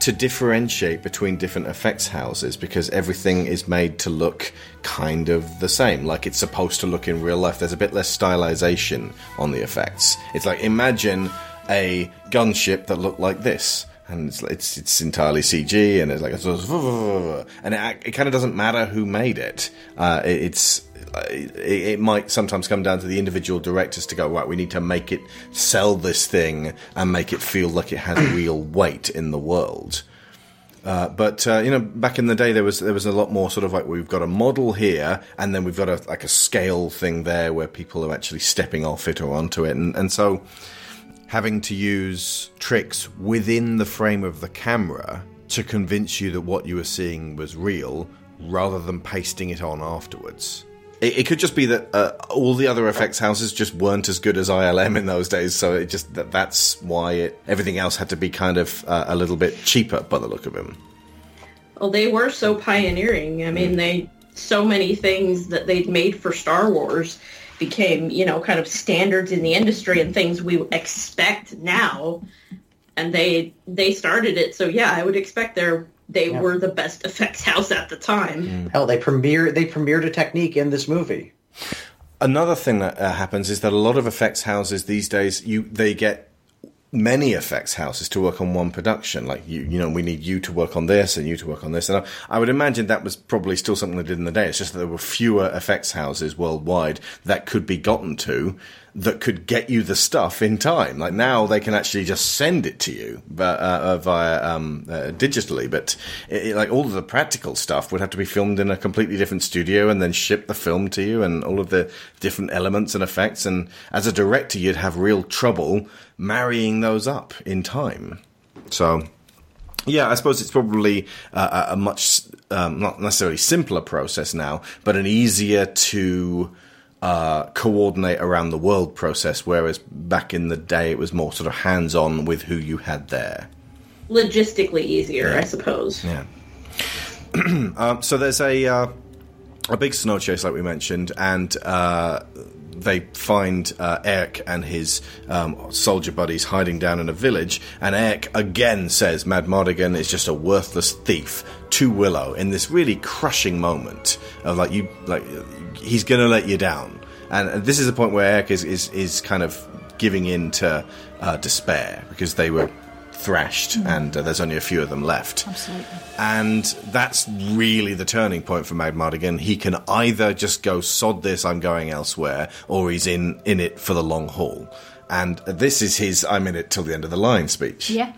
to differentiate between different effects houses because everything is made to look kind of the same, like it's supposed to look in real life. There's a bit less stylization on the effects. It's like imagine a gunship that looked like this. And it's, it's it's entirely CG, and it's like and it, it kind of doesn't matter who made it. Uh, it it's it, it might sometimes come down to the individual directors to go right. We need to make it sell this thing and make it feel like it has real weight in the world. Uh, but uh, you know, back in the day, there was there was a lot more sort of like we've got a model here, and then we've got a like a scale thing there where people are actually stepping off it or onto it, and and so having to use tricks within the frame of the camera to convince you that what you were seeing was real, rather than pasting it on afterwards. It, it could just be that uh, all the other effects houses just weren't as good as ILM in those days, so it just that, that's why it everything else had to be kind of uh, a little bit cheaper by the look of them. Well, they were so pioneering. I mean, they so many things that they'd made for Star Wars became, you know, kind of standards in the industry and things we expect now. And they they started it, so yeah, I would expect they're they Yeah. were the best effects house at the time. Hell, they premiere they premiered a technique in this movie. Another thing that uh, happens is that a lot of effects houses these days, you they get many effects houses to work on one production. Like you, you know, we need you to work on this and you to work on this. And I, I would imagine that was probably still something they did in the day. It's just that there were fewer effects houses worldwide that could be gotten to that could get you the stuff in time. Like now they can actually just send it to you but, uh, uh, via um, uh, digitally. But it, it- like all of the practical stuff would have to be filmed in a completely different studio and then ship the film to you and all of the different elements and effects. And as a director, you'd have real trouble marrying those up in time. So yeah, I suppose it's probably uh, a a much um, not necessarily simpler process now, but an easier to uh, coordinate around the world process. Whereas back in the day, it was more sort of hands on with who you had there. Logistically easier, Yeah. I suppose. Yeah. um, so there's a uh, a big snow chase, like we mentioned, and uh, they find uh, Airk and his um, soldier buddies hiding down in a village. And Airk again says Mad Martigan is just a worthless thief to Willow in this really crushing moment of like you like he's to let you down. And this is the point where Airk is is, is kind of giving in to uh, despair because they were thrashed and uh, there's only a few of them left. Absolutely. And that's really the turning point for Mad Martigan. He can either just go sod this, I'm going elsewhere, or he's in in it for the long haul. And this is his "I'm in it till the end of the line" speech. Yeah.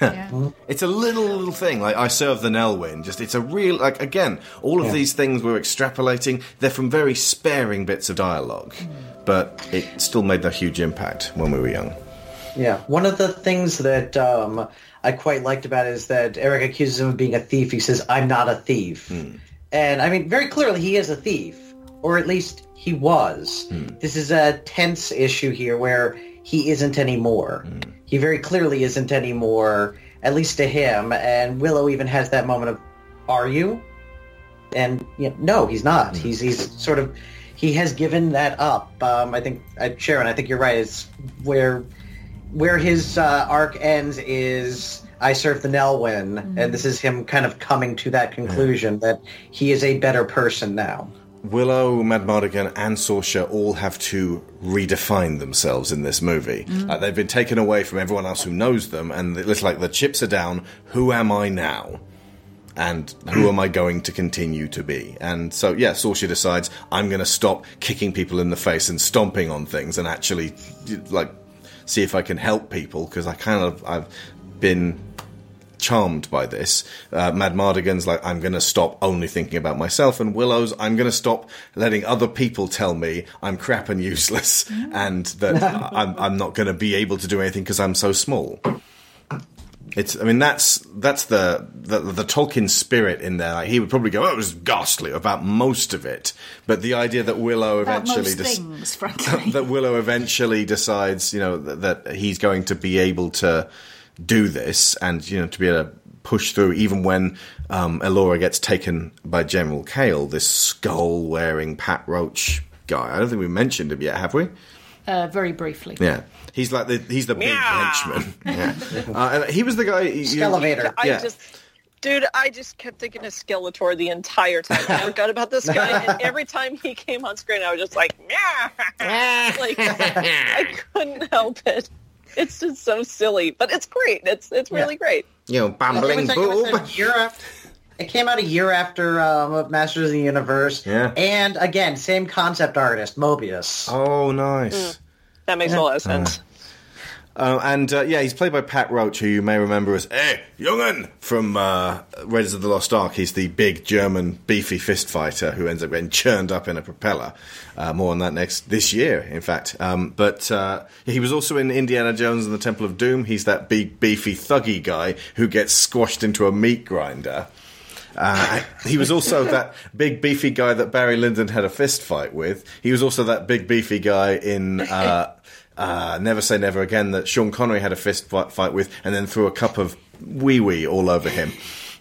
It's a little little thing like I serve the Nelwyn. Just it's a real like again all of Yeah. these things we're extrapolating. They're from very sparing bits of dialogue, but it still made a huge impact when we were young. Yeah, one of the things that um, I quite liked about it is that Airk accuses him of being a thief. He says, "I'm not a thief," and I mean, very clearly, he is a thief, or at least he was. This is a tense issue here where he isn't anymore. He very clearly isn't anymore, at least to him. And Willow even has that moment of, "Are you?" And you know, no, he's not. He's he's sort of he has given that up. Um, I think uh, Sharon, I think you're right. It's where where his uh, arc ends is I serve the Nelwyn, and this is him kind of coming to that conclusion that he is a better person now. Willow, Madmartigan, and Sorsha all have to redefine themselves in this movie. Mm. Like they've been taken away from everyone else who knows them, and it's like the chips are down. Who am I now? And who am I going to continue to be? And so, yeah, Sorsha decides I'm going to stop kicking people in the face and stomping on things, and actually, like, see if I can help people because I kind of I've been charmed by this. Uh, Mad Martigan's like, I'm going to stop only thinking about myself, and Willow's, I'm going to stop letting other people tell me I'm crap and useless, and that I'm, I'm not going to be able to do anything because I'm so small. It's, I mean, that's that's the, the the Tolkien spirit in there. Like, he would probably go, "Oh, it was ghastly" about most of it, but the idea that Willow About eventually dec- things, frankly. that Willow eventually decides, you know, that, that he's going to be able to do this and, you know, to be able to push through even when um, Elora gets taken by General Kael, this skull wearing Pat Roach guy. I don't think we mentioned him yet, have we? Uh, very briefly. Yeah. He's like the he's the big henchman. Yeah. Uh, and he was the guy. you- you- I Yeah. just, dude, I just kept thinking of Skeletor the entire time. I forgot about this guy, and every time he came on screen, I was just like, yeah, like I couldn't help it. It's just so silly, but it's great. It's it's really great. You know, It bumbling was like- it was boob. a year after. It came out a year after um, Masters of the Universe. Yeah. And again, same concept artist, Moebius. Oh, nice. That makes a lot of sense. Uh, and uh, yeah, he's played by Pat Roach, who you may remember as Hey, Young'un from uh, Raiders of the Lost Ark. He's the big German beefy fist fighter who ends up getting churned up in a propeller. Uh, more on that next this year, in fact. Um, but uh, he was also in Indiana Jones and the Temple of Doom. He's that big beefy thuggy guy who gets squashed into a meat grinder. Uh, he was also that big beefy guy that Barry Lyndon had a fist fight with. He was also that big beefy guy in uh, uh, Never Say Never Again that Sean Connery had a fist fight, fight with, and then threw a cup of wee wee all over him.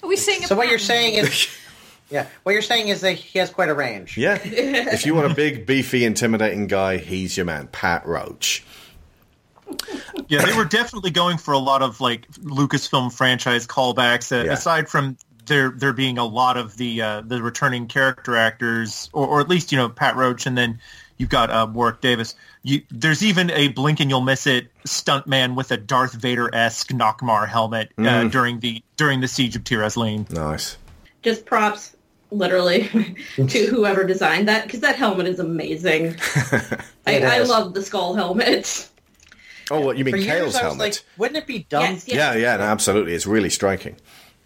Are we seeing So what you're saying is, yeah, what you're saying is that he has quite a range. Yeah, if you want a big beefy intimidating guy, he's your man, Pat Roach. Yeah, they were definitely going for a lot of like Lucasfilm franchise callbacks. Uh, Yeah. Aside from there, there being a lot of the uh, the returning character actors, or, or at least you know Pat Roach, and then you've got uh, Warwick Davis. You, there's even a blink and you'll miss it stuntman with a Darth Vader esque Nockmaar helmet uh, Mm. during the during the siege of Tir Asleen. Nice. Just props, literally, to whoever designed that because that helmet is amazing. I, It I love the skull helmet. Oh, what you mean, For years, Kael's I was helmet? like, wouldn't it be dumb? Yes, yeah, yeah, no, absolutely. It's really striking.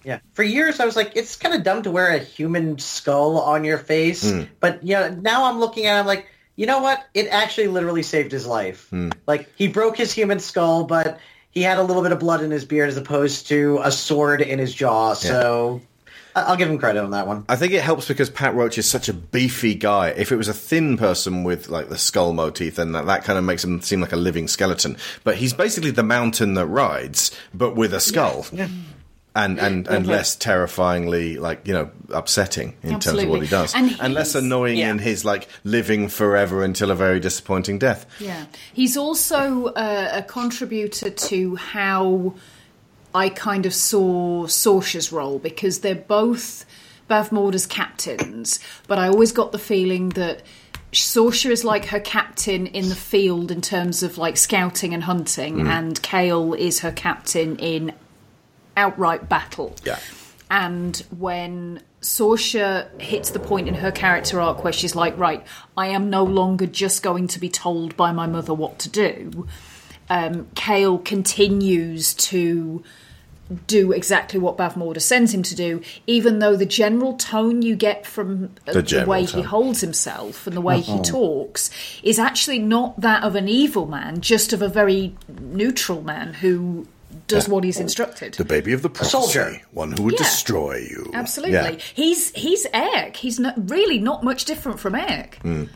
Yeah. For years, I was like, it's kind of dumb to wear a human skull on your face. Hmm. But yeah, now I'm looking at it, I'm like, you know what? It actually literally saved his life. Hmm. Like, he broke his human skull, but he had a little bit of blood in his beard as opposed to a sword in his jaw. So I'll give him credit on that one. I think it helps because Pat Roach is such a beefy guy. If it was a thin person with like the skull motif, then that, that kind of makes him seem like a living skeleton. But he's basically the mountain that rides, but with a skull. And and, and less terrifyingly like you know upsetting in terms of what he does, And less annoying yeah. in his like living forever until a very disappointing death. Yeah. He's also uh, a contributor to how I kind of saw Sorsha's role because they're both Bavmorda's captains, but I always got the feeling that Sorsha is like her captain in the field in terms of like scouting and hunting, Mm. and Kael is her captain in outright battle. Yeah. And when Sorsha hits the point in her character arc where she's like, right, I am no longer just going to be told by my mother what to do, um, Kael continues to do exactly what Bavmorda sends him to do, even though the general tone you get from uh, The the, way tone. he holds himself and the way he Uh-huh. talks is actually not that of an evil man, just of a very neutral man who does Yeah. what he's instructed. The baby of the prophecy, soldier. one who would Yeah. destroy you. Absolutely. Yeah. He's he's Airk. He's not, really not much different from Airk. Mm.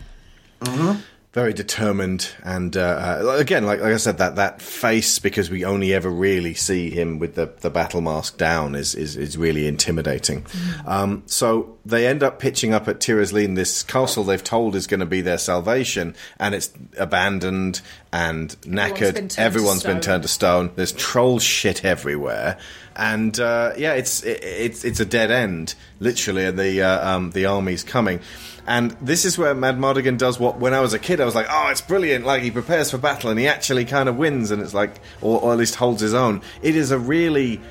Very determined, and uh, uh, again, like, like I said, that, that face because we only ever really see him with the, the battle mask down is is, is really intimidating. Um, so they end up pitching up at Tir Asleen, this castle they've told is going to be their salvation, and it's abandoned and knackered. been turned to Everyone's been stone. turned to stone. There's troll shit everywhere, and uh, yeah, it's it, it's it's a dead end, literally, and the uh, um, the army's coming. And this is where Mad Martigan does what when I was a kid I was like, oh, it's brilliant. Like he prepares for battle and he actually kind of wins, and it's like, or, or at least holds his own. It is a really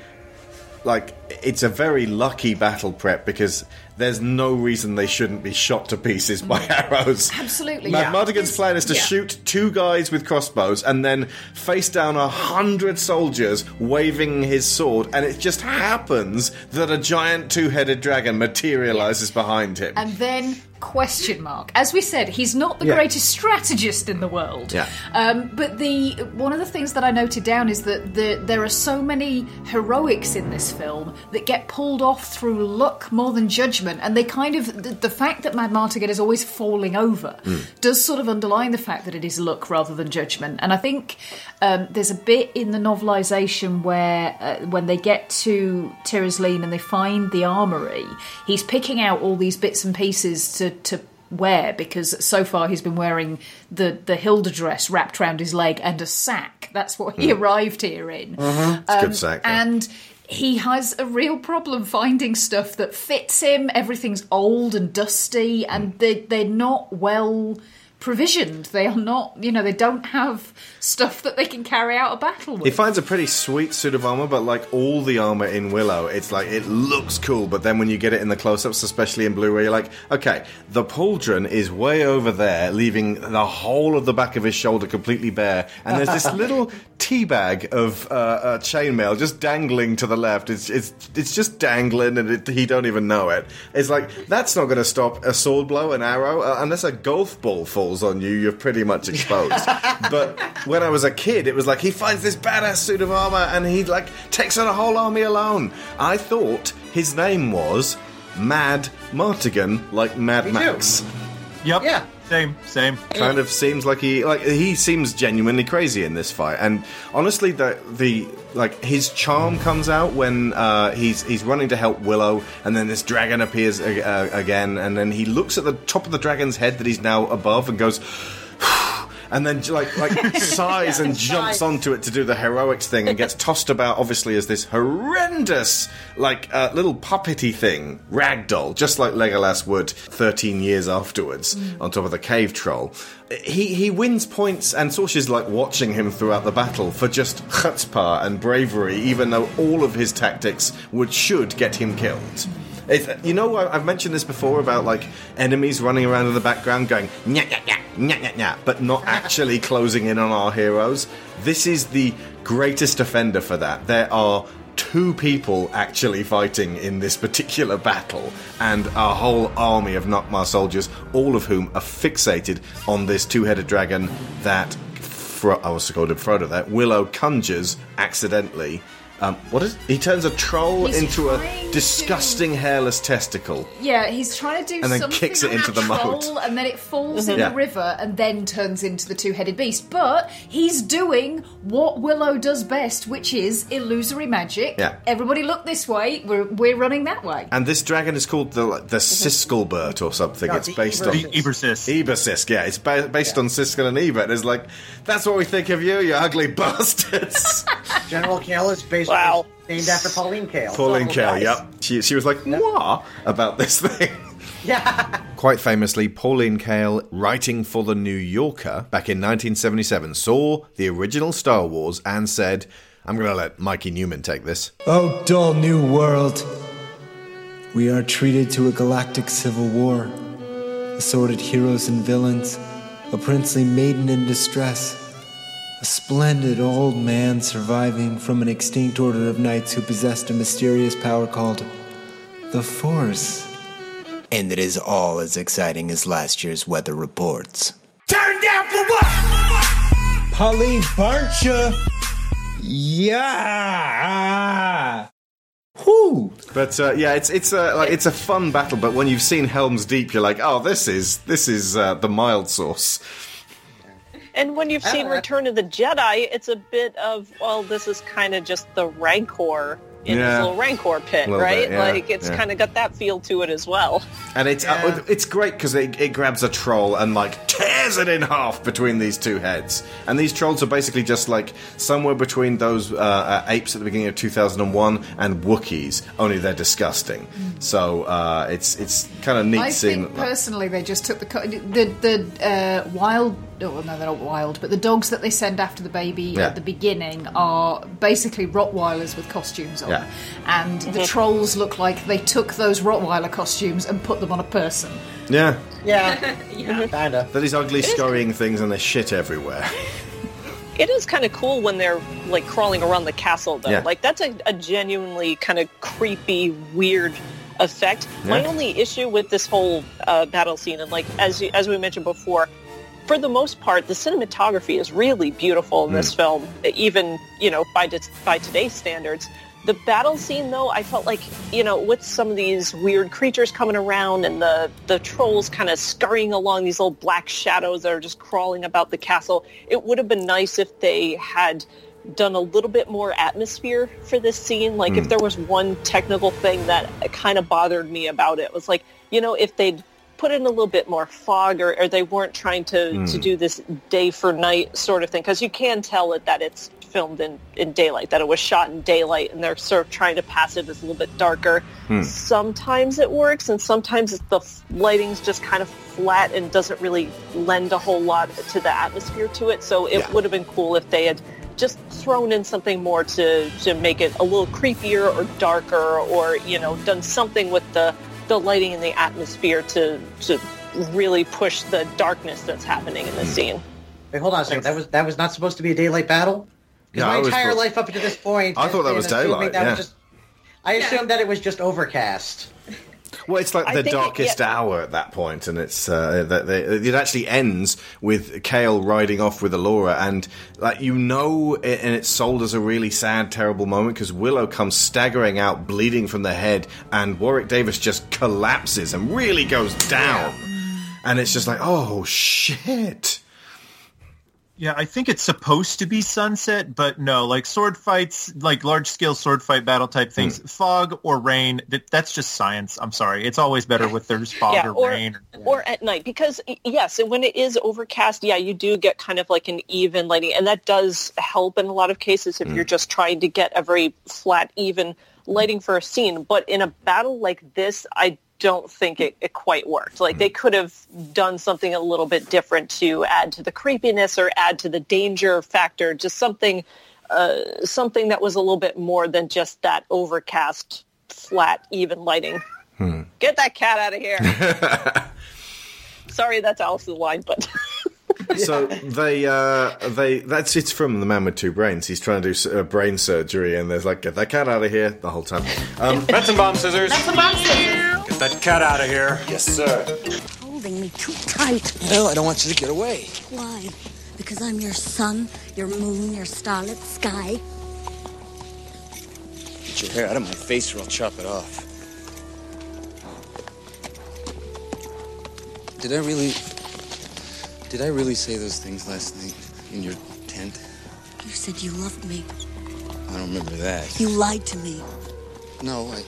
like it's a very lucky battle prep because there's no reason they shouldn't be shot to pieces by mm. arrows. Absolutely. Mad yeah. Martigan's plan is to Yeah. shoot two guys with crossbows and then face down a hundred soldiers waving his sword, and it just happens that a giant two-headed dragon materializes behind him. And then question mark. As we said, he's not the Yeah. greatest strategist in the world. Yeah. Um, but the one of the things that I noted down is that the, there are so many heroics in this film that get pulled off through luck more than judgment, and they kind of the, the fact that Mad Martigan is always falling over does sort of underline the fact that it is luck rather than judgment. And I think um, there's a bit in the novelisation where uh, when they get to Tir Asleen and they find the armory, he's picking out all these bits and pieces to to wear because so far he's been wearing the the Hilda dress wrapped around his leg and a sack. That's what he Mm. arrived here in. Mhm. It's a good sack, yeah. And he has a real problem finding stuff that fits him. Everything's old and dusty, and they they're not well provisioned. They are not, you know, they don't have stuff that they can carry out a battle with. He finds a pretty sweet suit of armor, but like all the armor in Willow, it's like it looks cool, but then when you get it in the close-ups, especially in blue, where you're like, okay, the pauldron is way over there, leaving the whole of the back of his shoulder completely bare, and there's this little tea bag of uh, uh, chainmail just dangling to the left. It's it's it's just dangling, and it, he don't even know it. It's like that's not going to stop a sword blow, an arrow, uh, unless a golf ball falls on you, you're pretty much exposed. but when I was a kid, it was like he finds this badass suit of armor, and he like takes on a whole army alone. I thought his name was Mad Martigan, like Mad Max. Yep. Yeah. Same. Same. Kind of seems like he like he seems genuinely crazy in this fight, and honestly, the the like his charm comes out when uh, he's he's running to help Willow, and then this dragon appears again, and then he looks at the top of the dragon's head that he's now above, and goes. And then, like, like sighs and jumps onto it to do the heroics thing, and gets tossed about, obviously, as this horrendous, like, uh, little puppety thing, ragdoll, just like Legolas would 13 years afterwards, on top of the cave troll. He he wins points, and Sorsha's like watching him throughout the battle for just chutzpah and bravery, even though all of his tactics would should get him killed. It, you know, I've mentioned this before about like enemies running around in the background going nya nya nya nya nya nya, but not actually closing in on our heroes. This is the greatest offender for that. There are two people actually fighting in this particular battle, and a whole army of Nockmaar soldiers, all of whom are fixated on this two-headed dragon that Fro- oh, I was called Frodo. That Willow conjures accidentally. Um, what is? He turns a troll He's into a trying to- disgusting hairless testicle. Yeah, he's trying to do And then something kicks it into that the moat. and then it falls in Yeah. the river, and then turns into the two-headed beast. But he's doing what Willow does best, which is illusory magic. Yeah. Everybody look this way. We're we're running that way. And this dragon is called the the Siskelbert or something. No, it's the based Ebersis. on The Ebersis. Ebersis, yeah. It's ba- based on Siskel and Ebert. It's like that's what we think of you, you ugly bastards. General Kael is basically named after Pauline Kael. Pauline So, Kael, guys. yep. She, she was like, what about this thing? Yeah. Quite famously, Pauline Kael, writing for The New Yorker back in 1977, saw the original Star Wars and said, I'm going to let Mikey Newman take this. Oh, dull new world. We are treated to a galactic civil war. Assorted heroes and villains, a princely maiden in distress, a A splendid old man surviving from an extinct order of knights who possessed a mysterious power called the Force. And it is all as exciting as last year's weather reports. Turn down for what? Polly Barcha! Yeah! Whoo! But uh, yeah, it's it's a like, it's a fun battle. But when you've seen Helm's Deep, you're like, oh, this is this is uh, the mild sauce. And when you've seen Return of the Jedi, it's a bit of, well, this is kind of just the Rancor in Yeah. his little Rancor pit, little right? bit, yeah, like, it's yeah. kind of got that feel to it as well. And it's uh, it's great because it, it grabs a troll and like tears it in half between these two heads. And these trolls are basically just like somewhere between those uh, uh, apes at the beginning of 2001 and Wookiees, only they're disgusting. So uh, it's it's kind of neat I seeing. think personally they just took the co- the the uh, wild. Oh no, they're not wild, but the dogs that they send after the baby Yeah. at the beginning are basically Rottweilers with costumes on, Yeah. and the trolls look like they took those Rottweiler costumes and put them on a person. yeah, Yeah, yeah. kinda. they're these ugly scurrying things and there's shit everywhere. It is kind of cool when they're like crawling around the castle, though. Yeah. Like that's a, a genuinely kind of creepy, weird effect. My only issue with this whole uh, battle scene, and like as you- as we mentioned before, for the most part, the cinematography is really beautiful in this Mm. film, even you know by by today's standards. The battle scene, though, I felt like you know with some of these weird creatures coming around and the the trolls kind of scurrying along these little black shadows that are just crawling about the castle. It would have been nice if they had done a little bit more atmosphere for this scene. Like if Mm. there was one technical thing that kind of bothered me about it was like you know if they'd put in a little bit more fog or, or they weren't trying to, to Mm. do this day for night sort of thing because you can tell it that it's filmed in, in daylight that it was shot in daylight and they're sort of trying to pass it as a little bit darker Hmm. sometimes it works and sometimes the lighting's just kind of flat and doesn't really lend a whole lot to the atmosphere to it so it Yeah. would have been cool if they had just thrown in something more to, to make it a little creepier or darker or you know done something with the the lighting and the atmosphere to to really push the darkness that's happening in the hmm. scene Wait, hold on a second. That was that was not supposed to be a daylight battle. Because Yeah, my entire thought- life up to this point, I thought that was daylight, that was just- I assumed that it was just overcast. Well, it's like the think it- darkest yeah. hour at that point, and it's uh, that they, it actually ends with Kael riding off with Elora, and like you know, it, and it's sold as a really sad, terrible moment because Willow comes staggering out, bleeding from the head, and Warwick Davis just collapses and really goes down, and it's just like, oh shit. Yeah, I think it's supposed to be sunset, but no, like sword fights, like large scale sword fight battle type things, Hmm. fog or rain, that, that's just science. I'm sorry. It's always better with there's fog yeah, or, or, rain. or at night because yes, and when it is overcast, yeah, you do get kind of like an even lighting, and that does help in a lot of cases if you're just trying to get a very flat, even lighting for a scene. But in a battle like this, I don't think it, it quite worked. Like they could have done something a little bit different to add to the creepiness or add to the danger factor, just something uh, something that was a little bit more than just that overcast, flat, even lighting. Hmm. Get that cat out of here. Sorry, that's Alice's line, but So they uh, they that's it's from the man with two brains. He's trying to do uh, brain surgery, and there's like get that cat out of here the whole time. Um, Benson bomb scissors. That's the monster. Get that cat out of here. Yes, sir. Holding me too tight. Well, I don't want you to get away. Why? Because I'm your sun, your moon, your starlit sky. Get your hair out of my face or I'll chop it off. Did I really... Did I really say those things last night in your tent? You said you loved me. I don't remember that. You lied to me. No, I...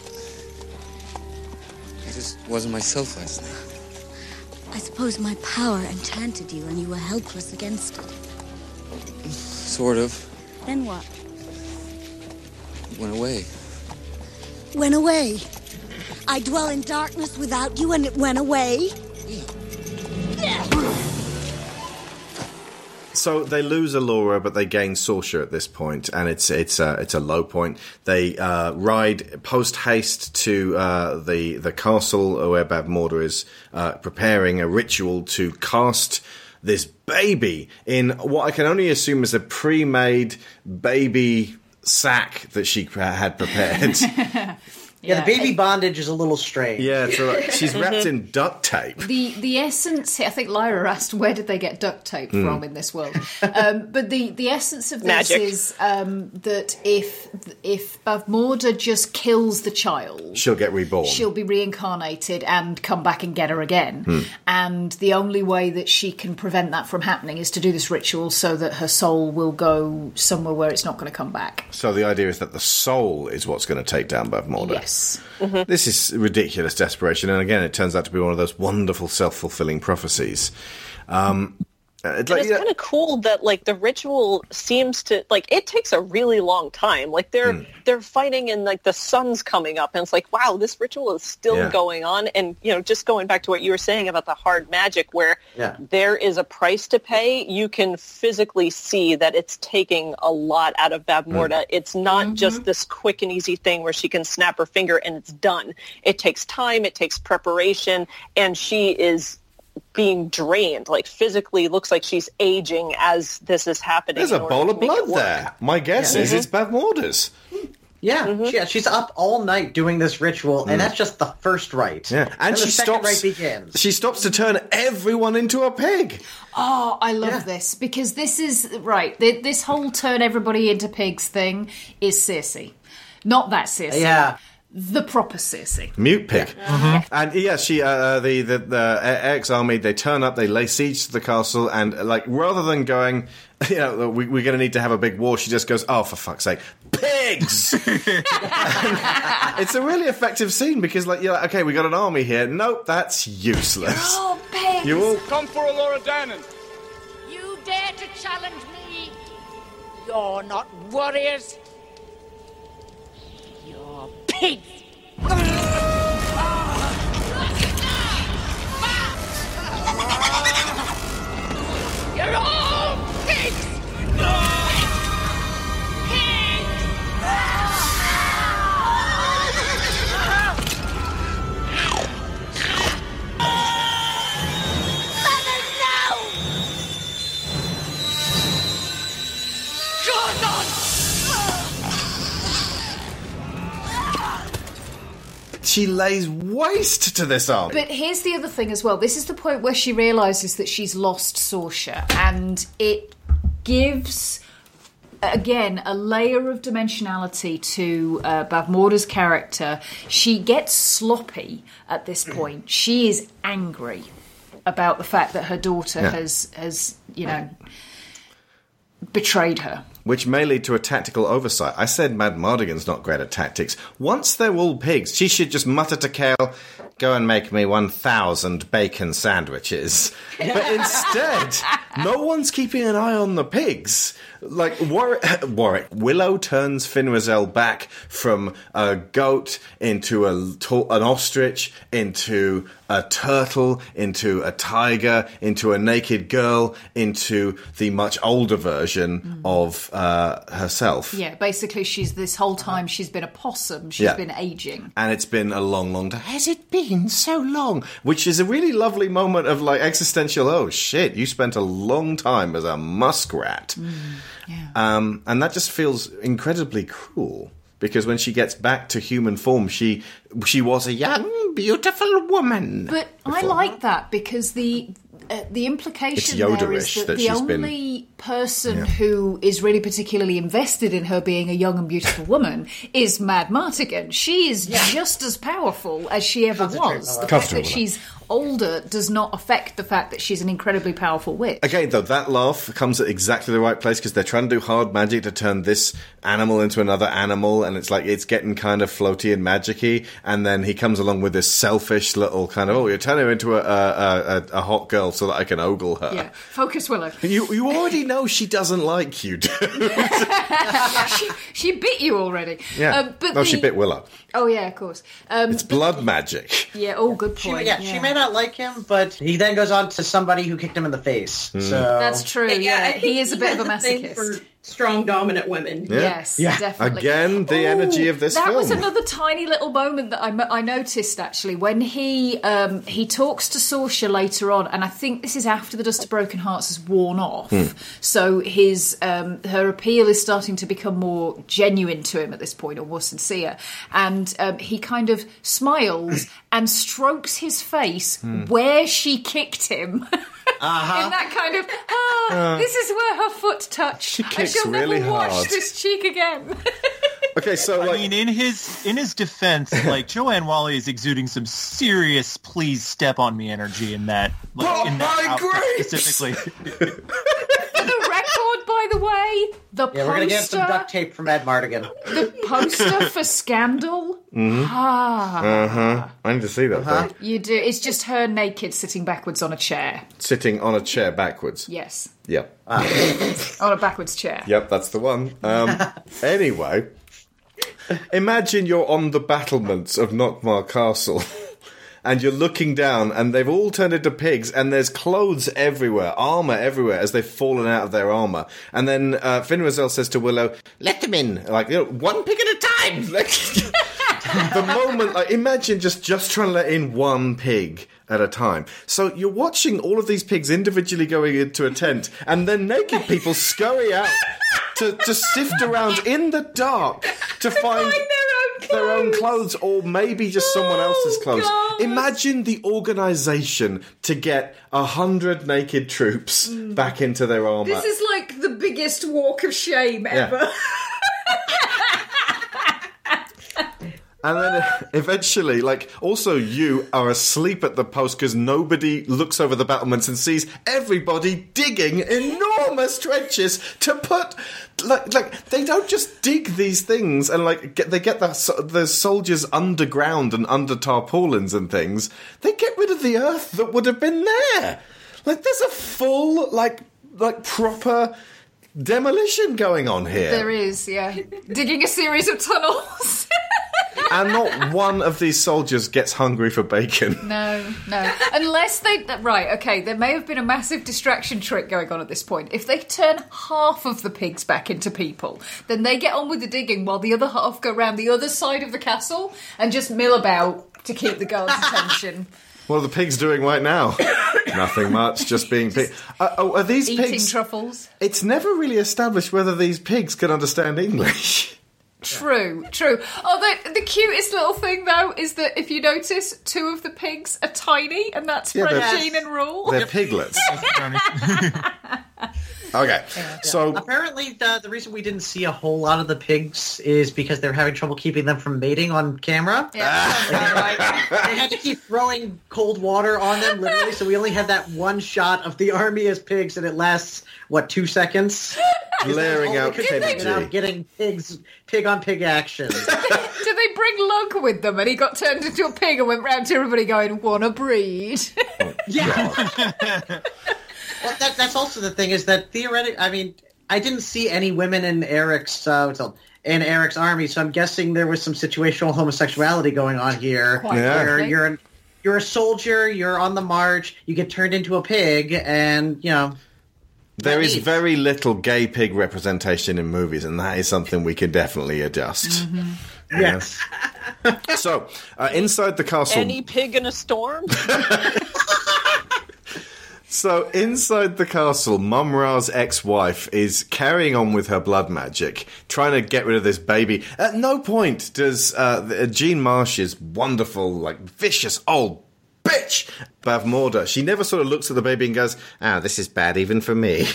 I just wasn't myself last night. I suppose my power enchanted you and you were helpless against it. Sort of. Then what? Went away. Went away. I dwell in darkness without you and it went away. So they lose Elora, but they gain Sorsha at this point, and it's it's a it's a low point. They uh, ride post haste to uh, the the castle where Bavmorda is uh, preparing a ritual to cast this baby in what I can only assume is a pre-made baby sack that she had prepared. Yeah, the baby bondage is a little strange. yeah, so like, she's wrapped in duct tape. The the essence, I think Lyra asked, where did they get duct tape Hmm. from in this world? Um, but the, the essence of this Magic. is um, that if if Bavmorda just kills the child, She'll get reborn. she'll be reincarnated and come back and get her again. Hmm. And the only way that she can prevent that from happening is to do this ritual so that her soul will go somewhere where it's not going to come back. So the idea is that the soul is what's going to take down Bavmorda. Yes. This is ridiculous desperation, and again, it turns out to be one of those wonderful self-fulfilling prophecies. Um, it's like, it's yeah, kind of cool that like the ritual seems to like it takes a really long time. Like they're Hmm. they're fighting and like the sun's coming up and it's like wow, this ritual is still Yeah. going on. And you know, just going back to what you were saying about the hard magic, where Yeah. there is a price to pay, you can physically see that it's taking a lot out of Bavmorda. It's not just this quick and easy thing where she can snap her finger and it's done. It takes time, it takes preparation, and she is being drained. Like physically looks like she's aging as this is happening. there's a bowl of blood there. My guess Yeah. is it's mm-hmm. Bavmorda's. Yeah, mm-hmm. yeah, she's up all night doing this ritual, and mm. that's just the first rite. Yeah, and, the she second stops. rite begins. She stops to turn everyone into a pig. Oh, I love this because this is right. th- This whole turn everybody into pigs thing is Circe, not that Circe. Yeah. The proper Circe. Mute pig. And yeah, she uh, the the, the ex army they turn up, they lay siege to the castle, and uh, like rather than going, you know, we, we're going to need to have a big war, she just goes, oh for fuck's sake, pigs. it's a really effective scene because like you're like, okay, we got an army here. Nope, that's useless. Oh, pigs! You all Come for Elora Danan. You dare to challenge me? You're not warriors. Pigs. She lays waste to this army. But here's the other thing as well. This is the point where she realizes that she's lost Sorsha, and it gives again a layer of dimensionality to uh, Bavmorda's character. She gets sloppy at this point. She is angry about the fact that her daughter Yeah. has has you know betrayed her. Which may lead to a tactical oversight. I said Mad Martigan's not great at tactics. Once they're all pigs, she should just mutter to Kael, go and make me 1,000 bacon sandwiches. But instead, no one's keeping an eye on the pigs. Like, Warwick, Warwick Willow turns Fin Raziel back from a goat into a, an ostrich, into a turtle, into a tiger, into a naked girl, into the much older version of uh, herself. Yeah, basically, she's this whole time she's been a possum. She's Yeah. been aging. And it's been a long, long time. Has it been so long? Which is a really lovely moment of like existential. Oh shit! You spent a long time as a muskrat, um, and that just feels incredibly cruel. Because when she gets back to human form, she she was a young, beautiful woman. But I like that because the uh, the implication It's there is that, that the she's been- only person Yeah. who is really particularly invested in her being a young and beautiful woman is Mad Martigan. She is just as powerful as she ever was. The fact that that. she's older does not affect the fact that she's an incredibly powerful witch. Again, though, that laugh comes at exactly the right place because they're trying to do hard magic to turn this animal into another animal, and it's like it's getting kind of floaty and magicy. And then he comes along with this selfish little kind of, oh, you're turning her into a, a, a, a hot girl so that I can ogle her. Yeah, focus Willow. You you already know she doesn't like you, dude. she, she bit you already. yeah. Um, but no, she bit Willow. Oh yeah, of course. Um, It's blood magic. yeah. Oh, good She, point. yeah, she may not like him, but he then goes on to somebody who kicked him in the face. Hmm. So That's true. Yeah, I he is a bit of a masochist. For, strong, dominant women. Yeah. Yes, definitely. Again, the Ooh, energy of this that film. was another tiny little moment that I, I noticed actually when he um, he talks to Sorsha later on, and I think this is after the dust of broken hearts has worn off. Hmm. So his um, her appeal is starting to become more genuine to him at this point, or more sincere, and um, he kind of smiles and strokes his face Hmm. where she kicked him. Uh-huh. In that kind of, ah, Uh. this is where her foot touched. She kicks I shall really never wash this cheek again. Okay, so I mean, in his in his defense, like Joanne Whalley is exuding some serious "please step on me" energy in that, like Oh in that my grapes! specifically. For the record, by the way, the Yeah, we're gonna get some duct tape from Ed Martigan. the poster for Scandal. Mhm. Ah, Uh huh. I need to see that Uh-huh. you do. It's just her naked, sitting backwards on a chair. Sitting on a chair backwards. Yes, Yep. on a backwards chair. Yep, that's the one. Um, anyway, imagine you're on the battlements of Nockmaar Castle. And you're looking down, and they've all turned into pigs, and there's clothes everywhere, armor everywhere, as they've fallen out of their armor. And then uh, Fin says to Willow, "Let them in, like you know, one pig at a time." Like, the moment, like, imagine just just trying to let in one pig at a time. So you're watching all of these pigs individually going into a tent, and then naked people scurry out to to sift around in the dark to find their own clothes, or maybe just someone oh, else's clothes. Imagine the organisation to get a hundred naked troops mm. back into their armour. This is like the biggest walk of shame Yeah. And then eventually, like, also you are asleep at the post because nobody looks over the battlements and sees everybody digging enormous trenches to put, like, like they don't just dig these things and like get they get the the soldiers underground and under tarpaulins and things. They get rid of the earth that would have been there. Like, there's a full, like, like proper demolition going on here. There is, yeah, digging a series of tunnels. and not one of these soldiers gets hungry for bacon. No, no. Unless they. Right, okay, there may have been a massive distraction trick going on at this point. If they turn half of the pigs back into people, then they get on with the digging while the other half go around the other side of the castle and just mill about to keep the girls' attention. What are the pigs doing right now? Nothing much, just being pig. Uh, oh, are these Eating pigs? truffles. it's never really established whether these pigs can understand English. True, true. Oh, the, the cutest little thing though is that if you notice, two of the pigs are tiny, and that's Yeah, they're- Franjean and Rool. They're piglets. Okay, uh, so apparently the, the reason we didn't see a whole lot of the pigs is because they're having trouble keeping them from mating on camera. Yeah. Ah. They had to keep throwing cold water on them, literally. So we only had that one shot of the army as pigs, and it lasts what two seconds? Blaring out Without getting pigs, pig on pig action. Did they bring Lug with them and he got turned into a pig and went round to everybody going, wanna breed? Well, that, that's also the thing is that theoretically, I mean, I didn't see any women in Airk's uh, what's it called? in Airk's army, so I'm guessing there was some situational homosexuality going on here, Quite Yeah. where you're an, you're a soldier, you're on the march, you get turned into a pig, and you know. there is very little gay pig representation in movies, and that is something we can definitely adjust. Yes. so, uh, inside the castle. Any pig in a storm? So inside the castle, Mum Ra's ex-wife is carrying on with her blood magic, trying to get rid of this baby. At no point does uh, Jean Marsh's wonderful, like vicious old bitch Bavmorda. She never sort of looks at the baby and goes, "Ah, this is bad even for me."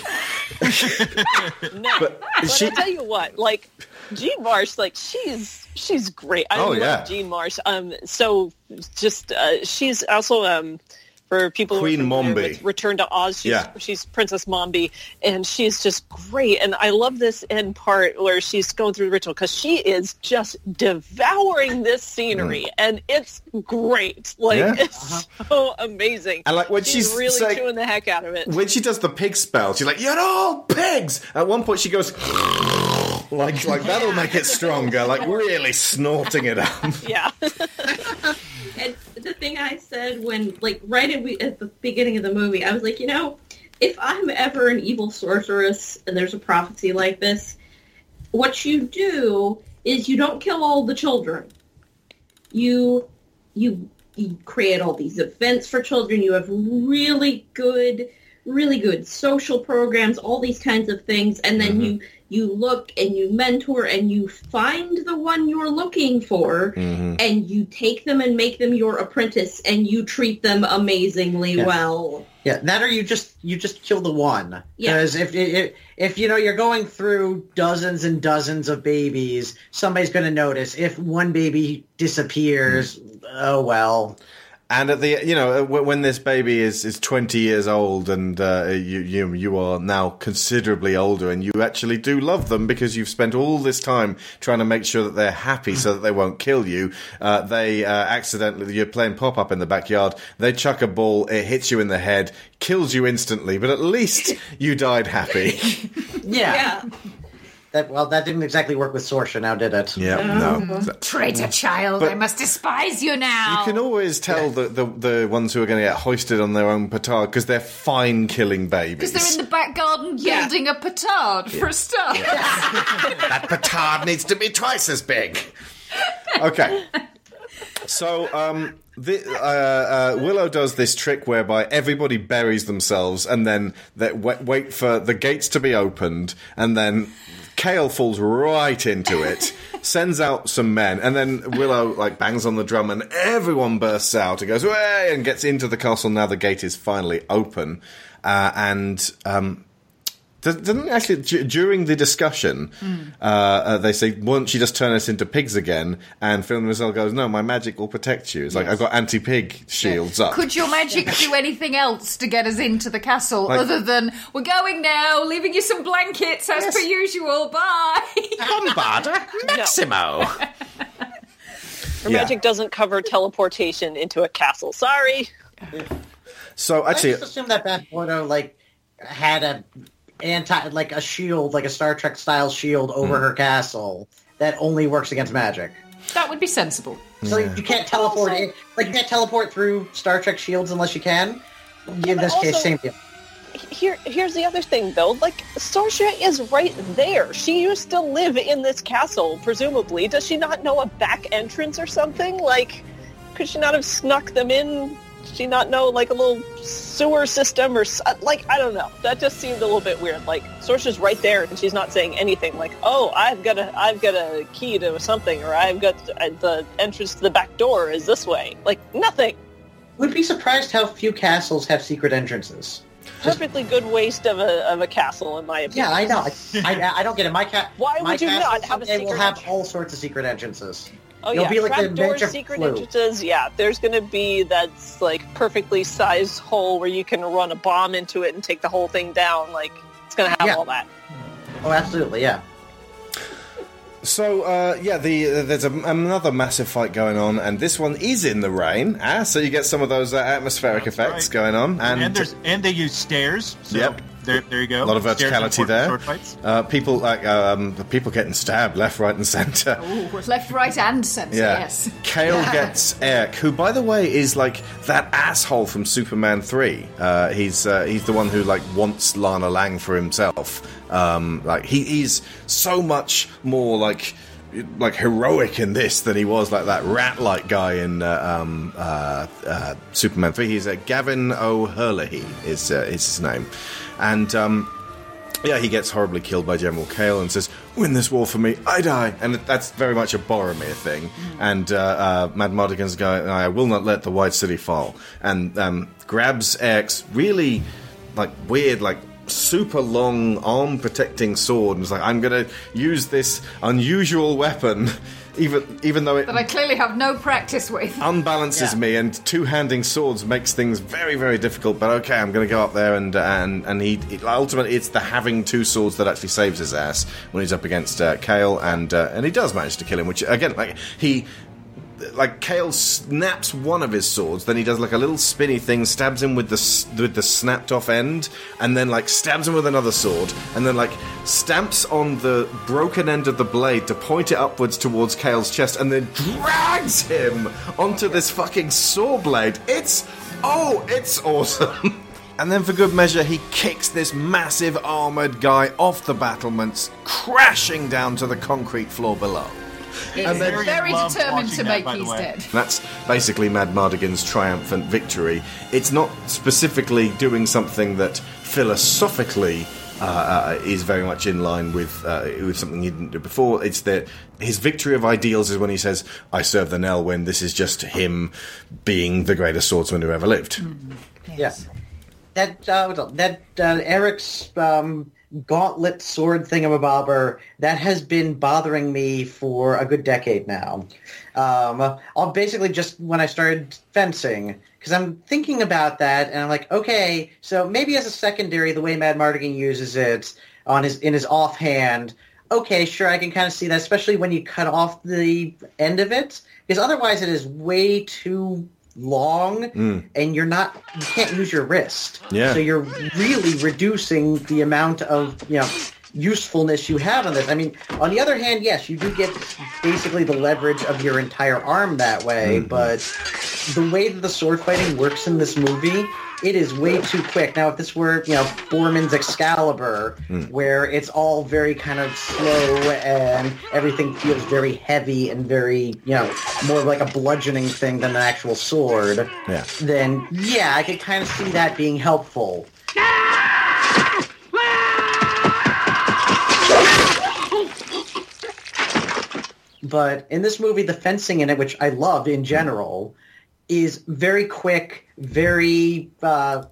No, but, she- I'll tell you what, like Jean Marsh, like she's she's great. I Oh, love yeah. Jean Marsh. Um, so just uh, she's also um for people Queen who are familiar Mombi. with Return to Oz. She's, Yeah. she's Princess Mombi, and she's just great. And I love this end part where she's going through the ritual because she is just devouring this scenery, mm. and it's great. Like Yeah. it's uh-huh. so amazing. And, like, when she's, she's really saying- chewing the heck out of it. when she does the pig spell, she's like, "You're all pigs." At one point, she goes, like, like that'll make it stronger. Like really snorting it up. yeah. And the thing I said when, like, right at, we, at the beginning of the movie, I was like, you know, if I'm ever an evil sorceress and there's a prophecy like this, what you do is you don't kill all the children. You you you create all these events for children. You have really good really good social programs, all these kinds of things, and then mm-hmm. you you look and you mentor and you find the one you're looking for Mhm. and you take them and make them your apprentice and you treat them amazingly Yeah. well. Yeah, that or you just you just kill the one. Yeah. If, if if you know you're going through dozens and dozens of babies, somebody's going to notice. If one baby disappears, oh well. And at the you know when this baby is, is twenty years old and uh, you you you are now considerably older and you actually do love them because you've spent all this time trying to make sure that they're happy so that they won't kill you. Uh, they uh, accidentally you're playing pop up in the backyard. They chuck a ball, it hits you in the head, kills you instantly, but at least you died happy. Yeah. That well, that didn't exactly work with Sorsha, now did it? Yeah, no. Traitor child, But- I must despise you now. You can always tell the, the the ones who are going to get hoisted on their own petard because they're fine killing babies. Because they're in the back garden building a petard for a start. that petard needs to be twice as big. Okay. So, um, the, uh, uh, Willow does this trick whereby everybody buries themselves and then they wait, wait for the gates to be opened, and then Kael falls right into it, sends out some men, and then Willow like bangs on the drum, and everyone bursts out and goes way and gets into the castle. Now the gate is finally open, uh, and um, Doesn't actually d- during the discussion, uh, uh, they say, "Won't you just turn us into pigs again?" And Fin Raziel goes, "No, my magic will protect you." It's like I've got anti-pig shields up. Could your magic do anything else to get us into the castle Like- other than we're going now, leaving you some blankets as per usual. Bye. Bombada Maximo. Her Yeah. magic doesn't cover teleportation into a castle. Sorry. So I just assume that Bad Bordeaux like had a anti like a shield, like a Star Trek style shield over Hmm. her castle that only works against magic. That would be sensible. So you can't teleport in, like you can't teleport through Star Trek shields unless you can. In this case, same deal. Here, here's the other thing, though. Like, Sorsha is right there. She used to live in this castle, presumably. Does she not know a back entrance or something? Like, could she not have snuck them in? She not know, like, a little sewer system or... uh, Like, I don't know. That just seemed a little bit weird. Like, Sorsha's right there, and she's not saying anything. Like, oh, I've got a, I've got a key to something, or I've got uh, the entrance to the back door is this way. Like, nothing. Would be surprised how few castles have secret entrances. Perfectly good waste of a, of a castle, in my opinion. Yeah, I know. I, I, I don't get it. My cat. Why my would you not have a someday will secret have all sorts of secret entrances. Oh You'll yeah, be like trapdoor secret flu. entrances. Yeah, there's going to be that's like perfectly sized hole where you can run a bomb into it and take the whole thing down. Like it's going to have Yeah. all that. Oh, absolutely, yeah. so uh, yeah, the uh, there's a, another massive fight going on, and this one is in the rain. Ah, so you get some of those uh, atmospheric effects going on, and, And, there's and they use stairs. So Yep. There, there you go. a lot of verticality there. for Sword fights. Uh, people like um, people getting stabbed left, right, and centre. Ooh, left, right, and centre. Yeah. Yes. Kael gets Airk, who, by the way, is like that asshole from Superman Three. Uh, he's uh, he's the one who like wants Lana Lang for himself. Um, like he, he's so much more like like heroic in this than he was like that rat-like guy in uh, um, uh, uh, Superman Three. He's uh, Gavan O'Herlihy is uh, is his name, and. Um, yeah, he gets horribly killed by General Kael and says, "Win this war for me, I die." And that's very much a Boromir thing. And uh, uh, Mad Martigan's going, "I will not let the White City fall," and um, grabs Airk's really like weird, like super long arm protecting sword, and is like, "I'm going to use this unusual weapon." Even even though it That I clearly have no practice with. unbalances me, and two-handing swords makes things very, very difficult. But okay, I'm going to go up there, and and and he ultimately it's the having two swords that actually saves his ass when he's up against uh, Kael, and uh, and he does manage to kill him. Which again, like he. Like Kael snaps one of his swords, then he does like a little spinny thing, stabs him with the with the snapped off end, and then like stabs him with another sword, and then like stamps on the broken end of the blade to point it upwards towards Kael's chest, and then drags him onto this fucking saw blade. It's oh, it's awesome. And then, for good measure, he kicks this massive armoured guy off the battlements, crashing down to the concrete floor below. It's then- very determined to make he's dead. That's basically Mad Martigan's triumphant victory. It's not specifically doing something that philosophically uh, uh, is very much in line with uh, with something he didn't do before. It's that his victory of ideals is when he says, "I serve the Nelwyn." This is just him being the greatest swordsman who ever lived. Yeah. That uh, that uh, Airk's um, gauntlet sword thingamabobber that has been bothering me for a good decade now. Um, I'll basically just when I started fencing because I'm thinking about that and I'm like, okay, so maybe as a secondary, the way Mad Martigan uses it on his in his offhand. Okay, sure, I can kind of see that, especially when you cut off the end of it, because otherwise it is way too long Mm. and you're not you can't use your wrist Yeah. so you're really reducing the amount of you know usefulness you have on this i mean on the other hand yes you do get basically the leverage of your entire arm that way Mhm. but the way that the sword fighting works in this movie it is way too quick now if this were you know Boorman's excalibur Mm. where it's all very kind of slow and everything feels very heavy and very you know more like a bludgeoning thing than an actual sword Yeah. then yeah, I could kind of see that being helpful. But in this movie, the fencing in it, which I love in general, is very quick, very. Uh,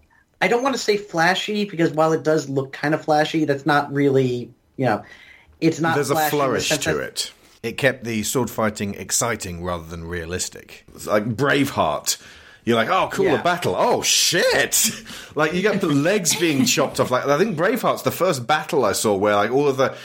I don't want to say flashy because while it does look kind of flashy, that's not really, you know, it's not. There's a flourish to it. It kept the sword fighting exciting rather than realistic. It's like Braveheart. You're like, oh, cool, Yeah. a battle. Oh, shit! Like, you got the legs being chopped off. Like, I think Braveheart's the first battle I saw where, like, all of the,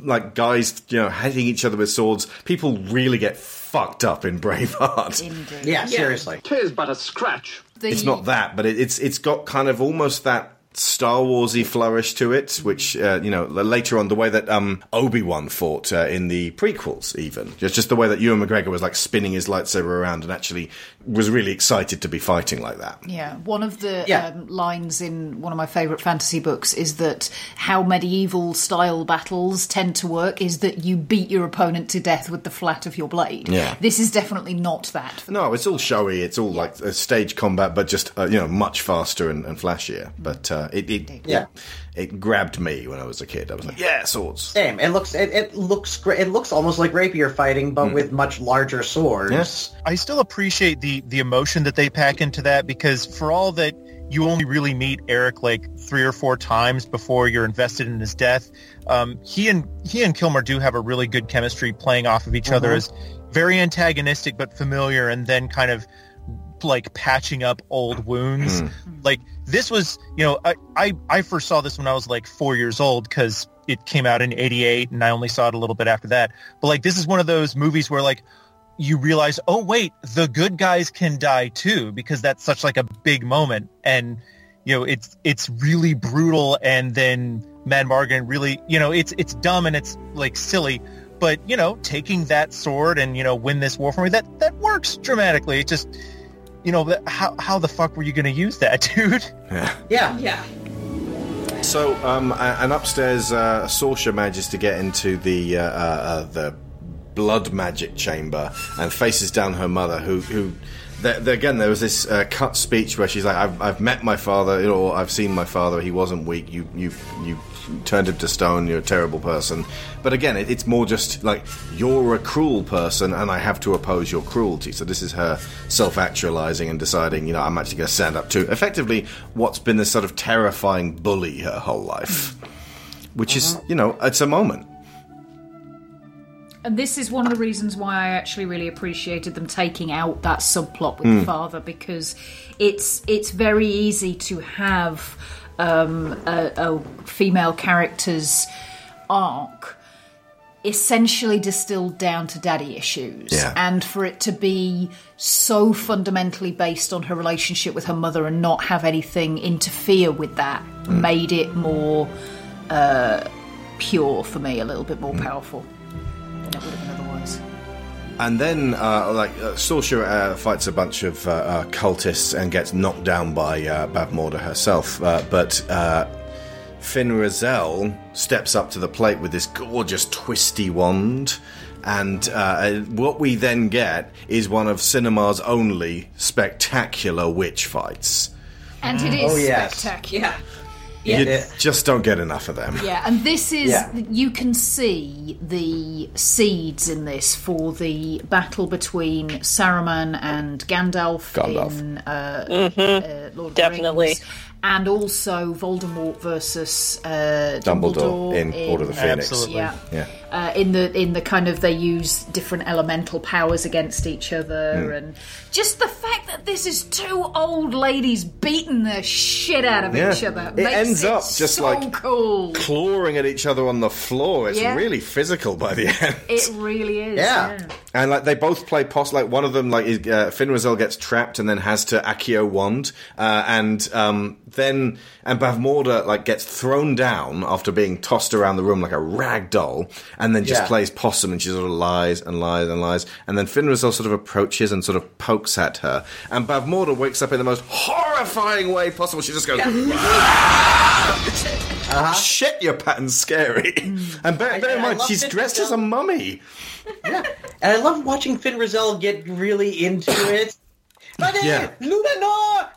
like, guys, you know, hitting each other with swords. People really get fucked up in Braveheart. Yeah, seriously. Tis but a scratch. The- It's not that, but it, it's it's got kind of almost that Star Warsy flourish to it, which uh, you know later on the way that um, Obi Wan fought uh, in the prequels, even just just the way that Ewan McGregor was like spinning his lightsaber around and actually was really excited to be fighting like that. Yeah, one of the Yeah. um, lines in one of my favourite fantasy books is that how medieval style battles tend to work is that you beat your opponent to death with the flat of your blade. Yeah. This is definitely not that. No, it's all showy. It's all like a stage combat, but just uh, you know much faster and, and flashier. But uh, it, it Yeah. it grabbed me when I was a kid. I was like, yeah, swords. Same. It looks. It, it looks great. It looks almost like rapier fighting, but with much larger swords. Yes. I still appreciate the the emotion that they pack into that because for all that you only really meet Airk like three or four times before you're invested in his death, um, he and he and Kilmer do have a really good chemistry playing off of each other Mhm. as very antagonistic but familiar, and then kind of like patching up old wounds. Hmm. Like this was, you know, I, I I first saw this when I was like four years old because it came out in '88, and I only saw it a little bit after that. But like this is one of those movies where like you realize, oh wait, the good guys can die too, because that's such like a big moment, and you know it's it's really brutal, and then Mad Martigan really, you know, it's it's dumb and it's like silly, but you know, taking that sword and you know win this war for me, that that works dramatically. It just, you know, how how the fuck were you going to use that, dude? Yeah. Yeah. Yeah. So, um, a- an upstairs uh, Sorsha manages to get into the uh, uh, uh, the blood magic chamber and faces down her mother, who who. There, there- again, there was this uh, cut speech where she's like, "I've, I've met my father, you know, or I've seen my father. He wasn't weak. You, you, you turned him to stone. You're a terrible person." But again, it, it's more just like you're a cruel person, and I have to oppose your cruelty. So this is her self-actualizing and deciding, you know, I'm actually going to stand up to effectively what's been this sort of terrifying bully her whole life, which is, you know, it's a moment. And this is one of the reasons why I actually really appreciated them taking out that subplot with Mm. the father because it's it's very easy to have um, a, a female character's arc essentially distilled down to daddy issues Yeah. and for it to be so fundamentally based on her relationship with her mother and not have anything interfere with that Mm. made it more uh, pure for me a little bit more Mm. powerful than it would have been otherwise And then, uh, like, uh, Sorsha uh, fights a bunch of uh, uh, cultists and gets knocked down by uh, Bavmorda herself. Uh, but uh, Fin Raziel steps up to the plate with this gorgeous twisty wand. And uh, what we then get is one of cinema's only spectacular witch fights. And it is Oh, yes. spectacular. You just don't get enough of them. Yeah, and this is Yeah. you can see the seeds in this for the battle between Saruman and Gandalf, Gandalf. in uh, Mhm. uh, Lord of the Definitely. Rings, and also Voldemort versus uh, Dumbledore Dumbledore in Order of the Phoenix. Absolutely. Yeah. Yeah. Uh, in the in the kind of they use different elemental powers against each other, Mm. and just the fact that this is two old ladies beating the shit out of Yeah. each other It ends it up just so like cool. clawing at each other on the floor. It's Yeah. really physical by the end. It really is. Yeah. And like they both play pos. Like one of them, like is, uh, Fin Raziel gets trapped and then has to Accio wand, uh, and um, then and Bavmorda like gets thrown down after being tossed around the room like a rag doll, and then just Yeah. plays possum and she sort of lies and lies and lies, and then Fin Raziel sort of approaches and sort of pokes at her, and Bavmorda wakes up in the most horrifying way possible. She just goes. Uh-huh. Shit, your pattern's scary. And bear, bear in mind, she's Fin dressed as a mummy. Yeah, And I love watching Fin Raziel get really into it. But Yeah. Luminor!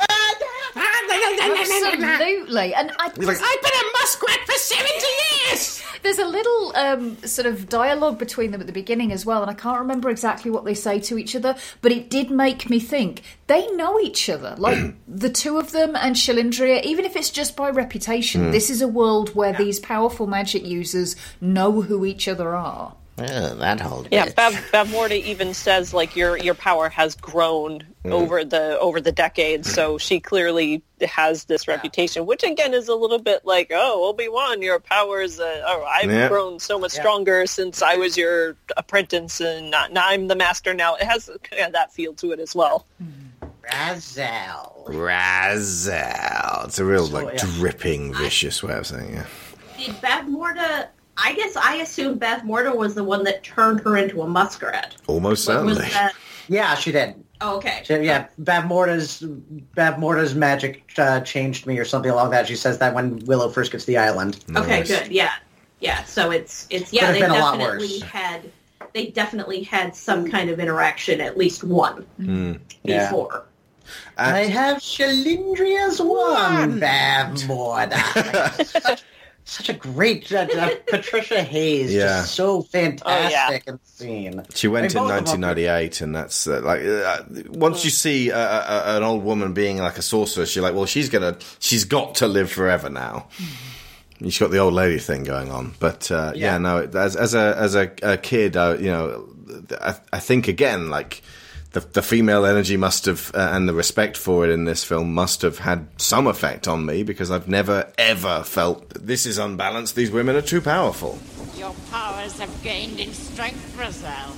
Absolutely, and I, He's like, I've been a muskrat for seventy years. There's a little um, sort of dialogue between them at the beginning as well, and I can't remember exactly what they say to each other, but it did make me think they know each other. Like the two of them and Cherlindrea, even if it's just by reputation, Hmm. this is a world where these powerful magic users know who each other are. Well, that whole Yeah, Bav, Bavmorda even says like your your power has grown Mm. over the over the decades, so she clearly has this reputation, which again is a little bit like, oh, Obi Wan, your powers, uh, oh, I've Yeah. grown so much Yeah. stronger since I was your apprentice, and not, now I'm the master. Now it has kind that feel to it as well. Raziel. Razzle. It's a real, like, yeah. dripping, vicious way of saying it. Did Bavmorda? I guess I assumed Bavmorda was the one that turned her into a muskrat. Almost What was certainly. that? Yeah, she did. Oh, okay. She, yeah, Bavmorda's Bavmorda's magic uh, changed me or something along that. She says that when Willow first gets to the island. Okay, good. Yeah, yeah. So it's it's yeah. They been a lot definitely worse. had they definitely had some kind of interaction, at least one Mm. Yeah. before. I have Cherlindrea's one, Bavmorda. such, such a great uh, Patricia Hayes, Yeah. just so fantastic in the scene. She went I in mean, both of them- 1998, and that's uh, like uh, once you see uh, uh, an old woman being like a sorceress, you're like, well, she's gonna, she's got to live forever now. She's got the old lady thing going on, but uh, yeah. Yeah. no, as as a as a, a kid, uh, you know, I, I think again, like the the female energy must have uh, and the respect for it in this film must have had some effect on me because I've never ever felt this is unbalanced. These women are too powerful. Your powers have gained in strength, Raziel.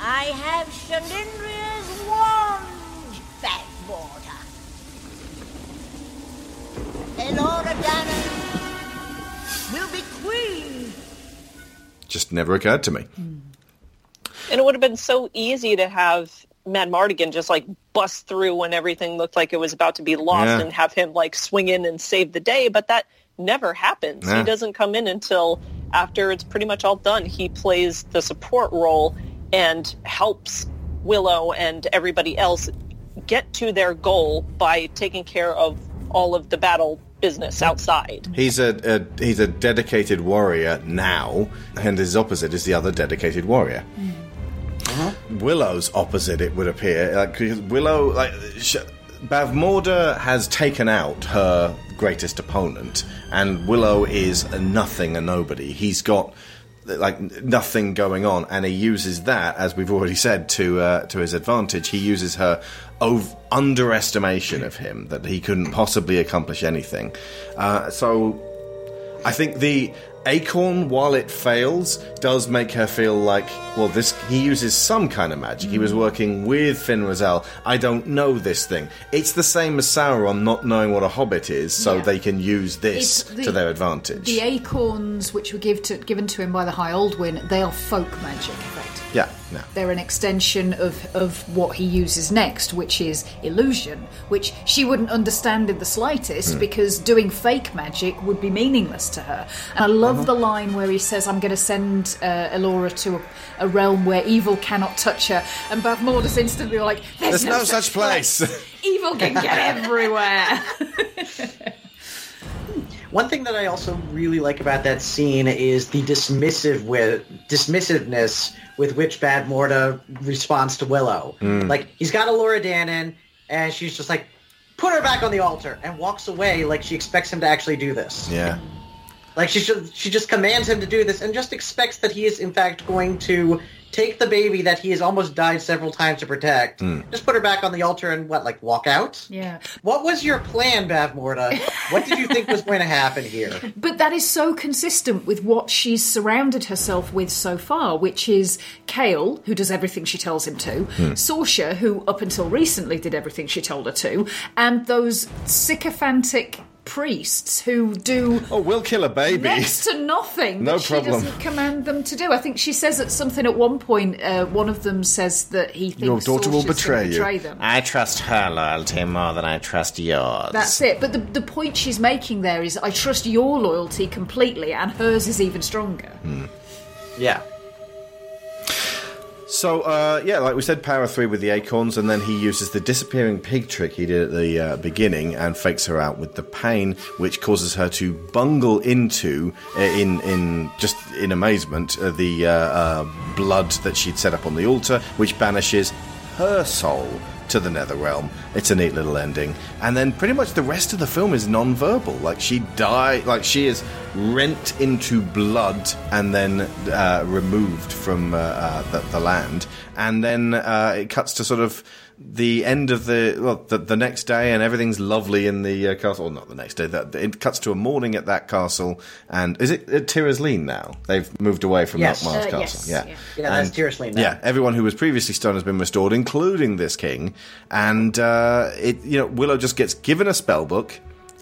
I have Cherlindrea's wand, Bavmorda. Elora Danan will be queen. Just never occurred to me. And it would have been so easy to have Mad Martigan just like bust through when everything looked like it was about to be lost Yeah. and have him like swing in and save the day, but that never happens. Yeah. He doesn't come in until after it's pretty much all done. He plays the support role and helps Willow and everybody else get to their goal by taking care of all of the battle business outside. He's a, a he's a dedicated warrior now, and his opposite is the other dedicated warrior. Mm. Willow's opposite, it would appear. Like 'cause Willow, like sh- Bavmorda has taken out her greatest opponent, and Willow is a nothing, a nobody. He's got like nothing going on, and he uses that, as we've already said, to uh, to his advantage. He uses her ov- underestimation of him that he couldn't possibly accomplish anything. Uh, so I think the acorn, while it fails, does make her feel like, well, this he uses some kind of magic. He was working with Fin Raziel. I don't know this thing. It's the same as Sauron not knowing what a hobbit is, so Yeah. they can use this the- to their advantage. The acorns which were give to, given to him by the High Aldwin, they are folk magic, effectively. Yeah, no. They're an extension of, of what he uses next, which is illusion, which she wouldn't understand in the slightest Hmm. because doing fake magic would be meaningless to her. And I love Uh-huh. the line where he says, I'm going to send uh, Elora to a, a realm where evil cannot touch her. And Bavmorda's instantly were like, There's, There's no such place. Evil can get everywhere. One thing that I also really like about that scene is the dismissive with dismissiveness with which Bavmorda responds to Willow. Mm. Like he's got Elora Danan, and she's just like, "Put her back on the altar," and walks away like she expects him to actually do this. Yeah. Like she just, she just commands him to do this, and just expects that he is in fact going to take the baby that he has almost died several times to protect, Hmm. just put her back on the altar, and what, like walk out? Yeah. What was your plan, Bavmorda? What did you think was going to happen here? But that is so consistent with what she's surrounded herself with so far, which is Kael, who does everything she tells him to, Hmm. Sorsha, who up until recently did everything she told her to, and those sycophantic priests who do Oh, we'll kill a baby. next to nothing No that she problem. doesn't command them to do. I think she says at something at one point, uh, one of them says that he thinks Your daughter will Sorsha's betray you. betray them. I trust her loyalty more than I trust yours. That's it. But the, the point she's making there is I trust your loyalty completely, and hers is even stronger. Yeah. So, uh, yeah, like we said, power three with the acorns, and then he uses the disappearing pig trick he did at the uh, beginning and fakes her out with the pain, which causes her to bungle into, uh, in in just in amazement, uh, the uh, uh, blood that she'd set up on the altar, which banishes her soul to the nether realm. It's a neat little ending, and then pretty much the rest of the film is non-verbal. Like she die, like she is rent into blood and then uh, removed from uh, uh, the, the land, and then uh, it cuts to sort of the end of the well, the, the next day, and everything's lovely in the uh, castle. Or not the next day. That it cuts to a morning at that castle, and is it at Tir Asleen now? They've moved away from Yes. Mars Uh, Castle. yes. Yeah, Yeah. Yeah, that's Tir Asleen now. Yeah, everyone who was previously stoned has been restored, including this king. And uh, it, you know, Willow just gets given a spell book.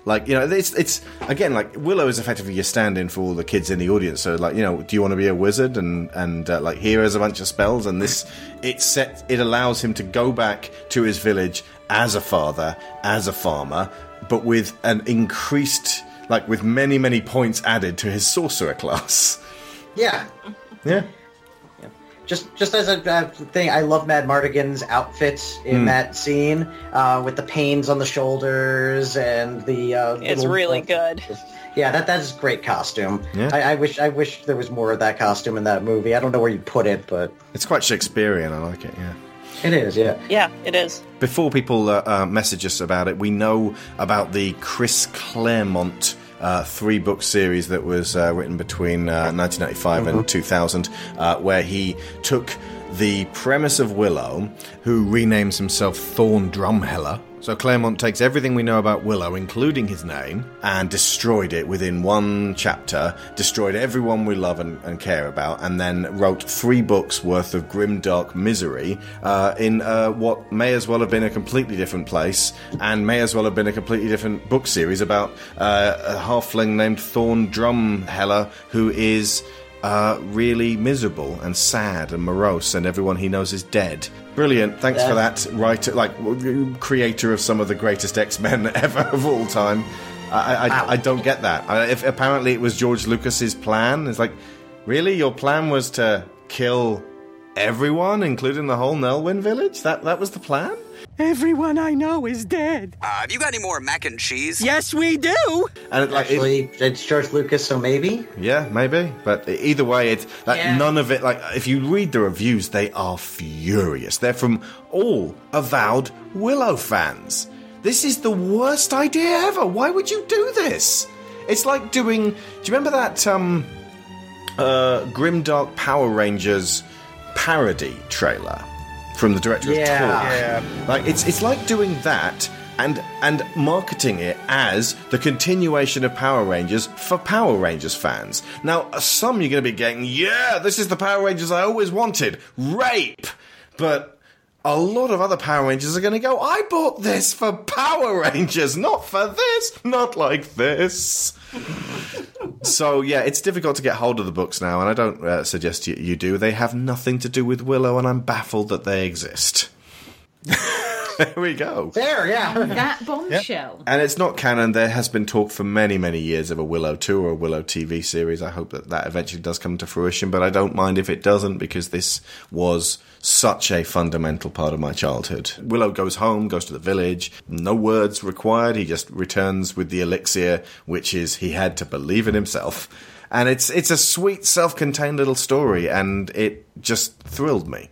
Like you know, it's it's again like Willow is effectively your stand-in for all the kids in the audience. So like you know, do you want to be a wizard and and uh, like here is a bunch of spells and this it set it allows him to go back to his village as a father, as a farmer, but with an increased like with many many points added to his sorcerer class. Yeah. Yeah. Just just as a uh, thing, I love Mad Martigan's outfit in Hmm. that scene uh, with the pains on the shoulders and the. Uh, It's little- really good. Yeah, that that's a great costume. Yeah. I, I wish I wish there was more of that costume in that movie. I don't know where you'd put it, but It's quite Shakespearean. I like it. Yeah. it is. Yeah. Yeah, it is. Before people uh, uh, message us about it, we know about the Chris Claremont uh, three book series that was uh, written between uh, 1995 and 2000, uh, where he took the premise of Willow, who renames himself Thorn Drumheller. So Claremont takes everything we know about Willow, including his name, and destroyed it within one chapter, destroyed everyone we love and, and care about, and then wrote three books worth of grim, dark misery uh, in uh, what may as well have been a completely different place, and may as well have been a completely different book series about uh, a halfling named Thorn Drumheller, who is uh, really miserable and sad and morose, and everyone he knows is dead. Brilliant! Thanks for that, writer, like creator of some of the greatest X Men ever of all time. I, I, I don't get that. I, if apparently it was George Lucas's plan, it's like, really, your plan was to kill everyone, including the whole Nelwyn village. That that was the plan. Everyone I know is dead. Uh, have you got any more mac and cheese? Yes, we do. And it, like, it- Actually, it's George Lucas, so maybe. Yeah, maybe. But either way, it's like Yeah. none of it. Like if you read the reviews, they are furious. They're from all avowed Willow fans. This is the worst idea ever. Why would you do this? It's like doing. Do you remember that um, uh, Grimdark Power Rangers parody trailer from the director Yeah. of Torque? Like it's it's like doing that and and marketing it as the continuation of Power Rangers for Power Rangers fans. Now, uh, some you're going to be getting, yeah, this is the Power Rangers I always wanted, rape, but. A lot of other Power Rangers are going to go, I bought this for Power Rangers, not for this, not like this. So yeah, it's difficult to get hold of the books now, and I don't uh, suggest you, you do. They have nothing to do with Willow, and I'm baffled that they exist. there we go. There, yeah. that bombshell. And it's not canon. There has been talk for many, many years of a Willow 2 or a Willow TV series. I hope that that eventually does come to fruition, but I don't mind if it doesn't because this was such a fundamental part of my childhood. Willow goes home, goes to the village, no words required. He just returns with the elixir, which is he had to believe in himself. And it's it's a sweet, self-contained little story, and it just thrilled me.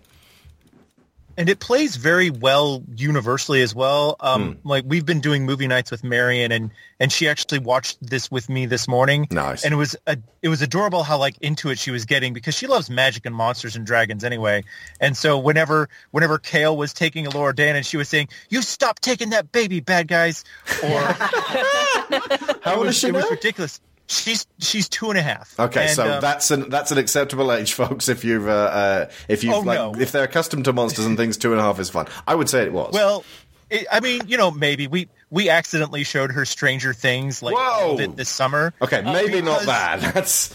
And it plays very well universally as well. Um, Like we've been doing movie nights with Marion, and and she actually watched this with me this morning. Nice. and it was a, it was adorable how like into it she was getting because she loves magic and monsters and dragons anyway. And so whenever whenever Kael was taking Elora Danan she was saying, "You stop taking that baby, bad guys," or How old it is was, she it was ridiculous. She's she's two and a half. Okay, And, so um, that's an that's an acceptable age, folks. If you've uh, uh, if you've Oh, like no. if they're accustomed to monsters and things, two and a half is fine. I would say it was. Well, it, I mean, you know, maybe we we accidentally showed her Stranger Things like this summer. okay, maybe not because- that. That's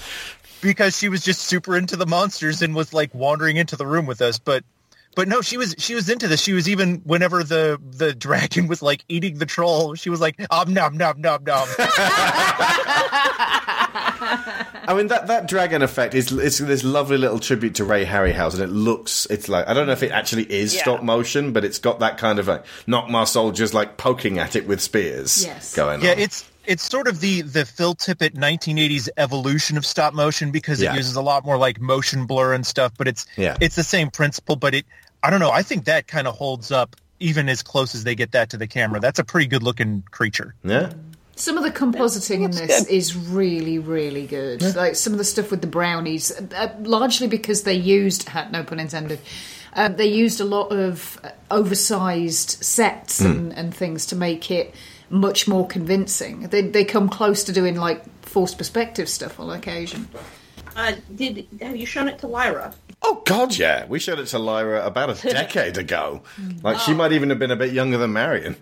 because she was just super into the monsters and was like wandering into the room with us, but. But no, she was she was into this. She was even whenever the the dragon was like eating the troll, she was like om nom nom nom nom. I mean that that dragon effect is it's this lovely little tribute to Ray Harryhausen. And it looks it's like I don't know if it actually is Yeah. stop motion, but it's got that kind of like Nockmaar soldiers like poking at it with spears Yes. going yeah, on. it's it's sort of the the Phil Tippett 1980s evolution of stop motion because Yeah. it uses a lot more like motion blur and stuff, but it's Yeah. it's the same principle. But it I don't know. I think that kind of holds up even as close as they get that to the camera. That's a pretty good looking creature. yeah. Some of the compositing in this is really, really good. Like some of the stuff with the brownies, uh, largely because they used, no pun intended, um, they used a lot of uh, oversized sets and, and things to make it much more convincing. They, they come close to doing like forced perspective stuff on occasion. Uh, did have you shown it to Lyra? Oh God, yeah. We showed it to Lyra about a decade ago. Like she might even have been a bit younger than Marion.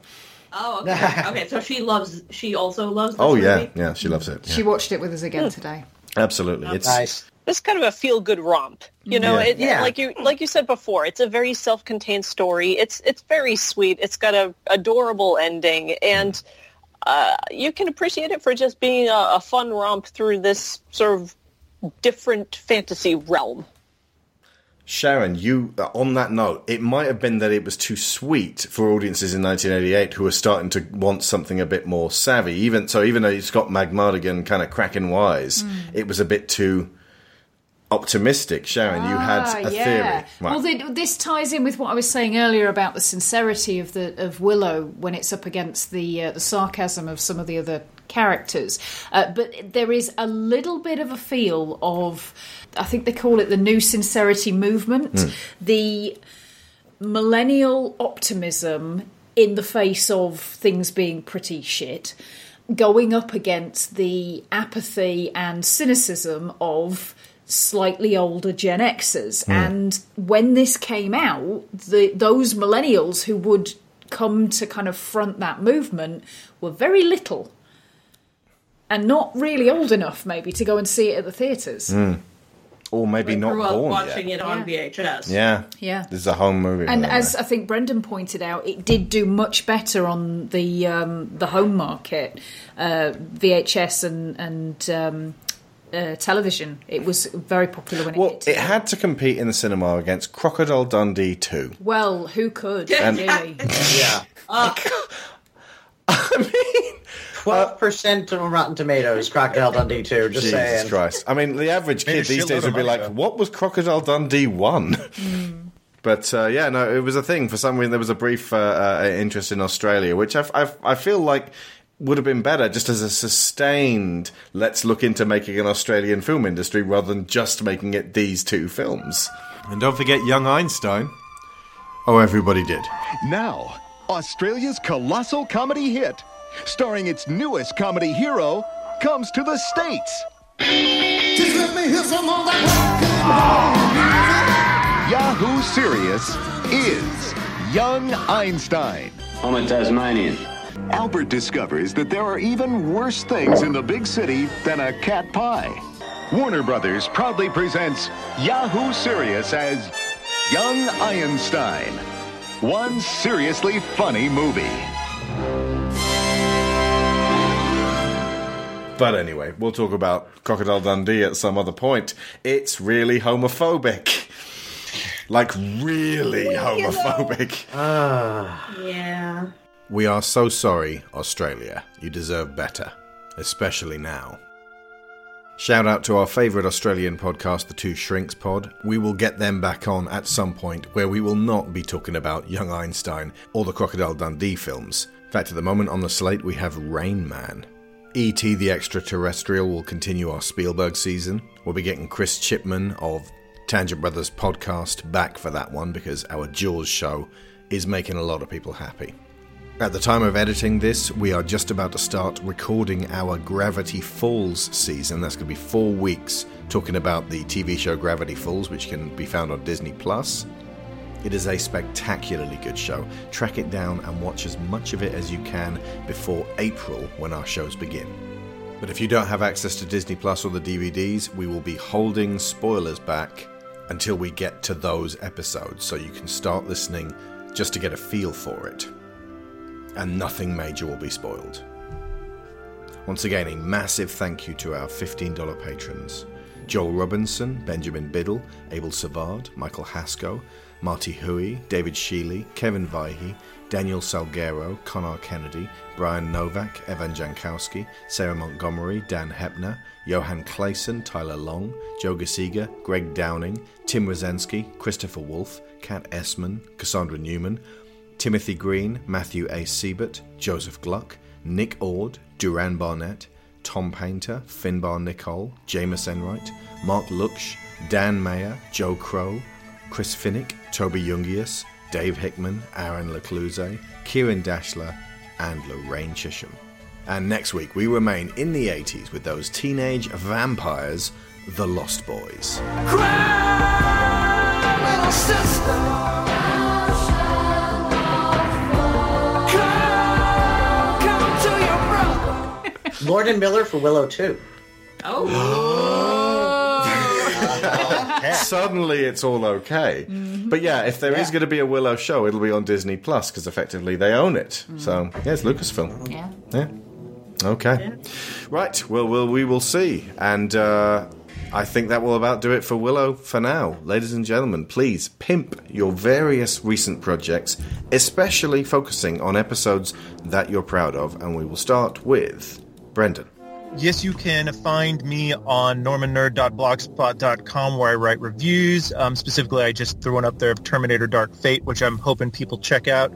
Oh, okay. okay, so she loves. She also loves. This Oh yeah, movie? yeah. She loves it. She watched it with us again today. Absolutely. It's Nice. It's kind of a feel good romp. You know, Yeah. it, Yeah. like you like you said before, it's a very self contained story. It's it's very sweet. It's got a adorable ending, and uh, you can appreciate it for just being a, a fun romp through this sort of different fantasy realm. Sharon, you uh, on that note, it might have been that it was too sweet for audiences in 1988 who were starting to want something a bit more savvy. Even so, even though it's got Mad Martigan kind of cracking wise, it was a bit too optimistic. Sharon, you had Ah, a yeah. theory. Right. Well, th- this ties in with what I was saying earlier about the sincerity of the of Willow when it's up against the uh, the sarcasm of some of the other characters. Uh, but there is a little bit of a feel of, I think they call it the new sincerity movement, the millennial optimism in the face of things being pretty shit going up against the apathy and cynicism of slightly older Gen Xers. And when this came out, the those millennials who would come to kind of front that movement were very little. And not really old enough, maybe, to go and see it at the theatres. or maybe We not grew up born watching yet. it on VHS. Yeah, Yeah. This is a home movie. And by as. I think Brendan pointed out, it did do much better on the um, the home market, uh, VHS and and um, uh, television. It was very popular when it well, hit. it had to compete in the cinema against Crocodile Dundee 2. Well, who could And- really? Yeah. Twelve percent on Rotten Tomatoes. Crocodile Dundee too. Just Jesus saying. Christ. I mean, the average kid these days would be like, though. what was Crocodile Dundee 1? But uh, yeah, no, it was a thing. For some reason, there was a brief uh, uh, interest in Australia, which I, I, I feel like would have been better just as a sustained, let's look into making an Australian film industry rather than just making it these two films. And don't forget Young Einstein. Oh, everybody did. Now, Australia's colossal comedy hit, starring its newest comedy hero, comes to the States. Yahoo Serious is Young Einstein. I'm a Tasmanian. Albert discovers that there are even worse things in the big city than a cat pie. Warner Brothers proudly presents Yahoo Serious as Young Einstein. One seriously funny movie. But anyway, we'll talk about Crocodile Dundee at some other point. It's really homophobic. Like, really homophobic. Ah. Yeah. We are so sorry, Australia. You deserve better, especially now. Shout out to our favourite Australian podcast, the Two Shrinks Pod. We will get them back on at some point where we will not be talking about Young Einstein or the Crocodile Dundee films. In fact, at the moment on the slate, we have Rain Man. E.T. the Extraterrestrial will continue our Spielberg season. We'll be getting Chris Chipman of Tangent Brothers podcast back for that one because our Jaws show is making a lot of people happy. At the time of editing this, we are just about to start recording our Gravity Falls season. That's going to be four weeks talking about the TV show Gravity Falls, which can be found on Disney Plus. It is a spectacularly good show. Track it down and watch as much of it as you can before April when our shows begin. But if you don't have access to Disney Plus or the DVDs, we will be holding spoilers back until we get to those episodes so you can start listening just to get a feel for it. And nothing major will be spoiled. Once again, a massive thank you to our $15 patrons Joel Robinson, Benjamin Biddle, Abel Savard, Michael Hasco, Marty Huey, David Sheely, Kevin Vihey, Daniel Salguero, Connor Kennedy, Brian Novak, Evan Jankowski, Sarah Montgomery, Dan Hepner, Johan Clayson, Tyler Long, Joe Gasiga, Greg Downing, Tim Rosensky, Christopher Wolf, Kat Essman, Cassandra Newman, Timothy Green, Matthew A. Siebert, Joseph Gluck, Nick Ord, Duran Barnett, Tom Painter, Finbar Nicole, Jameis Enright, Mark Luksh, Dan Mayer, Joe Crow, Chris Finnick, Toby Jungius, Dave Hickman, Aaron Lecluse, Kieran Dashler, and Lorraine Chisholm. And next week we remain in the 80s with those teenage vampires, the Lost Boys. little brother. Lord and Miller for Willow 2. Suddenly it's all okay. But yeah, if there is going to be a Willow show, it'll be on Disney Plus because effectively they own it. So yeah, it's Lucasfilm. Yeah. Yeah. Okay. Right. Well, well, we will see. And uh, I think that will about do it for Willow for now. Ladies and gentlemen, please pimp your various recent projects, especially focusing on episodes that you're proud of. And we will start with Brendan. Yes, you can find me on normannerd.blogspot.com where I write reviews. Um, specifically, I just threw one up there of Terminator Dark Fate, which I'm hoping people check out.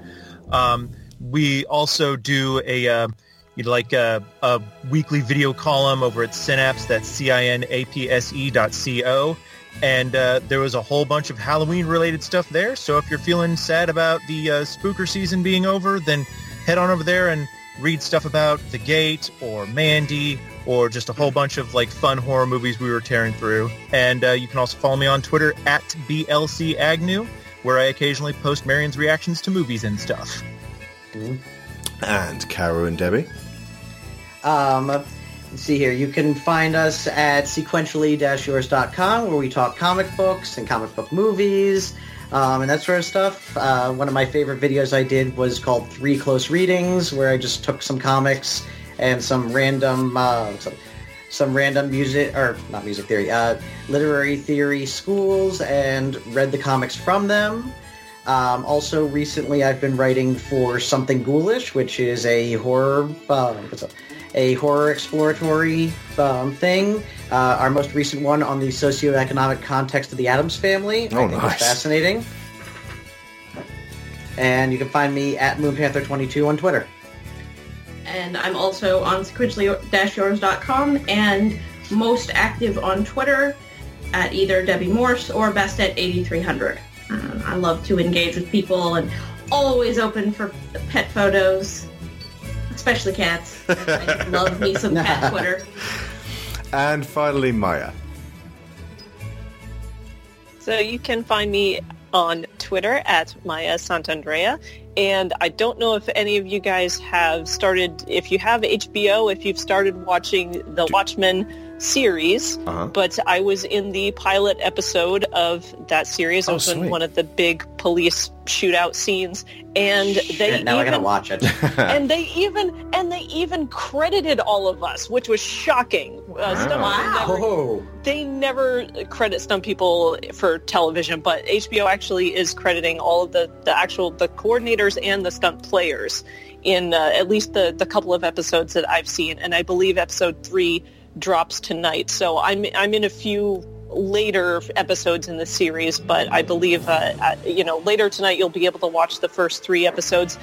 Um, we also do a uh, you know, like a, a weekly video column over at Cinapse. That's C-I-N-A-P-S-E dot C-O. And uh, there was a whole bunch of Halloween-related stuff there. So if you're feeling sad about the uh, spooker season being over, then head on over there and read stuff about The Gate or Mandy or just a whole bunch of like fun horror movies we were tearing through. And uh, you can also follow me on Twitter at BLC Agnew, where I occasionally post Marion's reactions to movies and stuff. And Caro and Debbie. Um, let's see here. You can find us at sequentially-yours.com where we talk comic books and comic book movies um, and that sort of stuff. Uh, one of my favorite videos I did was called Three Close Readings where I just took some comics and some random uh, some, some random music or not music theory, uh, literary theory schools and read the comics from them. Um, also, recently I've been writing for Something Ghoulish, which is a horror, uh, a horror exploratory um, thing. Uh, our most recent one on the socioeconomic context of the Addams family. Oh, I think nice. it's fascinating. And you can find me at MoonPanther22 on Twitter. and I'm also on sequentially-yours.com and most active on Twitter at either Debbie Morse or best at 8300. Um, I love to engage with people and always open for pet photos, especially cats. I love me some cat Twitter. And finally, Maya. So you can find me on Twitter at Maya Santandrea. And I don't know if any of you guys have started, if you have HBO, if you've started watching The Watchmen series, Uh-huh. but I was in the pilot episode of that series. I Oh, was in one of the big police shootout scenes, and they Shit, now I even, gotta watch it. and they even and they even credited all of us, which was shocking. Uh, Stunt People never- they never credit stunt people for television, but HBO actually is crediting all of the, the actual the coordinators and the stunt players in uh, at least the the couple of episodes that I've seen, and I believe episode three drops tonight. So I'm I'm in a few later episodes in the series, but I believe uh, you know later tonight you'll be able to watch the first three episodes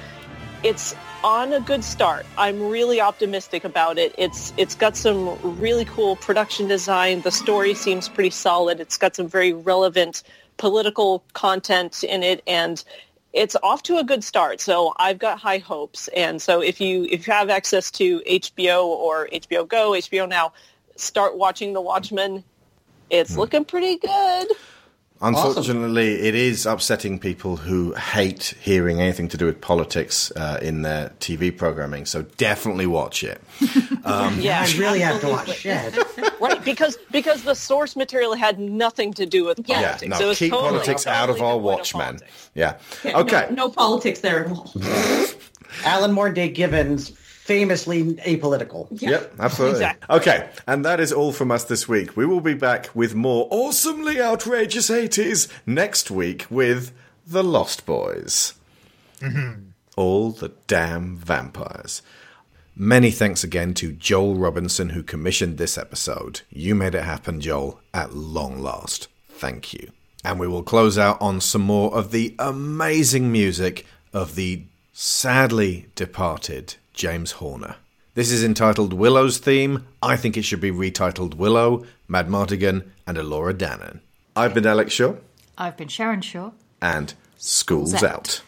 it's on a good start. I'm really optimistic about it. It's it's got some really cool production design. The story seems pretty solid. It's got some very relevant political content in it and it's off to a good start. So I've got high hopes. And so if you if you have access to HBO or HBO Go, HBO Now, start watching The Watchmen. It's hmm. looking pretty good. Unfortunately, it is upsetting people who hate hearing anything to do with politics uh, in their TV programming. So definitely watch it. Um, Yeah, I really have to watch it. right, because because the source material had nothing to do with yeah, politics. no, it was keep totally, politics out of our Watchmen. Yeah. Yeah, Okay. No, no politics there at all. Alan Moore Dave Gibbons, famously apolitical. Yep, absolutely. Exactly. Okay, and that is all from us this week. We will be back with more awesomely outrageous 80s next week with The Lost Boys. Mm-hmm. All the damn vampires. Many thanks again to Joel Robinson who commissioned this episode. You made it happen, Joel, at long last. Thank you. And we will close out on some more of the amazing music of the sadly departed James Horner. This is entitled Willow's Theme. I think it should be retitled Willow, Mad Martigan, and Elora Danan. I've been Alex Shaw, I've been Sharon Shaw. and School's School's out.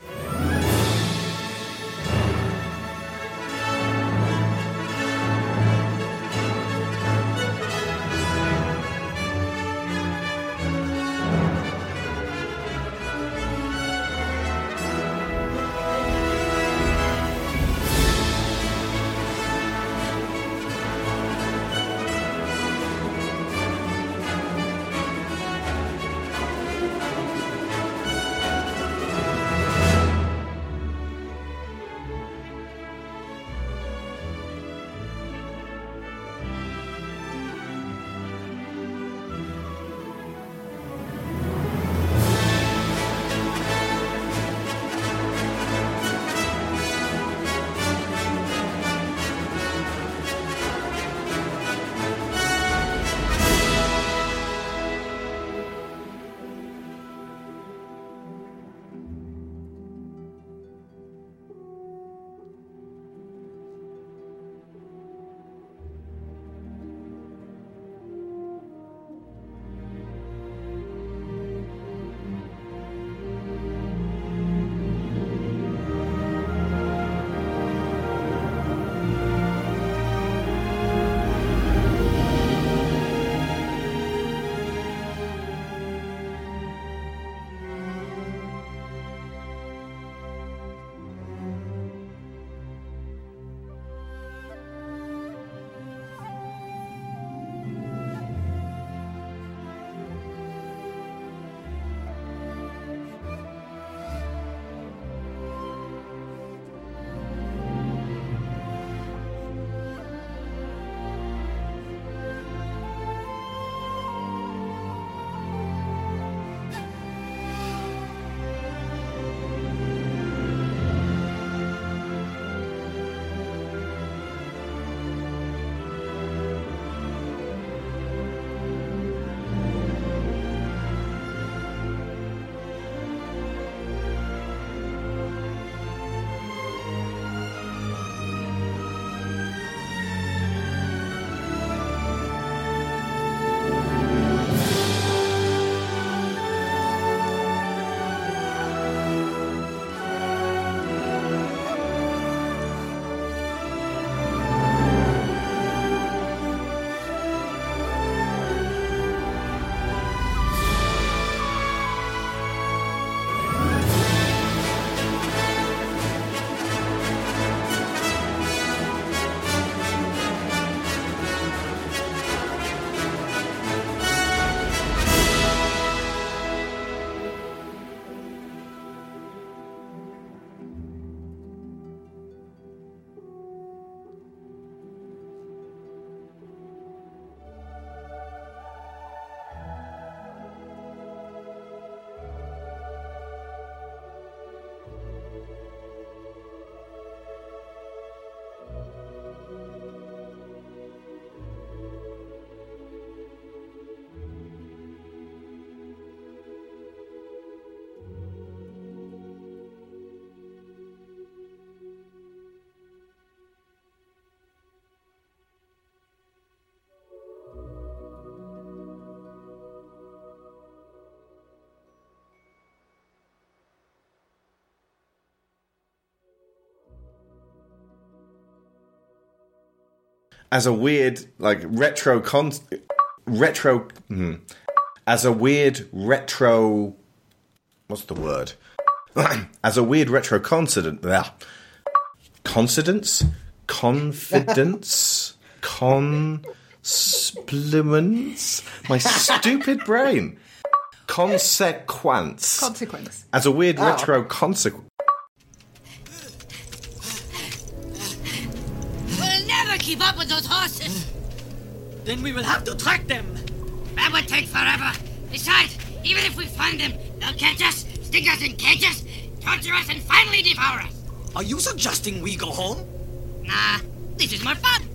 As a weird like retro con retro hmm, as a weird retro what's the word? As a weird retro coincidence coincidence confidence? Compliments my stupid brain. Consequence. Consequence. as a weird Ah. retro consequence keep up with those horses. Hmm. Then we will have to track them. That would take forever. Besides, even if we find them, they'll catch us, stick us in cages, torture us, and finally devour us. Are you suggesting we go home? Nah, this is more fun.